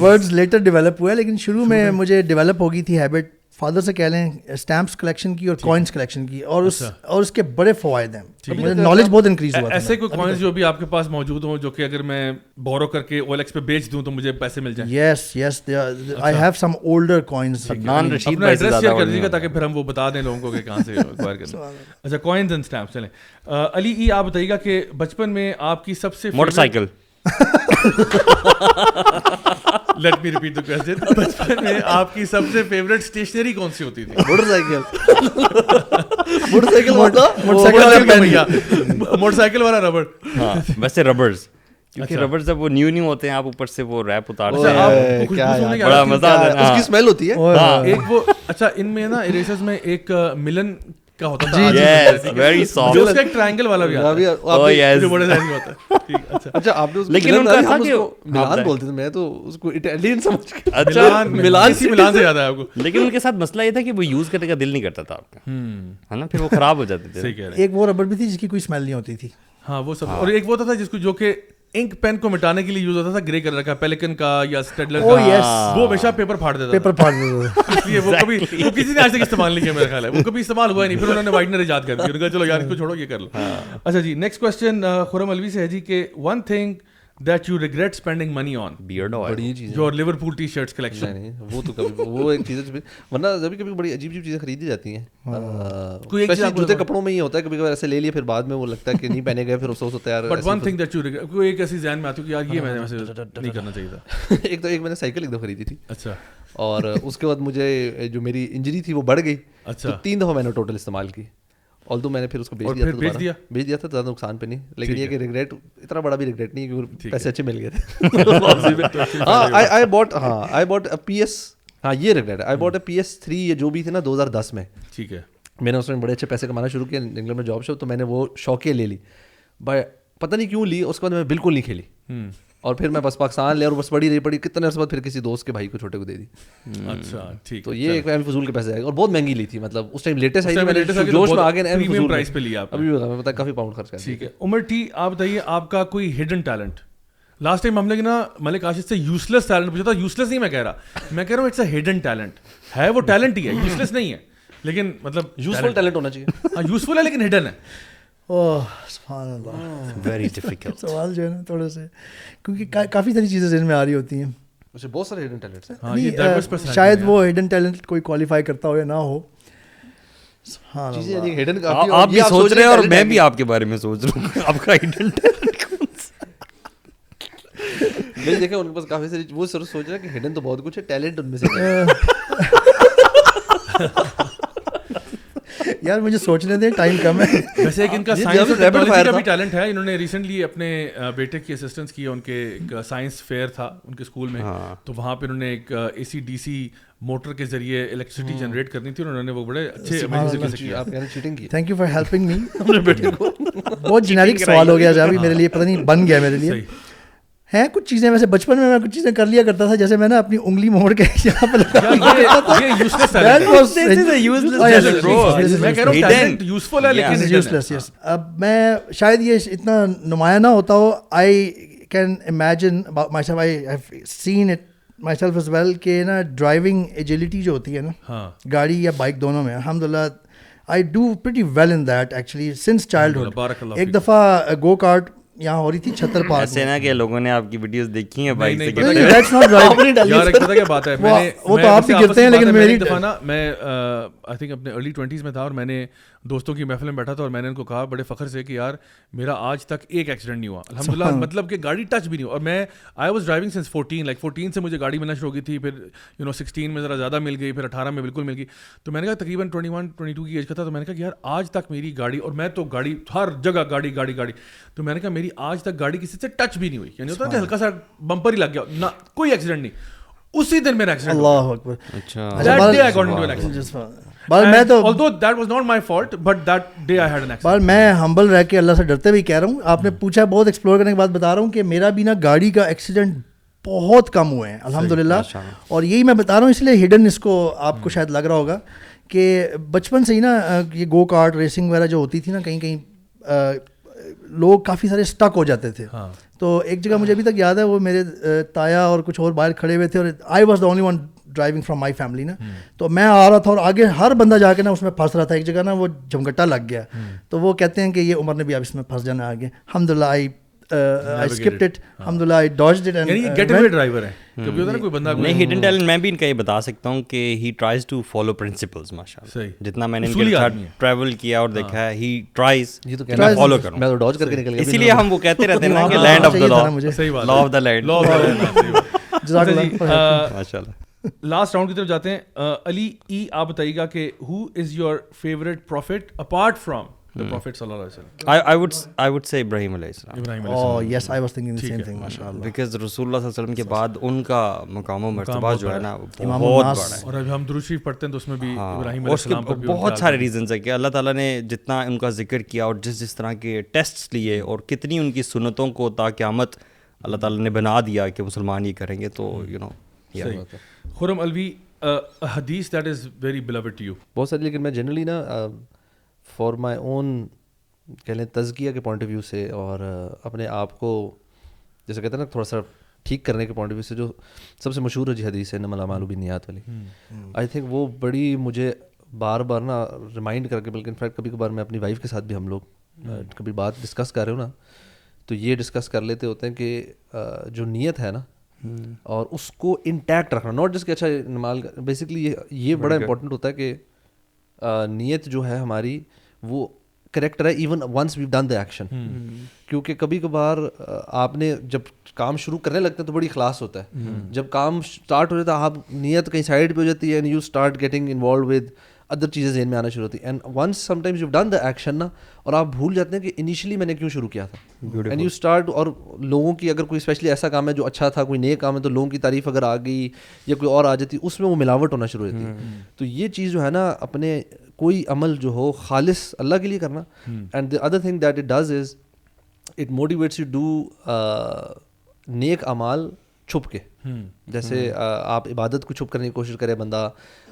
words later develop ہوئے لیکن شروع میں مجھے ڈیولپ ہو گئی تھی ہیبٹ فادر سے کہہ لیں اسٹیمپس کلیکشن کی اور کوائنس کلیکشن کی اور اس اور اس کے بڑے فوائد ہیں۔ مجھے نالج بہت انکریز ہوا ایسے کوئی کوائنس جو بھی آپ کے پاس موجود ہوں جو کہ اگر میں بورو کر کے او ایکس پہ بیچ دوں تو مجھے پیسے مل جائیں۔ Yes yes I have some older coins naan Rashid اپنا ایڈریس شیئر کر دیجیے گا تاکہ پھر ہم وہ بتا دیں لوگوں کو کہ کہاں سے ایکوائر کرنا اچھا کوائنز اینڈ اسٹیمپ چلیں۔ علی ای آپ بتائیے گا کہ بچپن میں آپ کی سب سے motorcycle. Let me repeat the question بچپن میں آپ کی سب سے فیوریٹ اسٹیشنری کون سی ہوتی تھی? موٹر سائیکل موٹر سائیکل ہوتا موٹر سائیکل والا ربڑ ہاں ویسے ربرز کیونکہ ربرز جب وہ نیو نیو ہوتے ہیں آپ اوپر سے وہ ریپ اتارتے اچھا ہیں۔ بڑا؟ مزہ آتا ہے۔ اس کی اسمیل ہوتی ہے؟ ایک وہ اچھا ان میں نا اریسرز میں ایک ملن کا ہوتا تھا یس ویری جو سافٹ اس کا ایک ٹرائنگل والا بھی آتا ہے۔ Oh, yes. جو بڑے سائز میں ہوتا ہے۔ ٹھیک اچھا۔ اچھا آپ نے اس کو لیکن ملان ان کا ہم تھا اس کہ- کو ہاں، ملان بتائیں۔ بولتے تھے۔ میں تو اس کو اٹیلین سمجھ کے اچھا ملان ملان ملان سے ملان سے یاد آیا آپ کو۔ لیکن ان کے ساتھ مسئلہ یہ تھا کہ وہ یوز کرنے کا دل نہیں کرتا تھا آپ کا۔ ہے نا؟ پھر وہ خراب ہو جاتے تھے۔ صحیح کہہ رہے ہیں۔ ایک وہ ربڑ بھی تھی جس کی کوئی اسمیل نہیں ہوتی تھی۔ ہاں وہ سب اور ایک وہ ہوتا تھا جس کو جو کہ انک پین کو مٹانے کے لیے یوز ہوتا تھا گرے کلر کا پیلیکن کا یا اسٹیڈلر Oh, کا. وہ ہمیشہ پیپر پھاڑ دیتا پیپر پھاڑ دیتے اس لیے وہ کبھی وہ کسی نے آج تک استعمال نہیں کیا میرا خیال ہے۔ وہ کبھی استعمال ہوا ہی نہیں پھر انہوں نے وائٹنر ایجاد کر دیا انہوں نے کہا چلو یار اس کو چھوڑو یہ کر لو۔ اچھا جی نیکسٹ کوسچن خرم الوی سے ہے جی کہ one thing that you regret spending money on beard oil بڑی چیز your Liverpool T shirts collection نہیں وہ تو کبھی وہ ایک چیز ہے ورنہ کبھی کبھی بڑی عجیب عجیب چیزیں خریدی جاتی ہیں۔ کوئی ایک چیز جوتے کپڑوں میں یہ ہوتا ہے کبھی کبھی ایسے لے لیے پھر بعد میں وہ لگتا ہے کہ نہیں پہنے گئے پھر افسوس ہوتا ہے یار but one thing that you کوئی ایک ایسی ذہن میں آتی ہے کہ یار یہ میں نے ویسے نہیں کرنا چاہیے تھا۔ ایک تو ایک میں نے سائیکل ایک دفعہ خریدی تھی۔ اچھا۔ اور اس کے بعد مجھے جو میری انجری تھی وہ بڑھ گئی۔ اچھا۔ تین دفعہ میں نے ٹوٹل استعمال کی۔ آل میں نے پھر اس کو بیچ دیا بیچ۔ دیا؟ بیچ دیا تھا زیادہ نقصان پہ نہیں لیکن یہ کہ ریگریٹ اتنا بڑا بھی ریگریٹ نہیں کیونکہ پیسے اچھے مل گئے تھے ہاں آئی باٹ ہاں آئی باٹ پی ایس ہاں یہ regret I bought a P S three یہ جو بھی تھی نا دو ہزار دس میں ٹھیک ہے میں نے اس میں بڑے اچھے پیسے کمانا شروع کیا انگلینڈ میں جاب شاپ تو میں نے وہ شوقیہ لے لی بٹ پتہ نہیں کیوں لی اس کے بعد میں بالکل نہیں کھیلی اور پھر میں بس پاکستان لے اور بس پڑی رہی پڑی کتنے عرصے بعد پھر کسی دوست کے بھائی کو چھوٹے کو دے دی۔ اچھا ٹھیک تو یہ ایک ایم فضول کے پیسے آئے اور بہت مہنگی لی تھی مطلب اس ٹائم لیٹسٹ آئی تو جوش میں بہت آ گئے ایم فضول پہ لیا۔ ابھی میں بتا کافی پاؤنڈ خرچ کر ٹھیک ہے۔ عمر ٹی آپ بتائیے آپ کا کوئی ہڈن ٹیلنٹ لاسٹ ٹائم ہم نے نا ملک آشد سے یوزلیس ٹیلنٹ پوچھا تھا یوزلیس نہیں میں کہہ رہا۔ میں کہہ رہا ہوں اٹس اے ہڈن ٹیلنٹ ہے وہ ٹیلنٹ ہی ہے یوزلیس نہیں ہے۔ لیکن مطلب یوزفل ٹیلنٹ ہونا چاہیے۔ ہاں یوزفل ہے لیکن ہڈن ہے۔ اوہ سبحان اللہ ویری ڈیفیکلٹ سوال جو ہے نا تھوڑے سے کیونکہ کا- کافی ساری چیزیں ذہن میں آ رہی ہوتی ہیں۔ اسے بہت سارے ہڈن ٹیلنٹس ہیں۔ ہاں شاید۔ وہ ہڈن ٹیلنٹ کوئی کوالیفائی کرتا ہو یا نہ ہو۔ سبحان چیزیں اللہ۔ ہڈن آپ بھی سوچ رہے ہیں اور میں بھی آپ کے بارے میں سوچ رہا ہوں۔ آپ کا hidden talent کون سا؟ میں دیکھا ان کے پاس کافی ساری وہ سر سوچ رہا ہے کہ ہڈن تو بہت کچھ ہے ٹیلنٹ ان میں سے یار مجھے سوچنے دیں ٹائم کم ہے۔ ویسے ایک ان کا سائنس کا۔ بھی ٹیلنٹ ہے انہوں نے ریسنٹلی اپنے بیٹے کی اسسٹنس کی ان کے سائنس فیئر تھا ان کے اسکول میں۔ تو وہاں پہ انہوں نے ایک اے سی ڈی سی موٹر کے ذریعے الیکٹریسٹی جنریٹ کرنی تھی انہوں نے وہ بڑے اچھے thank you for helping me بہت جنیرک سوال ہو گیا ابھی میرے لیے پتہ نہیں بن گیا میرے لیے۔ ہیں کچھ چیزیں ویسے بچپن میں میں کچھ چیزیں کر لیا کرتا تھا جیسے میں نا اپنی انگلی موڑ کے یہاں پہ لگا اب میں شاید یہ اتنا نمایاں نہ ہوتا ہو I can imagine myself I have seen it myself as well کہ نا ڈرائیونگ ایجلٹی جو ہوتی ہے نا گاڑی یا بائک دونوں میں الحمد للہ I do pretty well in that actually since child بارک اللہ ہوڈ ایک دفعہ گو کارٹ یہاں ہو رہی تھی چھتر پارک ایسے نا کہ لوگوں نے آپ کی ویڈیوز دیکھی ہیں بائک سے دیٹس ناٹ ڈرائیونگ یار ایک پتہ کیا بات ہے؟ میں وہ تو آپ بھی گرتے ہیں لیکن میری- دفعہ نا میں آئی تھنک اپنے ارلی ٹوینٹیز میں تھا اور میں نے دوستوں کی محفل میں بیٹھا تھا اور میں نے ان کو کہا بڑے فخر سے کہ یار میرا آج تک ایک ایکسیڈنٹ نہیں ہوا۔ الحمد للہ مطلب کہ گاڑی ٹچ بھی نہیں ہوا۔ اور میں I was driving since fourteen like fourteen سے مجھے گاڑی ملنا شروع ہو گئی تھی پھر یو نو سکسٹین میں ذرا زیادہ مل گئی پھر اٹھارہ میں بالکل مل گئی۔ تو میں نے کہا تقریباً ٹوئنٹی ون ٹوئنٹی ٹو کی ایج کا تھا تو میں نے کہا کہ یار آج تک میری گاڑی اور میں تو گاڑی ہر جگہ گاڑی گاڑی گاڑی۔ تو میں نے کہا میری آج تک گاڑی کسی سے ٹچ بھی نہیں ہوئی۔ یعنی ہوتا ہے کہ ہلکا سا بمپر ہی لگ گیا نہ کوئی ایکسیڈنٹ نہیں۔ اسی دن میرا ایکسیڈنٹ اللہ اکبر۔ اچھا۔ بال میں تو although that was not my fault but that day I had an accident. بال میں ہمبل رہ کے اللہ سے ڈرتے ہوئے کہہ رہا ہوں۔ آپ نے پوچھا بہت ایکسپلور کرنے کے بعد بتا رہا ہوں کہ میرا بھی نا گاڑی کا ایکسیڈنٹ بہت کم ہوئے ہیں۔ الحمد للہ اور یہی میں بتا رہا ہوں اس لیے ہڈن اس کو آپ کو شاید لگ رہا ہوگا کہ بچپن سے ہی نا یہ گو کارٹ ریسنگ وغیرہ جو ہوتی تھی نا کہیں کہیں لوگ کافی سارے اسٹک ہو جاتے تھے۔ تو ایک جگہ مجھے ابھی تک یاد ہے وہ میرے تایا اور کچھ اور باہر کھڑے ہوئے تھے اور I was the only one driving from my family نا تو میں آ رہا تھا اور آگے ہر بندہ جا کے نا اس میں پھنس رہا تھا ایک جگہ نا وہ جمگٹا لگ گیا۔ تو وہ کہتے ہیں کہ یہ عمر نے بھی اب اس میں پھنس جانا آگے۔ الحمد للہ آئی بتا سکتا ہوں کہ ہی ٹرائز ٹو فالو ماشاء اللہ جتنا میں نے ٹریول کیا اور دیکھا ہے ہی ٹرائز فالو کروں۔ گیا۔ اسی لیے ہم وہ کہتے رہتے ہیں نا کہ لینڈ آف دا لا مجھے۔ صحیح بات لا آف دا لینڈ لا جزاک اللہ۔ ماشاء اللہ لاسٹ راؤنڈ کی طرف جاتے ہیں۔ علی ای آپ بتائیے گا کہ who is your favourite prophet apart from the prophet صلی اللہ علیہ وسلم؟ آئی وڈ آئی وڈ سے ابراہیم علیہ السلام ابراہیم علیہ او yes I was thinking the same thing ماشاءاللہ بیکاز رسول اللہ صلی اللہ علیہ وسلم کے بعد ان کا مقام و مرتبہ جو ہے نا بہت الناس۔ بڑا ہے۔ اور ابھی ہم درود شریف پڑھتے ہیں تو اس میں بھی ابراہیم بھی بہت سارے ریزنس ہیں۔ کہ اللہ تعالیٰ نے جتنا ان کا ذکر کیا اور جس جس طرح کے ٹیسٹس لیے اور کتنی ان کی سنتوں کو تا قیامت اللہ تعالیٰ نے بنا دیا کہ مسلمان یہ کریں گے تو یو نو خرم الوی حدیث that is very beloved to you بہت ساری لیکن میں جنرلی نا فار مائی اون کہہ لیں تزکیہ کے پوائنٹ آف ویو سے اور اپنے آپ کو جیسے کہتے ہیں نا تھوڑا سا ٹھیک کرنے کے پوائنٹ آف ویو سے جو سب سے مشہور جی حدیث ہے نمل اعمال بنیات والی۔ آئی تھنک وہ بڑی مجھے بار بار نا ریمائنڈ کر کے بلکہ انفیکٹ کبھی کبھار میں اپنی وائف کے ساتھ بھی ہم لوگ کبھی بات ڈسکس کر رہے ہو نا تو یہ ڈسکس کر لیتے ہوتے ہیں کہ جو نیت ہے نا اور اس کو انٹیکٹ رکھنا ناٹ جس کہ اچھا نمال بیسکلی یہ یہ بڑا امپورٹنٹ ہوتا ہے کہ نیت جو ہے ہماری وہ کریکٹ رہے even once we done the action کیونکہ کبھی کبھار آپ نے جب کام شروع کرنے لگتے ہیں تو بڑی اخلاص ہوتا ہے۔ جب کام اسٹارٹ ہو جاتا ہے آپ نیت کہیں سائڈ پہ ہو جاتی ہے and you start getting involved with other چیزیں ذہن میں آنا شروع ہوتی ہیں. And once sometimes you done the action نا اور آپ بھول جاتے ہیں کہ انیشلی میں نے کیوں شروع کیا تھا. اینڈ یو اسٹارٹ اور لوگوں کی اگر کوئی اسپیشلی ایسا کام ہے جو اچھا تھا کوئی نئے کام ہے تو لوگوں کی تعریف اگر آ گئی یا کوئی اور آ جاتی اس میں وہ ملاوٹ ہونا شروع ہوتی ہے تو یہ چیز جو ہے نا اپنے کوئی عمل جو ہو خالص اللہ کے لیے کرنا. And the other thing that it does is it motivates you to نیک امال چھپ کے. جیسے آپ عبادت کو چھپ کرنے کی کوشش کرے بندہ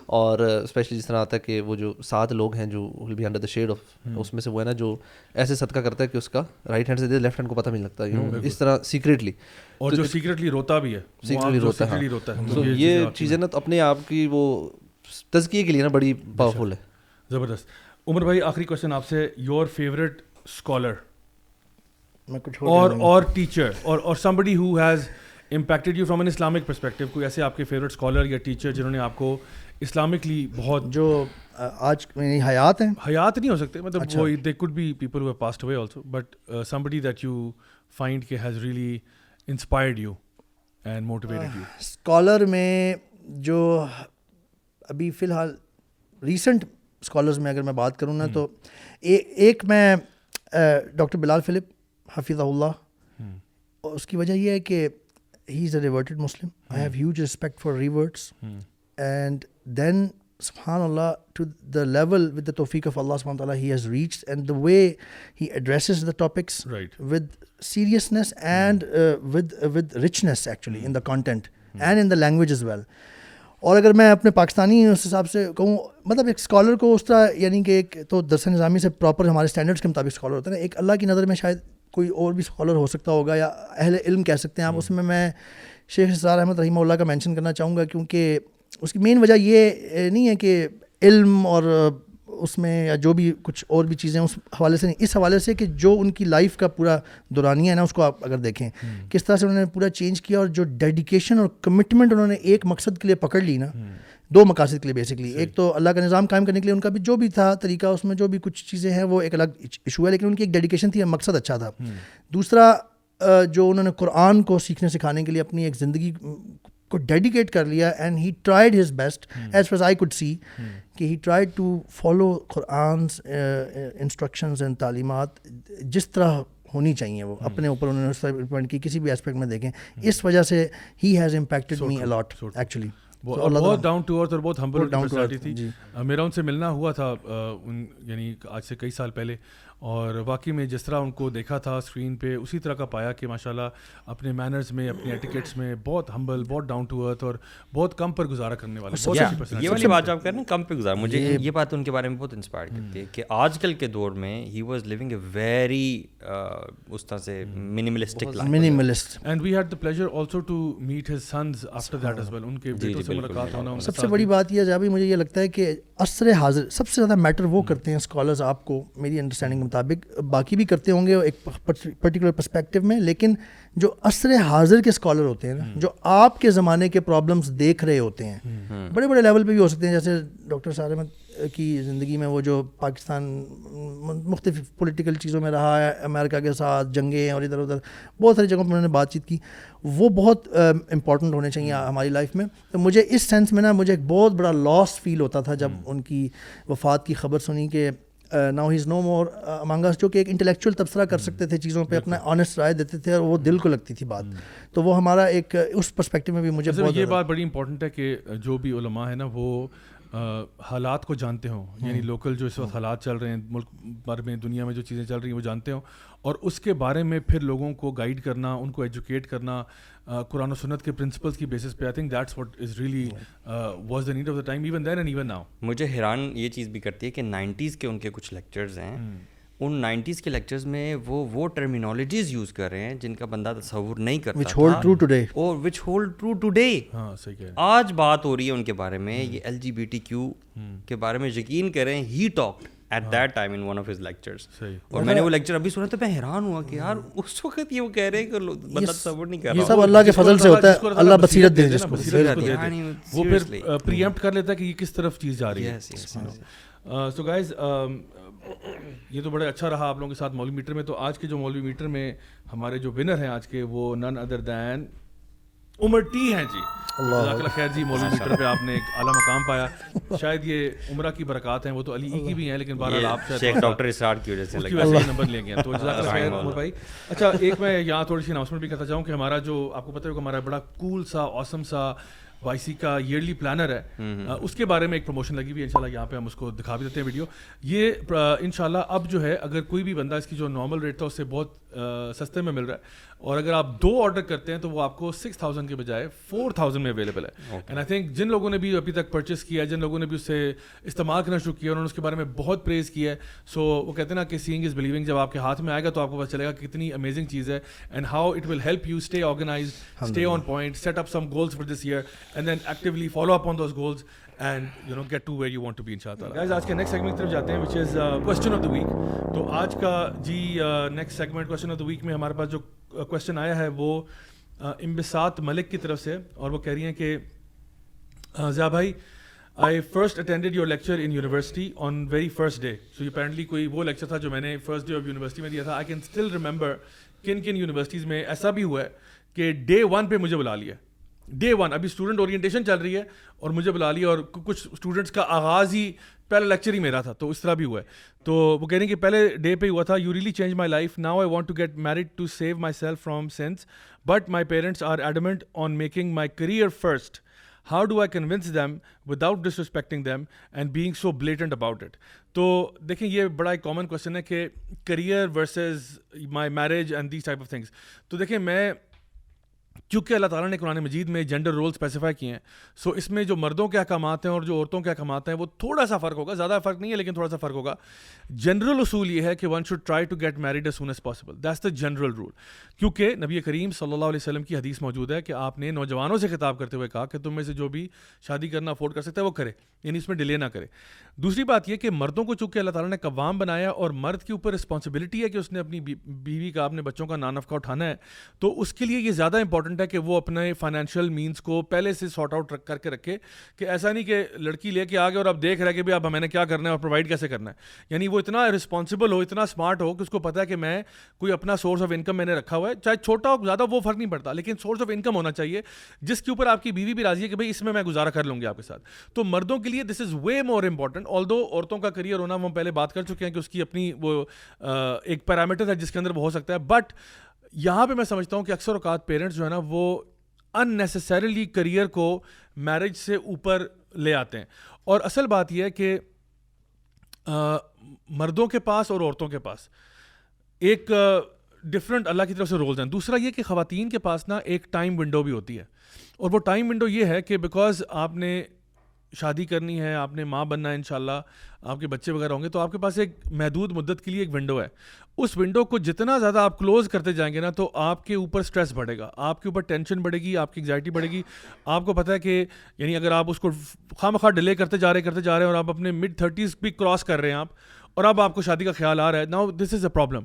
اور اسپیشلی جس طرح آتا ہے کہ وہ جو سات لوگ ہیں جو will be under the shade of اس میں سے وہ ہے نا جو ایسے صدقہ کرتا ہے کہ اس کا رائٹ ہینڈ سے دے لیفٹ ہینڈ کو پتہ نہیں لگتا یو اس طرح سیکریٹلی اور جو سیکریٹلی روتا بھی ہے سیکریٹلی روتا ہے تو یہ چیزیں نا تو اپنے آپ کی وہ تزکیے کے لیے نا بڑی پاورفل ہے۔ زبردست۔ عمر بھائی آخری کوشچن آپ سے یور فیوریٹ اسکالر اور or teacher or or somebody who has impacted you from an Islamic perspective کوئی ایسے آپ کے فیوریٹ اسکالر یا ٹیچر جنہوں نے آپ کو اسلامکلی بہت جو آج یعنی حیات ہیں؟ حیات نہیں ہو سکتے مطلب وہ they could be people who passed away also but somebody that you find کہ has really inspired you and motivated you scholar میں جو ابھی فی الحال ریسنٹ اسکالرز میں اگر میں بات کروں نا تو ایک میں ڈاکٹر بلال فلپ حفیظ اللہ اس کی وجہ یہ ہے کہ he is a reverted Muslim I have huge respect for reverts and then سبحان اللہ to the level with the توفیق آف اللہ سبحان تعالیٰ he has reach and the way he addresses the topics with seriousness and with with richness actually in the content and in the language as well اور اگر میں اپنے پاکستانی اس حساب سے کہوں مطلب ایک اسکالر کو اس طرح یعنی کہ ایک تو درس نظامی سے پراپر ہمارے اسٹینڈرڈس کے مطابق اسکالر ہوتا ہے نا ایک اللہ کی نظر میں شاید کوئی اور بھی اسکالر ہو سکتا ہوگا یا اہل علم کہہ سکتے ہیں۔ آپ اس میں میں شیخ اسرار احمد رحمہ اللہ کا مینشن کرنا چاہوں گا کیونکہ اس کی مین وجہ یہ نہیں ہے کہ علم اور اس میں یا جو بھی کچھ اور بھی چیزیں اس حوالے سے نہیں اس حوالے سے کہ جو ان کی لائف کا پورا دورانیہ ہے نا اس کو آپ اگر دیکھیں کس طرح سے انہوں نے پورا چینج کیا اور جو ڈیڈیکیشن اور کمٹمنٹ انہوں نے ایک مقصد کے لیے پکڑ لی نا دو مقاصد کے لیے بیسکلی ایک تو اللہ کا نظام قائم کرنے کے لیے ان کا بھی جو بھی تھا طریقہ اس میں جو بھی کچھ چیزیں ہیں وہ ایک الگ ایشو ہے لیکن ان کی ایک ڈیڈیکیشن تھی مقصد اچھا تھا۔ دوسرا جو انہوں نے قرآن کو سیکھنے سکھانے کے لیے اپنی ایک زندگی کو ڈیڈیکیٹ کر لیا and he tried his best as far I could see کہ he tried to follow Quran's instructions and تعلیمات جس طرح ہونی چاہیے وہ اپنے اوپر انہوں نے اس کی کسی بھی اسپیکٹ میں دیکھیں اس وجہ سے he has impacted me a lot actually بہت ڈاؤن ٹو ارتھ اور بہت ہمبل تھی۔ جی۔ میرا ان سے ملنا ہوا تھا یعنی آج سے کئی سال پہلے اور واقعی میں جس طرح ان کو دیکھا تھا اسکرین پہ اسی طرح کا پایا کہ ماشاء اللہ اپنے مینرز میں اپنے ایٹیکیٹس میں بہت ہمبل بہت ڈاؤن ٹو ارتھ اور بہت کم پر گزارا کرنے والے یہ والی بات آپ کر رہے ہیں کم پہ گزارا۔ مجھے یہ بات ان کے بارے میں بہت انسپائر کرتی ہے کہ آج کل کے دور میں he was living a very اس طرح سے minimalistic minimalist and we had the pleasure also to meet his sons after that as well ان کے بیٹوں سے ملاقات ہونا سب سے بڑی بات یہ ہے مجھے یہ لگتا ہے کہ عصر حاضر سب سے زیادہ میٹر وہ کرتے ہیں اسکالرز آپ کو میری انڈرسٹینڈنگ مطابق باقی بھی کرتے ہوں گے ایک پرٹیکولر پرسپیکٹو میں لیکن جو عصر حاضر کے اسکالر ہوتے ہیں نا جو آپ کے زمانے کے پرابلمس دیکھ رہے ہوتے ہیں۔ بڑے بڑے لیول پہ بھی ہو سکتے ہیں جیسے ڈاکٹر سار احمد کی زندگی میں وہ جو پاکستان مختلف پولیٹیکل چیزوں میں رہا ہے امریکہ کے ساتھ جنگیں اور ادھر ادھر بہت ساری جگہوں پہ انہوں نے بات چیت کی۔ وہ بہت امپورٹنٹ ہونے چاہیے ہماری لائف میں۔ تو مجھے اس سینس میں نا مجھے ایک بہت بڑا لاس فیل ہوتا تھا جب ان کی وفات کی خبر سنی کہ now has no more amongst جو کہ ایک انٹلیکچوئل تبصرہ کر سکتے تھے چیزوں پہ اپنا آنیسٹ رائے دیتے تھے اور وہ دل کو لگتی تھی بات۔ تو وہ ہمارا ایک اس پرسپیکٹو میں بھی مجھے یہ بات بڑی امپورٹنٹ ہے کہ جو بھی علماء ہے نا وہ حالات کو جانتے ہوں۔ یعنی لوکل جو اس وقت حالات چل رہے ہیں ملک بھر میں دنیا میں جو چیزیں چل رہی ہیں وہ جانتے ہوں۔ اور اس کے بارے میں پھر لوگوں کو گائیڈ کرنا ان کو ایجوکیٹ کرنا قرآن و سنت کے پرنسپلس کی بیسس پہ I think that's what is really was the need of the time even then and even now مجھے حیران یہ چیز بھی کرتی ہے کہ نائنٹیز کے ان کے کچھ لیکچرز ہیں۔ ان نائنٹیز کے لیکچرز میں وہ وہ ٹرمینالوجیز یوز کر رہے ہیں جن کا بندہ تصور نہیں کرتا وچ ہولڈ ٹرو ٹوڈے اور وچ ہولڈ ٹرو ٹوڈے آج بات ہو رہی ہے ان کے بارے میں یہ L G B T Q کے بارے میں یقین کریں he talk at that time in one of his lectures اور میں نے وہ لیکچر ابھی سنا تو میں حیران ہوا کہ یار اس وقت یہ وہ کہہ رہے ہیں کہ بندہ تصور نہیں کر رہا۔ یہ سب اللہ کے فضل سے ہوتا ہے اللہ بصیرت دے جس کو وہ پھر پریمپٹ کر لیتا ہے کہ یہ کس طرف چیز جا رہی ہے۔ سو گائز یہ تو بڑے اچھا رہا آپ لوگوں کے ساتھ مولوی میٹر میں تو آج کے جو مولوی میٹر میں ہمارے جو ونر ہیں آج کے وہ نن ادر دین عمر ٹی ہیں جی۔ اللہ خیر جی مولوی میٹر پہ آپ نے ایک اعلیٰ مقام پایا۔ شاید یہ عمرہ کی برکات ہیں وہ تو علی کی بھی ہیں لیکن بہرحال آپ شاید ڈاکٹر اسرار کی وجہ سے نمبر لے گئے تو جزاک اللہ خیر عمر بھائی۔ اچھا ایک میں یہاں تھوڑی سی اناؤنسمنٹ بھی کرتا چاہوں کہ ہمارا جو آپ کو پتہ ہے کہ ہمارا بڑا کول سا اوسم سا وائی سی کا ایئرلی پلانر ہے. اس کے بارے میں ایک پروموشن لگی ہوئی ان شاء اللہ یہاں پہ ہم اس کو دکھا بھی دیتے ہیں ویڈیو یہ ان شاء اللہ اب جو ہے اگر کوئی بھی بندہ اس کی جو نارمل ریٹ تھا اس سے بہت سستے میں مل رہا ہے۔ اور اگر آپ دو آرڈر کرتے ہیں تو وہ آپ کو سکس تھاؤزینڈ کے بجائے فور تھاؤزینڈ میں اویلیبل ہے. اینڈ آئی تھنک جن لوگوں نے بھی ابھی تک پرچیز کیا ہے جن لوگوں نے بھی اسے استعمال کرنا شروع کیا انہوں نے اس کے بارے میں بہت پریز کیا ہے. سو وہ کہتے ہیں نا کہ سینگ از بلیونگ جب آپ کے ہاتھ میں آئے گا تو آپ کو پتا چلے گا کتنی امیزنگ چیز ہے and how it will help you stay organize stay on point set up some goals for this year and then actually follow up on those goals and you know get to where you want to be ان شاء اللہ آج کے next segment کی طرف جاتے ہیں which is question of the week تو آج کا جی next segment question of the week میں ہمارے پاس جو کوشچن آیا ہے وہ امبسات ملک کی طرف سے اور وہ کہہ رہی ہیں کہ ضیاء بھائی I first attended your lecture in university on very first day so یہ اپیرنٹلی کوئی وہ لیکچر تھا جو میں نے فرسٹ ڈے آف یونیورسٹی میں دیا تھا آئی کین اسٹل ریممبر کن کن یونیورسٹیز میں ایسا بھی ہوا ہے کہ ڈے ون پہ مجھے بلا لیا ڈے ون ابھی اسٹوڈنٹ اورینٹیشن چل رہی ہے اور مجھے بلا لیا اور کچھ اسٹوڈنٹس کا آغاز ہی پہلا لیکچر ہی میرا تھا، تو اس طرح بھی ہوا ہے۔ تو وہ کہہ رہے ہیں کہ پہلے ڈے پہ ہوا تھا you really change my life now I want to get married to save myself from sins but my parents are adamant on making my career first how do I convince them without disrespecting them and being so blatant about it تو دیکھیں، یہ بڑا ایک common question ہے کہ career versus my marriage and these type of things تو دیکھیں، میں کیونکہ اللہ تعالیٰ نے قرآن مجید میں جینڈر رول اسپیسیفائی کیے ہیں سو اس میں جو مردوں کے احکامات ہیں اور جو عورتوں کے احکامات ہیں، وہ تھوڑا سا فرق ہوگا، زیادہ فرق نہیں ہے، لیکن تھوڑا سا فرق ہوگا۔ جنرل اصول یہ ہے کہ one should try to get married as soon as possible that's the general rule کیونکہ نبی کریم صلی اللہ علیہ وسلم کی حدیث موجود ہے کہ آپ نے نوجوانوں سے خطاب کرتے ہوئے کہا کہ تم میں سے جو بھی شادی کرنا افورڈ کر سکتا ہے، وہ کرے یعنی اس میں ڈیلے نہ کرے۔ دوسری بات یہ کہ مردوں کو چونکہ اللہ تعالیٰ نے قوام بنایا اور مرد کے اوپر رسپانسبلٹی ہے کہ اس نے اپنی بیوی کا، اپنے بچوں کا نانف کا اٹھانا ہے، تو اس کے لیے یہ زیادہ امپورٹنٹ امپورٹنٹ ہے کہ وہ اپنے فائنینشیل مینس کو پہلے سے سارٹ آؤٹ رکھ کر کے رکھے کہ ایسا نہیں کہ لڑکی لے کے آ گئے اور اب دیکھ رہا ہے کہ بھائی اب میں نے کیا کرنا ہے اور پرووائڈ کیسے کرنا ہے۔ یعنی وہ اتنا رسپانسبل ہو، اتنا اسمارٹ ہو کہ اس کو پتا ہے کہ میں کوئی اپنا سورس آف انکم میں نے رکھا ہوا ہے۔ چاہے چھوٹا ہو، زیادہ وہ فرق نہیں پڑتا، لیکن سورس آف انکم ہونا چاہیے، جس کے اوپر آپ کی بیوی بھی راضی ہے کہ بھائی اس میں میں گزارا کر لوں گی آپ کے ساتھ۔ تو مردوں کے لیے دس از وے مور امپورٹنٹ آل دو عورتوں کا کریئر ہونا، ہم پہلے بات کر چکے ہیں کہ اس کی اپنی وہ ایک پیرامیٹر ہے جس کے اندر وہ ہو سکتا ہے بٹ یہاں پہ میں سمجھتا ہوں کہ اکثر اوقات پیرنٹس جو ہے نا، وہ ان نیسسریلی کریئر کو میرج سے اوپر لے آتے ہیں۔ اور اصل بات یہ ہے کہ مردوں کے پاس اور عورتوں کے پاس ایک ڈفرینٹ اللہ کی طرف سے رولز ہیں۔ دوسرا یہ کہ خواتین کے پاس نا ایک ٹائم ونڈو بھی ہوتی ہے۔ اور وہ ٹائم ونڈو یہ ہے کہ بیکاز آپ نے شادی کرنی ہے، آپ نے ماں بننا ہے انشاءاللہ، آپ کے بچے وغیرہ ہوں گے، تو آپ کے پاس ایک محدود مدت کے لیے ایک ونڈو ہے۔ اس ونڈو کو جتنا زیادہ آپ کلوز کرتے جائیں گے نا، تو آپ کے اوپر سٹریس بڑھے گا۔ آپ کے اوپر ٹینشن بڑھے گی، آپ کی انگزائٹی بڑھے گی۔ آپ کو پتہ ہے کہ یعنی اگر آپ اس کو خواہ مخواہ ڈیلے کرتے جا رہے، کرتے جا رہے ہیں اور آپ اپنے مڈ تھرٹیز بھی کراس کر رہے ہیں آپ، اور اب آپ کو شادی کا خیال آ رہا ہے now this is a problem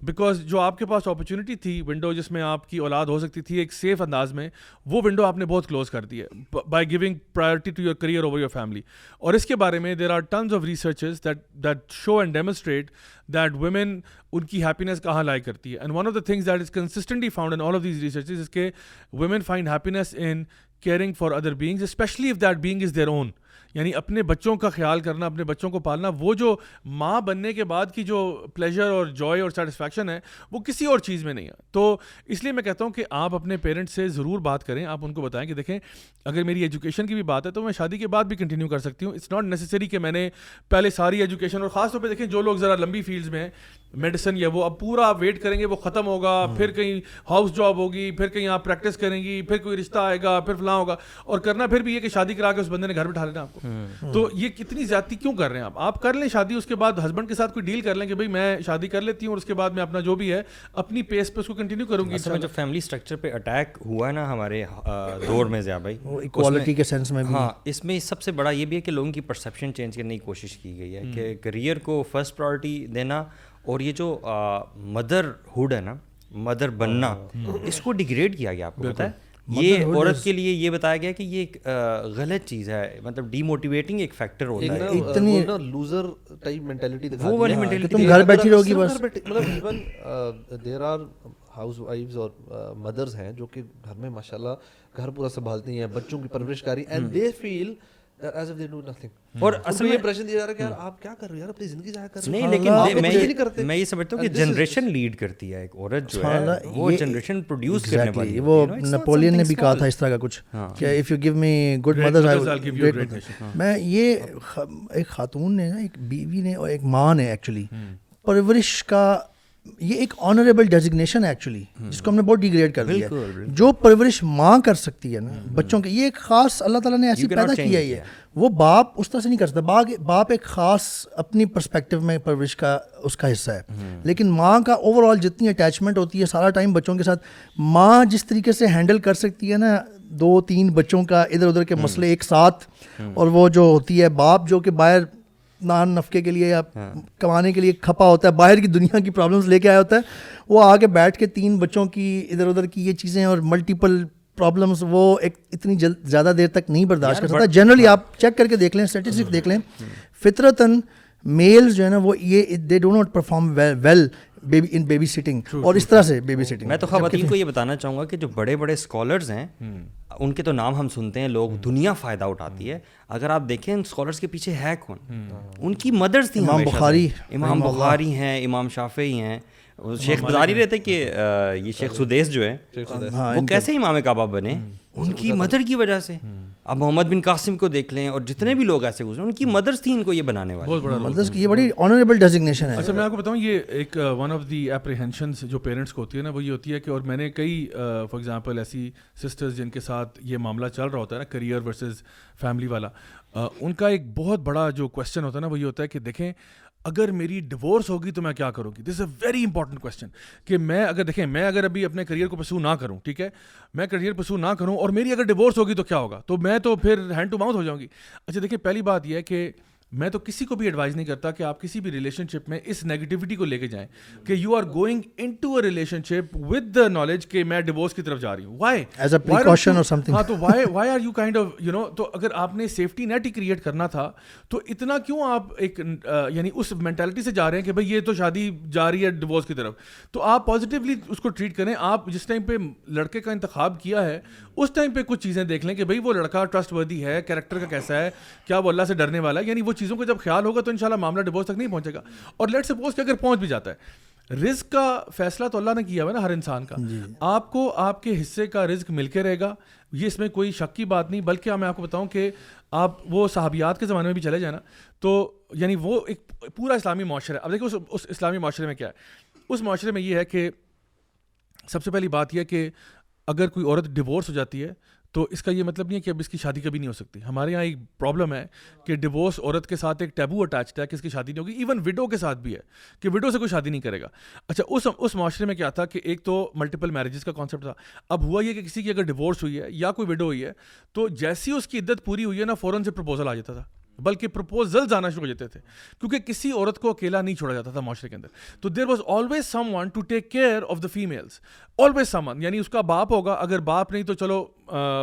because جو آپ کے پاس اپرچونیٹی تھی ونڈو جس میں آپ کی اولاد ہو سکتی تھی ایک سیف انداز میں، وہ ونڈو آپ نے بہت کلوز کر دی ہے by going priority to your career over your family اور اس کے بارے میں there are tons of researches that that show and demonstrate that women ان کی ہیپینیس کہاں لائی کرتی ہے and one of the things that is consistently found in all of these researches اس کے women find happiness in caring for other beings especially if that being is their own یعنی اپنے بچوں کا خیال کرنا، اپنے بچوں کو پالنا، وہ جو ماں بننے کے بعد کی جو پلیجر اور جوائے اور سیٹسفیکشن ہے، وہ کسی اور چیز میں نہیں ہے۔ تو اس لیے میں کہتا ہوں کہ آپ اپنے پیرنٹس سے ضرور بات کریں۔ آپ ان کو بتائیں کہ دیکھیں، اگر میری ایجوکیشن کی بھی بات ہے تو میں شادی کے بعد بھی کنٹینیو کر سکتی ہوں۔ اٹس ناٹ نیسسری کہ میں نے پہلے ساری ایجوکیشن اور خاص طور پہ دیکھیں جو لوگ ذرا لمبی فیلڈز میں ہیں میڈیسن یا وہ اب پورا ویٹ کریں گے وہ ختم ہوگا پھر کہیں ہاؤس جاب ہوگی پھر کہیں آپ پریکٹس کریں گی پھر کوئی رشتہ آئے گا پھر فلاں ہوگا۔ اور کرنا پھر بھی یہ کہ شادی کرا کے اس بندے نے گھر بٹھا لینا آپ کو۔ تو یہ کتنی زیادتی کیوں کر رہے ہیں آپ؟ آپ کر لیں شادی اس کے بعد ہسبینڈ کے ساتھ کوئی ڈیل کر لیں کہ بھائی میں شادی کر لیتی ہوں اور اس کے بعد میں اپنا جو بھی ہے اپنی پیس پہ اس کو کنٹینیو کروں گی۔ جو فیملی اسٹرکچر پہ اٹیک ہوا ہے نا ہمارے دور میں زیادہ بھائی اکوالٹی کے سینس میں ہاں اس میں سب سے بڑا یہ بھی ہے کہ لوگوں کی پرسیپشن چینج کرنے کی کوشش کی گئی ہے کہ کریئر کو فرسٹ پرائرٹی دینا اور یہ جو مدر ہوڈ ہے نا مدر بننا اس کو ڈگریڈ کیا گیا آپ کو پتا ہے؟ یہ عورت کے لیے یہ بتایا گیا کہ یہ ایک غلط چیز ہے مطلب ڈی موٹیویٹنگ ایک فیکٹر ہوتا ہے۔ اتنی لوزر ٹائپ مینٹیلٹی وہ والی ہاں، مینٹیلٹی تم گھر بیٹھی رہو گی بس۔ مطلب ایون دیر آر ہاؤس وائفز اور مدرز ہیں جو کہ گھر میں ماشاءاللہ گھر پورا سنبھالتی ہیں بچوں کی پرورش کاری and they feel as if they do nothing اور اصل اصل میں میں امپریشن دیا جا رہا ہے کہ یار آپ کیا کر رہے ہو یار اپنی زندگی ضائع کر رہے نہیں ہو لیکن آپ میں- کچھ میں یہ سمجھتا ہوں کہ جنریشن لیڈ کرتی ہے ایک عورت جو ہے وہ جنریشن پروڈیوس کرنے والی وہ نپولین نے بھی کہا تھا اس طرح کا کچھ کہ if you give me good mother میں یہ ایک خاتون نے ایک بیوی نے اور ایک ماں نے ایکچولی پرورش کا یہ ایک آنریبل ڈیزگنیشن ہے ایکچولی جس کو ہم نے بہت ڈیگریڈ کر دیا ہے۔ جو پرورش ماں کر سکتی ہے نا بچوں کے یہ ایک خاص اللہ تعالیٰ نے ایسی پیدا کیا ہے وہ باپ اس طرح سے نہیں کر سکتا۔ باپ باپ ایک خاص اپنی پرسپیکٹو میں پرورش کا اس کا حصہ ہے۔ لیکن ماں کا اوور آل جتنی اٹیچمنٹ ہوتی ہے سارا ٹائم بچوں کے ساتھ ماں جس طریقے سے ہینڈل کر سکتی ہے نا دو تین بچوں کا ادھر ادھر کے مسئلے ایک ساتھ اور وہ جو ہوتی ہے باپ جو کہ باہر نان نفقے کے لیے یا کمانے کے لیے کھپا ہوتا ہے باہر کی دنیا کی پرابلمس لے کے آیا ہوتا ہے۔ وہ آ کے بیٹھ کے تین بچوں کی ادھر ادھر کی یہ چیزیں اور ملٹیپل پرابلمس وہ ایک اتنی جلد زیادہ دیر تک نہیں برداشت کر سکتا۔ جنرلی آپ چیک کر کے دیکھ لیں اسٹیٹسٹک دیکھ لیں۔ فطرتاً میلز جو ہے نا وہ یہ they do not perform well baby in babysitting اور اس طرح سے بیبی سٹنگ میں تو خواتین کو یہ بتانا چاہوں گا کہ جو بڑے بڑے اسکالرز ہیں ان کے تو نام ہم سنتے ہیں لوگ دنیا فائدہ اٹھاتی ہے۔ اگر آپ دیکھیں ان اسکالرس کے پیچھے ہے کون؟ ان کی مدرس تھیں امام بخاری۔ امام بخاری ہیں امام شافعی ہیں۔ شیخ بتا ہی رہتے کہ یہ شیخ سدیس جو ہے وہ کیسے امام کعبہ بنے؟ ان کی مدر کی وجہ سے۔ اب محمد بن قاسم کو دیکھ لیں اور جتنے بھی لوگ ایسے گزرے ان کی مدرس تھی ان کو یہ بنانے والے۔ بہت بڑا مدرس کی یہ بڑی آنریبل ڈیزگنیشن ہے۔ اچھا میں آپ کو بتاؤں یہ ایک ون آف دی اپریہنشنس جو پیرنٹس کو ہوتی ہے نا وہ یہ ہوتی ہے کہ اور میں نے کئی فار ایگزامپل ایسی سسٹرز جن کے ساتھ یہ معاملہ چل رہا ہوتا ہے نا کریئر ورسز فیملی والا ان کا ایک بہت بڑا جو کوشچن ہوتا ہے نا وہ یہ ہوتا ہے کہ دیکھیں اگر میری ڈیورس ہوگی تو میں کیا کروں گی؟ This a very important question کہ میں اگر دیکھیں، میں اگر ابھی اپنے کریئر کو پرسو نہ کروں، ٹھیک ہے؟ میں کریئر پرسو نہ کروں اور میری اگر ڈیورس ہوگی تو کیا ہوگا؟ تو میں تو پھر ہینڈ ٹو ماؤتھ ہو جاؤں گی۔ اچھا دیکھیں، پہلی بات یہ ہے کہ میں تو کسی کو بھی ایڈوائز نہیں کرتا کہ آپ کسی بھی ریلیشن شپ میں اس نیگیٹیوٹی کو لے کے جائیں کہ you are going into a relationship with the knowledge کہ میں ڈیورس کی طرف جا رہی ہوں۔ وائی ایز اے پریکاشن اور سم ہاں تو why why are you kind of you know تو اگر آپ نے سیفٹی نیٹ ہی کریٹ کرنا تھا تو اتنا کیوں آپ ایک یعنی اس مینٹالٹی سے جا رہے ہیں کہ بھائی یہ تو شادی جا رہی ہے ڈیورس کی طرف۔ تو آپ پازیٹیولی اس کو ٹریٹ کریں۔ آپ جس ٹائم پہ لڑکے کا انتخاب کیا ہے اس ٹائم پہ کچھ چیزیں دیکھ لیں کہ بھائی وہ لڑکا ٹرسٹ وردی ہے کیریکٹر کا کیسا ہے کیا وہ اللہ سے ڈرنے والا ہے یعنی وہ چیزوں کا جب خیال ہوگا تو ان شاء اللہ معاملہ ڈیورس تک نہیں پہنچے گا۔ اور لیٹ سپوز کہ اگر پہنچ بھی جاتا ہے۔ رزق کا فیصلہ تو اللہ نے کیا ہوا نا ہر انسان کا۔ آپ کو آپ کے حصے کا رزق مل کے رہے گا۔ یہ اس میں کوئی شک کی بات نہیں بلکہ میں آپ کو بتاؤں کہ آپ وہ صحابیات کے زمانے میں بھی چلے جائیں نا تو یعنی وہ ایک پورا اسلامی معاشرہ اب دیکھیں اس اسلامی معاشرے میں کیا ہے۔ اس معاشرے میں یہ ہے کہ سب سے پہلی بات یہ ہے کہ اگر کوئی عورت ڈیورس ہو جاتی ہے تو اس کا یہ مطلب نہیں ہے کہ اب اس کی شادی کبھی نہیں ہو سکتی۔ ہمارے یہاں ایک پرابلم ہے کہ ڈیورس عورت کے ساتھ ایک ٹیبو اٹیچڈ ہے کہ اس کی شادی نہیں ہوگی ایون وڈو کے ساتھ بھی ہے کہ وڈو سے کوئی شادی نہیں کرے گا۔ اچھا اس اس معاشرے میں کیا تھا کہ ایک تو ملٹیپل میرجز کا کانسیپٹ تھا۔ اب ہوا یہ کہ کسی کی اگر ڈیورس ہوئی ہے یا کوئی وڈو ہوئی ہے، تو جیسی اس کی عدت پوری ہوئی ہے نا، فوراً سے پرپوزل آ جاتا تھا۔ بلکہ پرپوزلز آنا شروع ہو جاتے تھے، کیونکہ کسی عورت کو اکیلا نہیں چھوڑا جاتا تھا معاشرے کے اندر۔ تو there was always someone to take care of the families always someone یعنی اس کا باپ ہوگا، اگر باپ نہیں تو چلو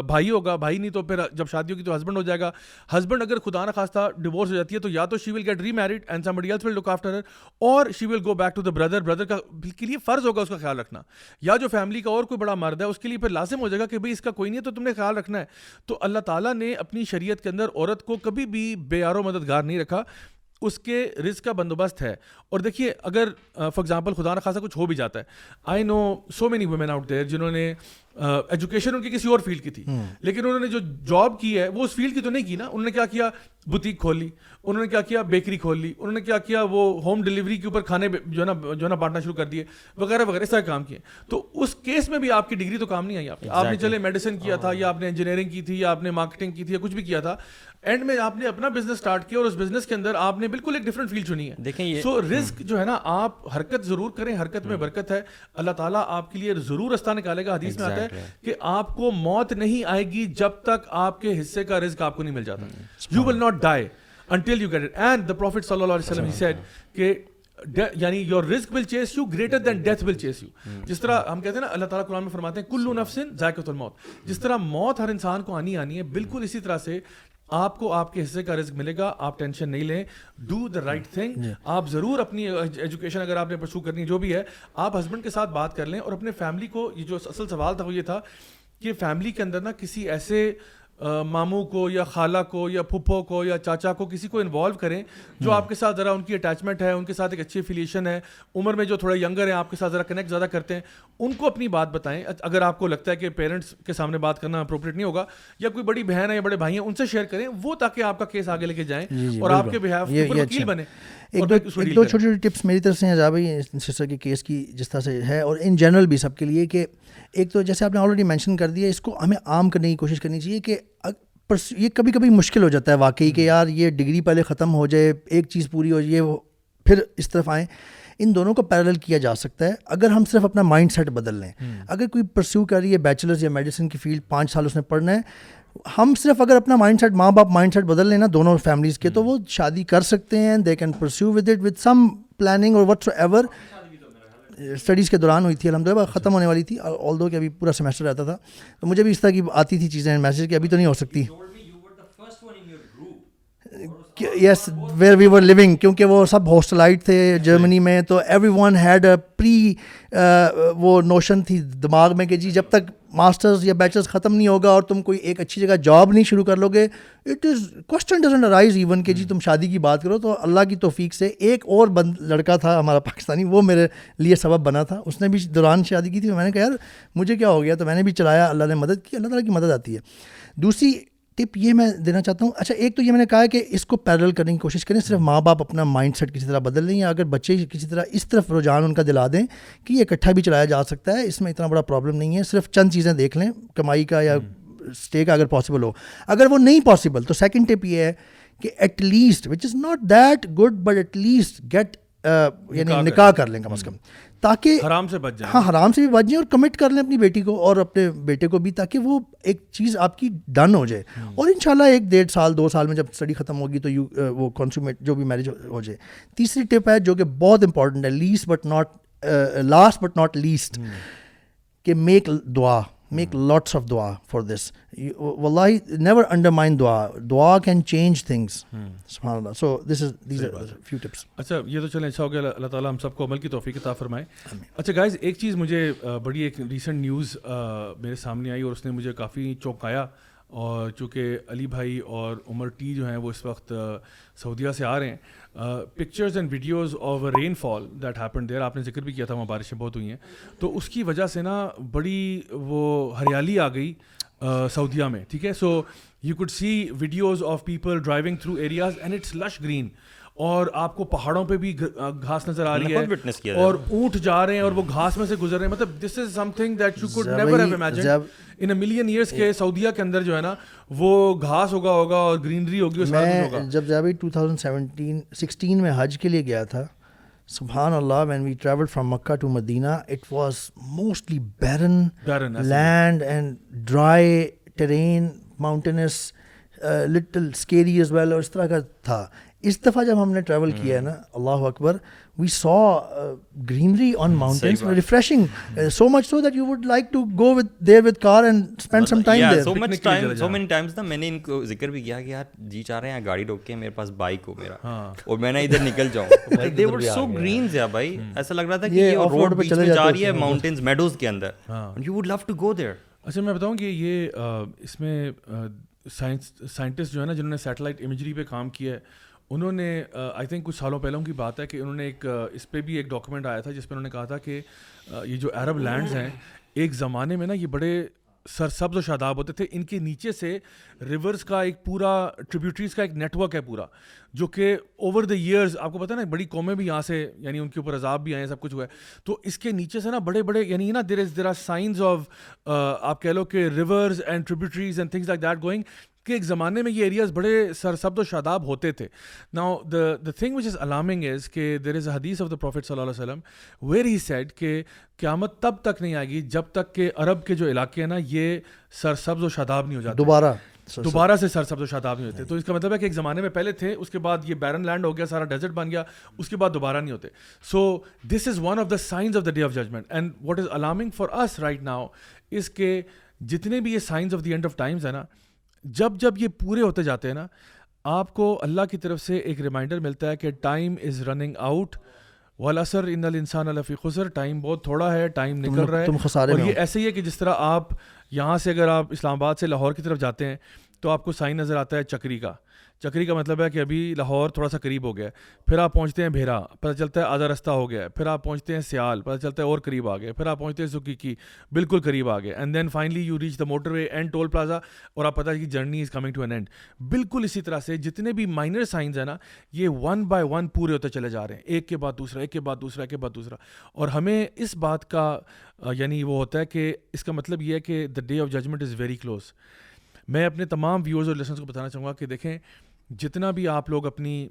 بھائی ہوگا، بھائی نہیں تو پھر جب شادی ہوگی تو ہسبینڈ ہو جائے گا۔ ہسبینڈ اگر خدا نہ خواستہ ڈیورس ہو جاتی ہے تو یا تو she will get remarried and some else will look after اور she will go back to the brother brother کا کے لیے فرض ہوگا اس کا خیال رکھنا۔ یا جو فیملی کا اور کوئی بڑا مرد ہے، اس کے لیے پھر لازم ہو جائے گا کہ بھائی اس کا کوئی نہیں ہے تو تم نے خیال رکھنا ہے۔ تو اللہ تعالیٰ نے اپنی شریعت کے اندر عورت کو کبھی بھی بے و مددگار نہیں رکھا اس کے رزق کا بندوبست ہے۔ اور دیکھیے اگر فار ایگزامپل خدا نخواستہ کچھ ہو بھی جاتا ہے۔ I know so many women out there جنہوں نے ایجوکیشن ان کی کسی اور فیلڈ کی تھی۔ لیکن انہوں نے جو جاب کی ہے وہ اس فیلڈ کی تو نہیں کی نا۔ انہوں نے کیا کیا؟ بوتیک کھول لی۔ انہوں نے کیا کیا؟ بیکری کھول لی۔ انہوں نے کیا کیا؟ وہ ہوم ڈلیوری کے اوپر کھانے جو ہے نا جو ہے نا بانٹنا شروع کر دیے۔ وغیرہ وغیرہ اس طرح کام کیے۔ تو اس کیس میں بھی آپ کی ڈگری تو کام نہیں آئی آپ آپ نے چلے میڈیسن کیا تھا یا آپ نے انجینئرنگ کی تھی یا آپ نے مارکیٹنگ کی تھی یا کچھ بھی کیا تھا۔ اینڈ میں آپ نے اپنا بزنس اسٹارٹ کیا اور اس بزنس کے اندر آپ نے بالکل ایک ڈفرنٹ فیلڈ چنی ہے۔ دیکھیں یہ سو رسک جو ہے نا آپ حرکت ضرور کریں حرکت میں برکت ہے۔ اللہ تعالیٰ آپ کے لیے ضرور رستہ نکالے گا۔ حدیث میں آتا ہے کہ آپ کو موت نہیں آئے گی جب تک آپ کے حصے کا رزق آپ کو نہیں مل جاتا۔ You will not die until you get it and the prophet صلی اللہ علیہ وسلم ہی سیڈ کہ یعنی یور رزق will chase you greater than death will chase you جس طرح ہم کہتے ہیں نا اللہ تعالیٰ قرآن میں فرماتے ہیں کلو نفسن ذائقۃ الموت. جس طرح موت ہر انسان کو آنی آنی ہے بالکل اسی طرح سے آپ کو آپ کے حصے کا رزق ملے گا آپ ٹینشن نہیں لیں ڈو دا رائٹ تھنگ آپ ضرور اپنی ایجوکیشن اگر آپ نے پرسو کرنی جو بھی ہے آپ ہسبینڈ کے ساتھ بات کر لیں اور اپنے فیملی کو یہ جو اصل سوال تھا وہ یہ تھا کہ فیملی کے اندر نا کسی ایسے ماموں کو یا خالہ کو یا پھپھو کو یا چاچا کو کسی کو انوالو کریں جو آپ کے ساتھ ذرا ان کی اٹیچمنٹ ہے ان کے ساتھ ایک اچھی افیلیشن ہے عمر میں جو تھوڑا ینگر ہیں آپ کے ساتھ ذرا کنیکٹ زیادہ کرتے ہیں ان کو اپنی بات بتائیں۔ اگر آپ کو لگتا ہے کہ پیرنٹس کے سامنے بات کرنا اپروپریٹ نہیں ہوگا یا کوئی بڑی بہن ہے یا بڑے بھائی ہیں ان سے شیئر کریں وہ تاکہ آپ کا کیس آگے لے کے جائیں اور آپ کے بہاف وکیل بنے ایک دو ایک دو چھوٹی چھوٹی ٹپس میری طرف سے ہیں بھائی سسٹر کے کیس کی جس طرح سے ہے اور ان جنرل بھی سب کے لیے کہ ایک تو جیسے آپ نے آلریڈی مینشن کر دیا اس کو ہمیں عام کرنے کی کوشش کرنی چاہیے کہ یہ کبھی کبھی مشکل ہو جاتا ہے واقعی کہ یار یہ ڈگری پہلے ختم ہو جائے ایک چیز پوری ہو جائے پھر اس طرف آئیں۔ ان دونوں کو پیرل کیا جا سکتا ہے اگر ہم صرف اپنا مائنڈ سیٹ بدل لیں۔ اگر کوئی پرسیو کر رہی ہے بیچلرز یا میڈیسن کی فیلڈ پانچ سال اس نے پڑھنا ہے ہم صرف اگر اپنا مائنڈ سیٹ ماں باپ مائنڈ سیٹ بدل لیں نا دونوں فیملیز کے، تو وہ شادی کر سکتے ہیں they can persevere with it with some planning اور وٹس ایور اسٹڈیز کے دوران ہوئی تھی الحمد للہ ختم ہونے والی تھی آل دو کہ ابھی پورا سیمسٹر رہتا تھا۔ تو مجھے بھی اس طرح کی آتی تھی چیزیں میسیج کہ ابھی تو نہیں ہو سکتی۔ یس ویئر وی ور لیونگ کیونکہ وہ سب ہاسٹلائٹ تھے جرمنی میں، تو everyone had a pre وہ نوشن تھی دماغ میں کہ جی جب تک ماسٹرز یا بیچلرز ختم نہیں ہوگا اور تم کوئی ایک اچھی جگہ جاب نہیں شروع کر لو گے it is question doesn't arise even کہ جی تم شادی کی بات کرو تو اللہ کی توفیق سے ایک اور بند لڑکا تھا ہمارا پاکستانی وہ میرے لیے سبب بنا تھا۔ اس نے بھی دوران شادی کی تھی میں نے کہا یار مجھے کیا ہو گیا؟ تو میں نے بھی چلایا اللہ نے مدد کی اللہ تعالیٰ کی مدد آتی ہے۔ دوسری ٹپ یہ میں دینا چاہتا ہوں۔ اچھا ایک تو یہ میں نے کہا کہ اس کو پیرل کرنے کی کوشش کریں صرف ماں باپ اپنا مائنڈ سیٹ کسی طرح بدل لیں یا اگر بچے کسی طرح اس طرف رجحان ان کا دلا دیں کہ یہ اکٹھا بھی چلایا جا سکتا ہے اس میں اتنا بڑا پرابلم نہیں ہے۔ صرف چند چیزیں دیکھ لیں کمائی کا یا اسٹے کا اگر پاسبل ہو۔ اگر وہ نہیں پاسبل تو سیکنڈ ٹپ یہ ہے کہ at least which is not that good but at least get یعنی نکاح کر لیں کم از کم۔ تاکہ حرام سے بچ جائیں۔ ہاں حرام سے بھی بچ جائیں اور کمٹ کر لیں اپنی بیٹی کو اور اپنے بیٹے کو بھی تاکہ وہ ایک چیز آپ کی ڈن ہو جائے۔ اور ان شاء اللہ ایک ڈیڑھ سال دو سال میں جب اسٹڈی ختم ہوگی تو یو وہ کنسومیٹ جو بھی میرج ہو جائے۔ تیسری ٹپ ہے جو کہ بہت امپورٹنٹ ہے least but not last but not least کہ make dua. Make lots of dua for this واللہ نیور انڈر مائنڈ دعا دعا کین چینج تھنگس سبحان اللہ so this is these few tips اچھا یہ تو چلیں اچھا ہو گیا اللہ تعالیٰ ہم سب کو عمل کی توفیق عطا فرمائے۔ اچھا گائز ایک چیز مجھے بڑی ایک ریسنٹ نیوز میرے سامنے آئی اور اس نے مجھے کافی چونکایا۔ اور چونکہ علی بھائی اور عمر ٹی جو ہیں وہ اس وقت سعودیہ سے آ رہے ہیں۔ Pictures and videos of rainfall that happen there آپ نے ذکر بھی کیا تھا، وہاں بارشیں بہت ہوئی ہیں۔ تو اس کی وجہ سے نا بڑی وہ ہریالی آ گئی سعودیہ میں، ٹھیک ہے؟ So you could see videos of people driving through areas and it's lush green اور آپ کو پہاڑوں پہ بھی گھاس نظر آ رہی ہے اور اونٹ جا رہے ہیں اور وہ گھاس میں سے گزر رہے ہیں۔ مطلب this is something that you could never have imagine in a million years کے سعودیہ کے اندر جو ہے نا وہ گھاس ہوگا ہوگا اور گرینری ہوگی میں جب جابی ٹو تھاؤزنڈ سیونٹین سکسٹین میں حج کے لیے گیا تھا سبحان اللہ when we travel from Mecca to Medina it was mostly barren land and dry terrain mountains little scary as well اور اس طرح کا تھا۔ اس دفعہ جب ہم نے ٹریول کیا ہے نا اللہ اکبر we saw greenery on mountains refreshing so much so that you would like to go with there with car and spend some time there so much time so many times نا میں نے ان کو ذکر بھی کیا کہ یار جی چاہ رہے ہیں گاڑی روک کے میرے پاس بائک ہو میرا اور میں نے ادھر نکل جاؤں دے ور سو گرینز یا بھائی ایسا لگ رہا تھا کہ یہ روڈ پہ چلے جا رہی ہے ماؤنٹینز میڈوز کے اندر you would love to go there اچھا میں بتاؤں کہ یہ اس میں سائنس سائنٹسٹ جو ہے نا جنہوں نے سیٹلائٹ امیجری پہ کام کیا ہے انہوں نے آئی تھنک کچھ سالوں پہلوں کی بات ہے کہ انہوں نے ایک اس پہ بھی ایک ڈاکومنٹ آیا تھا جس پہ انہوں نے کہا تھا کہ یہ جو عرب لینڈز ہیں، ایک زمانے میں نا یہ بڑے سر سبز و شاداب ہوتے تھے۔ ان کے نیچے سے ریورس کا ایک پورا ٹریبیوٹریز کا ایک نیٹ ورک ہے پورا، جو کہ اوور دا ایئرز آپ کو پتہ نا، بڑی قومیں بھی یہاں سے یعنی ان کے اوپر عذاب بھی آئے ہیں، سب کچھ ہوا ہے۔ تو اس کے نیچے سے نا بڑے بڑے یعنی نا there is there are signs of آپ کہہ لو کہ rivers and tributaries and things like that going کہ ایک زمانے میں یہ ایریاز بڑے سرسبد و شاداب ہوتے تھے۔ Now the the thing which is alarming is کہ دیر از اے حدیث آف دا پروفیٹ صلی اللہ علیہ وسلم ویئر ہی سیٹ کہ قیامت تب تک نہیں آئے گی جب تک کہ عرب کے جو علاقے ہیں نا یہ سرسبز و شاداب نہیں ہو جاتے۔ دوبارہ دوبارہ سے سر سبز و شاداب نہیں ہوتے۔ تو اس کا مطلب ہے کہ ایک زمانے میں پہلے تھے اس کے بعد یہ بیرن لینڈ ہو گیا سارا ڈیزرٹ بن گیا اس کے بعد دوبارہ نہیں ہوتے۔ So this is one of the signs of the day of judgment and what is alarming for us right now اس کے جتنے بھی یہ signs of the end of times ہیں نا جب جب یہ پورے ہوتے جاتے ہیں نا آپ کو اللہ کی طرف سے ایک ریمائنڈر ملتا ہے کہ ٹائم از رننگ آؤٹ والاثر ان الانسان الفی خسر۔ ٹائم بہت تھوڑا ہے ٹائم نکل رہا ہے۔ اور یہ ایسے ہی ہے کہ جس طرح آپ یہاں سے اگر آپ اسلام آباد سے لاہور کی طرف جاتے ہیں تو آپ کو سائن نظر آتا ہے چکری کا۔ چکری کا مطلب ہے کہ ابھی لاہور تھوڑا سا قریب ہو گیا پھر آپ پہنچتے ہیں بھیرا، پتہ چلتا ہے آدھا رستہ ہو گیا ہے۔ پھر آپ پہنچتے ہیں سیال، پتہ چلتا ہے اور قریب آ گئے پھر آپ پہنچتے ہیں سکی کی بالکل قریب آ گئے and then finally you reach the motorway and toll plaza اور آپ پتہ ہے کہ journey is coming to an end بالکل اسی طرح سے جتنے بھی مائنر سائنز ہیں نا، یہ ون بائی ون پورے ہوتے چلے جا رہے ہیں۔ ایک کے بعد دوسرا، ایک کے بعد دوسرا، ایک کے بعد دوسرا۔ اور ہمیں اس بات کا یعنی وہ ہوتا ہے کہ اس کا مطلب یہ ہے کہ the day of judgment is very close میں اپنے تمام ویورز اور لیسنس کو بتانا چاہوں گا کہ دیکھیں جتنا بھی آپ لوگ اپنی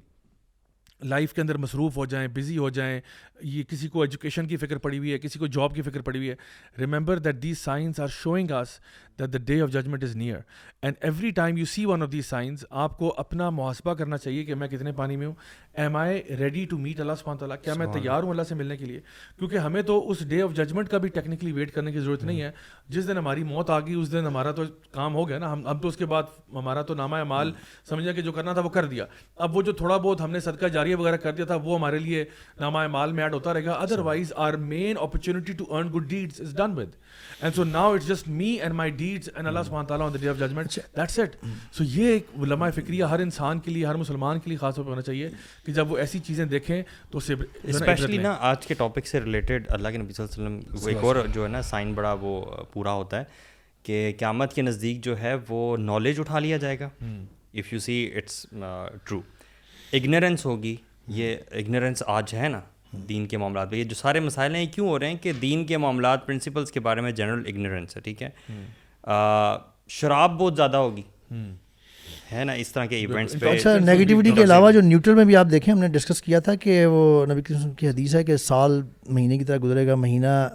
لائف کے اندر مصروف ہو جائیں بزی ہو جائیں یہ کسی کو ایجوکیشن کی فکر پڑی ہوئی ہے کسی کو جاب کی فکر پڑی ہوئی ہے remember that these signs are showing us that the day of judgment is near and every time you see one of these signs آپ کو اپنا محاسبہ کرنا چاہیے کہ میں کتنے پانی میں ہوں۔ Am I ready to meet اللہ سبحانہ تعالیٰ کیا میں تیار ہوں اللہ سے ملنے کے لیے؟ کیونکہ ہمیں تو اس ڈے آف ججمنٹ کا بھی ٹیکنیکلی ویٹ کرنے کی ضرورت نہیں ہے۔ جس دن ہماری موت آ گئی اس دن ہمارا تو کام ہو گیا نا۔ ہم اب تو اس کے بعد ہمارا تو نامہ مال سمجھا کہ جو کرنا تھا وہ کر دیا۔ اب وہ جو تھوڑا بہت ہم نے صدقہ جاریہ وغیرہ کر دیا تھا وہ ہمارے لیے نامہ مال میں ایڈ ہوتا رہے گا۔ Otherwise our main opportunity to earn good deeds is done with and so now it's just me and my deeds and اللہ سبحانہ تعالیٰ on the day of judgment that's it so یہ ایک لمحہ فکریہ ہر انسان کے لیے ہر مسلمان کے لیے خاص طور پہ ہونا چاہیے کہ جب وہ ایسی چیزیں دیکھیں تو اسے اسپیشلی نا آج کے ٹاپک سے ریلیٹڈ اللہ کے نبی صلی اللہ علیہ وسلم ایک اور جو ہے نا سائن بڑا وہ پورا ہوتا ہے کہ قیامت کے نزدیک جو ہے وہ نالج اٹھا لیا جائے گا if you see it's true ignorance ہوگی یہ اگنورینس آج ہے نا دین کے معاملات پہ۔ یہ جو سارے مسائل ہیں یہ کیوں ہو رہے ہیں کہ دین کے معاملات پرنسپلس کے بارے میں جنرل اگنورینس ہے ٹھیک ہے؟ شراب بہت زیادہ ہوگی۔ ہے نا؟ اس طرح کے ایونٹس پہ اچھا نیگیٹیوٹی کے علاوہ جو نیوٹرل میں بھی آپ دیکھیں ہم نے ڈسکس کیا تھا کہ وہ نبی کریم کی حدیث ہے کہ سال مہینے کی طرح گزرے گا مہینہ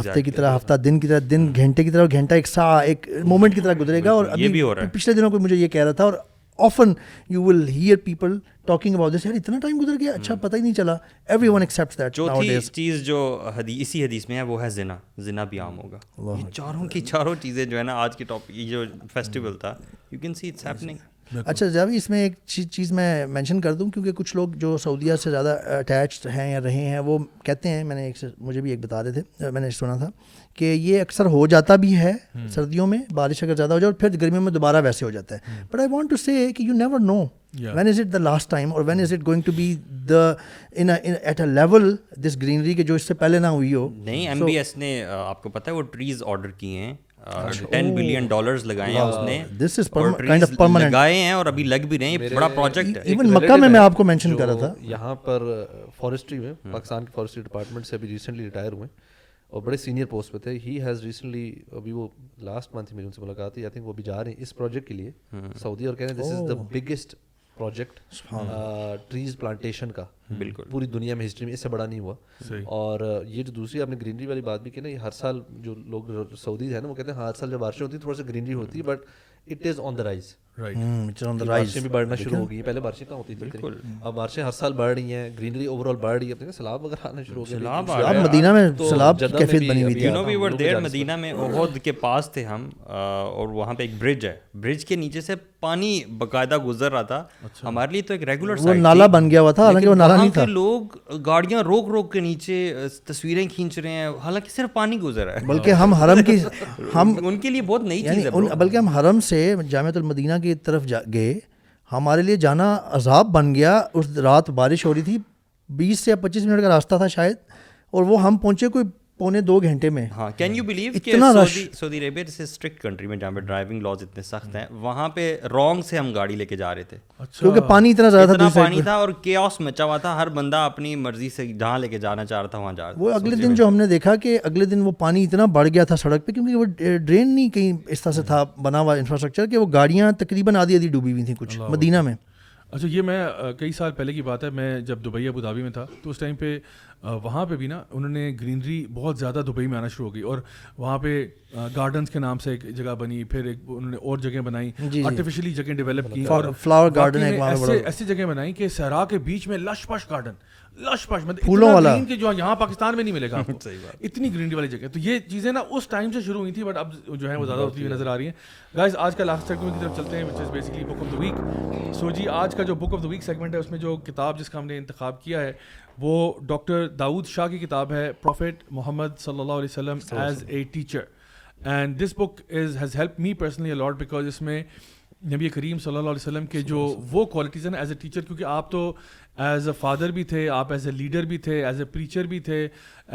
ہفتے کی طرح ہفتہ دن کی طرح دن گھنٹے کی طرح گھنٹہ ایک سا ایک مومنٹ کی طرح گزرے گا۔ اور یہ بھی ہو رہا ہے۔ پچھلے دنوں کو مجھے یہ کہہ رہا تھا اور often you will hear people talking about this یار اتنا ٹائم گزر گیا اچھا پتہ ہی نہیں چلا ایوری ون ایکسیپٹ دیٹ چوتھی چیز جو حدیث اسی حدیث میں ہے وہ ہے زنا زنا بھی عام ہوگا یہ چاروں کی چاروں چیزیں جو ہے نا آج کے ٹاپک یہ جو فیسٹیول تھا you can see it's happening اچھا جب اس میں ایک چیز میں مینشن کر دوں کیونکہ کچھ لوگ جو سعودیہ سے زیادہ اٹیچڈ ہیں یا رہے ہیں وہ کہتے ہیں میں نے ایک مجھے بھی ایک بتا رہے تھے میں نے سنا تھا کہ یہ اکثر ہو جاتا بھی ہے سردیوں میں بارش اگر زیادہ ہو جائے اور پھر گرمیوں میں دوبارہ ویسے ہو جاتا ہے۔ But I want to say کہ you never know when is it the last time اور when is it going to be the at a level this greenery کے جو اس سے پہلے نہ ہوئی ہو۔ نہیں ایم بی ایس نے آپ کو پتا ہے وہ ٹریز آرڈر کیے ہیں۔ ٹین بلین ڈالرز لگائے ہیں اس نے. لگائے ہیں اور ابھی لگ بھی رہے ہیں. بڑا پروجیکٹ ہے. ایون مکہ میں میں آپ کو مینشن کر رہا تھا. یہاں پر فارسٹری میں پاکستان کی فارسٹری ڈپارٹمنٹ سے ابھی ریسنٹلی ریٹائر ہوئے اور بڑے سینئر پوسٹ پہ تھے. ہی ہیز ریسنٹلی ابھی وہ لاسٹ منتھ میری ان سے ملاقات ہوئی. آئی تھنک وہ بھی جا رہے ہیں اس پروجیکٹ کے لیے سعودی اور کہہ رہے ہیں this is the biggest project trees plantation کا۔ بالکل۔ پوری دنیا میں ہسٹری میں اس سے بڑا نہیں ہوا۔ اور یہ جو دوسری آپ نے گرینری والی بات بھی کی نا یہ ہر سال جو لوگ سعودی ہے نا وہ کہتے ہیں ہر سال جب بارشیں ہوتی ہیں تھوڑا سا گرینری ہوتی ہے but it is on the rise بارشیں بھی بڑھنا شروع ہو گئی پہلے بارشیں کہاں ہوتی تھی اب بارشیں ہر سال بڑھ رہی ہیں۔ گرینری اوور آل بڑھ رہی ہے۔ سیلاب وغیرہ آنا شروع ہو گیا سیلاب مدینہ میں سیلاب کی کیفیت بنی ہوئی تھی۔ You know we were there مدینہ میں احد کے پاس تھے ہم اور وہاں پہ ایک برج ہے۔ برج کے نیچے سے پانی باقاعدہ گزر رہا تھا۔ ہمارے لیے تو ایک ریگولر وہ نالا بن گیا ہوا تھا حالانکہ وہ نالا نہیں تھا۔ لوگ گاڑیاں روک روک کے نیچے تصویریں کھینچ رہے ہیں۔ حالانکہ صرف پانی گزر رہا ہے۔ بلکہ ہم حرم کی ہم ان کے لیے بہت نئی چیز ہے بلکہ ہم حرم سے جامعۃ المدینہ کی طرف گئے۔ ہمارے لیے جانا عذاب بن گیا۔ اس رات بارش ہو رہی تھی۔ بیس سے پچیس منٹ کا راستہ تھا شاید۔ اور وہ ہم پہنچے کوئی پونے دو گھنٹے میں۔ ہاں کین یو بلیو کہ سعودی عربیہ جیسے اسٹرکٹ کنٹری میں جہاں پہ ڈرائیونگ لاز اتنے سخت ہیں وہاں پہ رانگ سے ہم گاڑی لے کے جا رہے تھے۔ کیونکہ پانی اتنا زیادہ تھا پانی تھا اور کیوس مچا ہوا تھا۔ ہر بندہ اپنی مرضی سے جہاں لے کے جانا چاہ رہا تھا وہاں جا رہا وہ اگلے دن جو ہم نے دیکھا کہ اگلے دن وہ پانی اتنا بڑھ گیا تھا سڑک پہ کیونکہ وہ ڈرین نہیں کہیں اس طرح سے تھا بنا ہوا انفراسٹرکچر کہ وہ گاڑیاں تقریباً آدھی آدھی ڈوبی ہوئی تھیں کچھ مدینہ میں۔ اچھا یہ میں کئی سال پہلے کی بات ہے میں جب دبئی ابو دھابی میں تھا تو اس ٹائم پہ وہاں پہ بھی نا انہوں نے گرینری بہت زیادہ دبئی میں آنا شروع ہو گئی اور وہاں پہ گارڈنس کے نام سے ایک جگہ بنی پھر ایک انہوں نے اور جگہ بنائی آرٹیفیشلی جگہ ڈیولپ کی اور فلاور گارڈن ایسی جگہ بنائی کہ صحرا کے بیچ میں lush push garden lush push مطلب پھولوں والا۔ کہ جو یہاں پاکستان میں نہیں ملے گا۔ اتنی گرینری والی جگہ۔ تو یہ چیزیں نا اس ٹائم سے شروع ہوئی تھی بٹ اب جو ہے وہ زیادہ ہوتی ہوئی نظر آ رہی ہیں۔ گائز آج کا لاسٹ سیگمنٹ کی طرف چلتے ہیں which is basically book of the week so جی آج کا جو book of the week segment ہے اس میں جو کتاب جس کا ہم نے انتخاب کیا ہے وہ ڈاکٹر داؤد شاہ کی کتاب ہے پروفیٹ محمد صلی اللہ علیہ وسلم as a teacher and this book is has help me personally a lot because اس میں نبی کریم صلی اللہ علیہ وسلم کے جو وہ کوالٹیز ہیں ایز اے ٹیچر کیونکہ آپ تو ایز اے فادر بھی تھے آپ ایز اے لیڈر بھی تھے ایز اے پریچر بھی تھے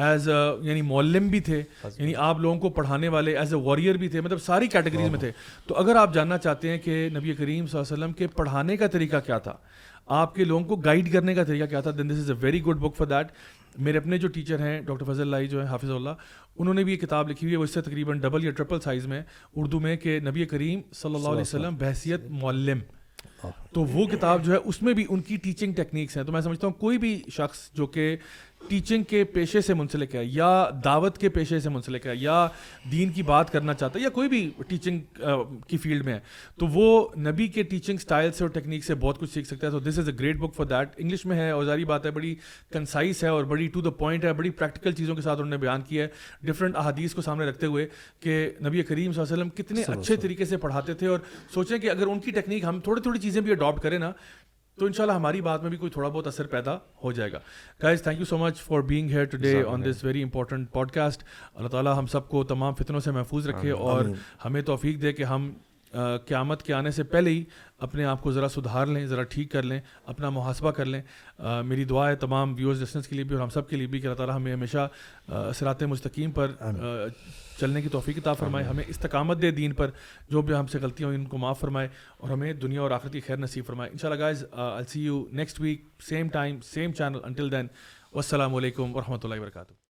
ایز اے یعنی معلم بھی تھے یعنی آپ لوگوں کو پڑھانے والے ایز اے واریئر بھی تھے مطلب ساری کیٹیگریز میں تھے. تو اگر آپ جاننا چاہتے ہیں کہ نبی کریم صلی اللہ علیہ وسلم کے پڑھانے کا طریقہ کیا تھا آپ کے لوگوں کو گائیڈ کرنے کا طریقہ کیا تھا then this is a very good book for that میرے اپنے جو ٹیچر ہیں ڈاکٹر فضل اللہ جو ہے حافظ اللہ انہوں نے بھی یہ کتاب لکھی ہوئی ہے وہ اس سے تقریباً ڈبل یا ٹرپل سائز میں اردو میں کہ نبی کریم صلی اللہ علیہ وسلم. بحثیت معلم. تو وہ کتاب جو ہے اس میں بھی ان کی ٹیچنگ ٹیکنیکس ہیں۔ تو میں سمجھتا ہوں کوئی بھی شخص جو کہ ٹیچنگ کے پیشے سے منسلک ہے یا دعوت کے پیشے سے منسلک ہے یا دین کی بات کرنا چاہتا ہے یا کوئی بھی ٹیچنگ کی فیلڈ میں ہے تو وہ نبی کے ٹیچنگ اسٹائل سے اور ٹیکنیک سے بہت کچھ سیکھ سکتا ہے۔ تو this is a great book for that English میں ہے اور ساری بات ہے بڑی کنسائز ہے اور بڑی ٹو دا پوائنٹ ہے بڑی پریکٹیکل چیزوں کے ساتھ انہوں نے بیان کیا ہے۔ ڈفرنٹ احادیث کو سامنے رکھتے ہوئے کہ نبی کریم صلی اللہ علیہ وسلم کتنے اچھے طریقے سے پڑھاتے تھے اور سوچیں کہ اگر ان کی ٹیکنیک ہم تھوڑی تھوڑی چیزیں بھی اڈاپٹ کریں نا تو ان شاء اللہ ہماری بات میں بھی کوئی تھوڑا بہت اثر پیدا ہو جائے گا۔ Guys thank you so much for being here today on this very important podcast اللہ تعالیٰ ہم سب کو تمام فتنوں سے محفوظ رکھے اور ہمیں توفیق دے کہ ہم قیامت کے آنے سے پہلے ہی اپنے آپ کو ذرا سدھار لیں ذرا ٹھیک کر لیں اپنا محاسبہ کر لیں۔ میری دعا ہے تمام ویورز لسنس کے لیے بھی اور ہم سب کے لیے بھی کہ اللہ تعالیٰ ہمیں ہمیشہ اثرات مستقیم پر چلنے کی توفیق کتاب فرمائے۔ ہمیں استقامت دے دین پر جو بھی ہم سے غلطیاں ہوئی ان کو معاف فرمائے اور ہمیں دنیا اور آخرت کی خیر نصیب فرمائے۔ ان شاء اللہ guys I see you next week same time same channel until then والسلام علیکم ورحمۃ اللہ وبرکاتہ۔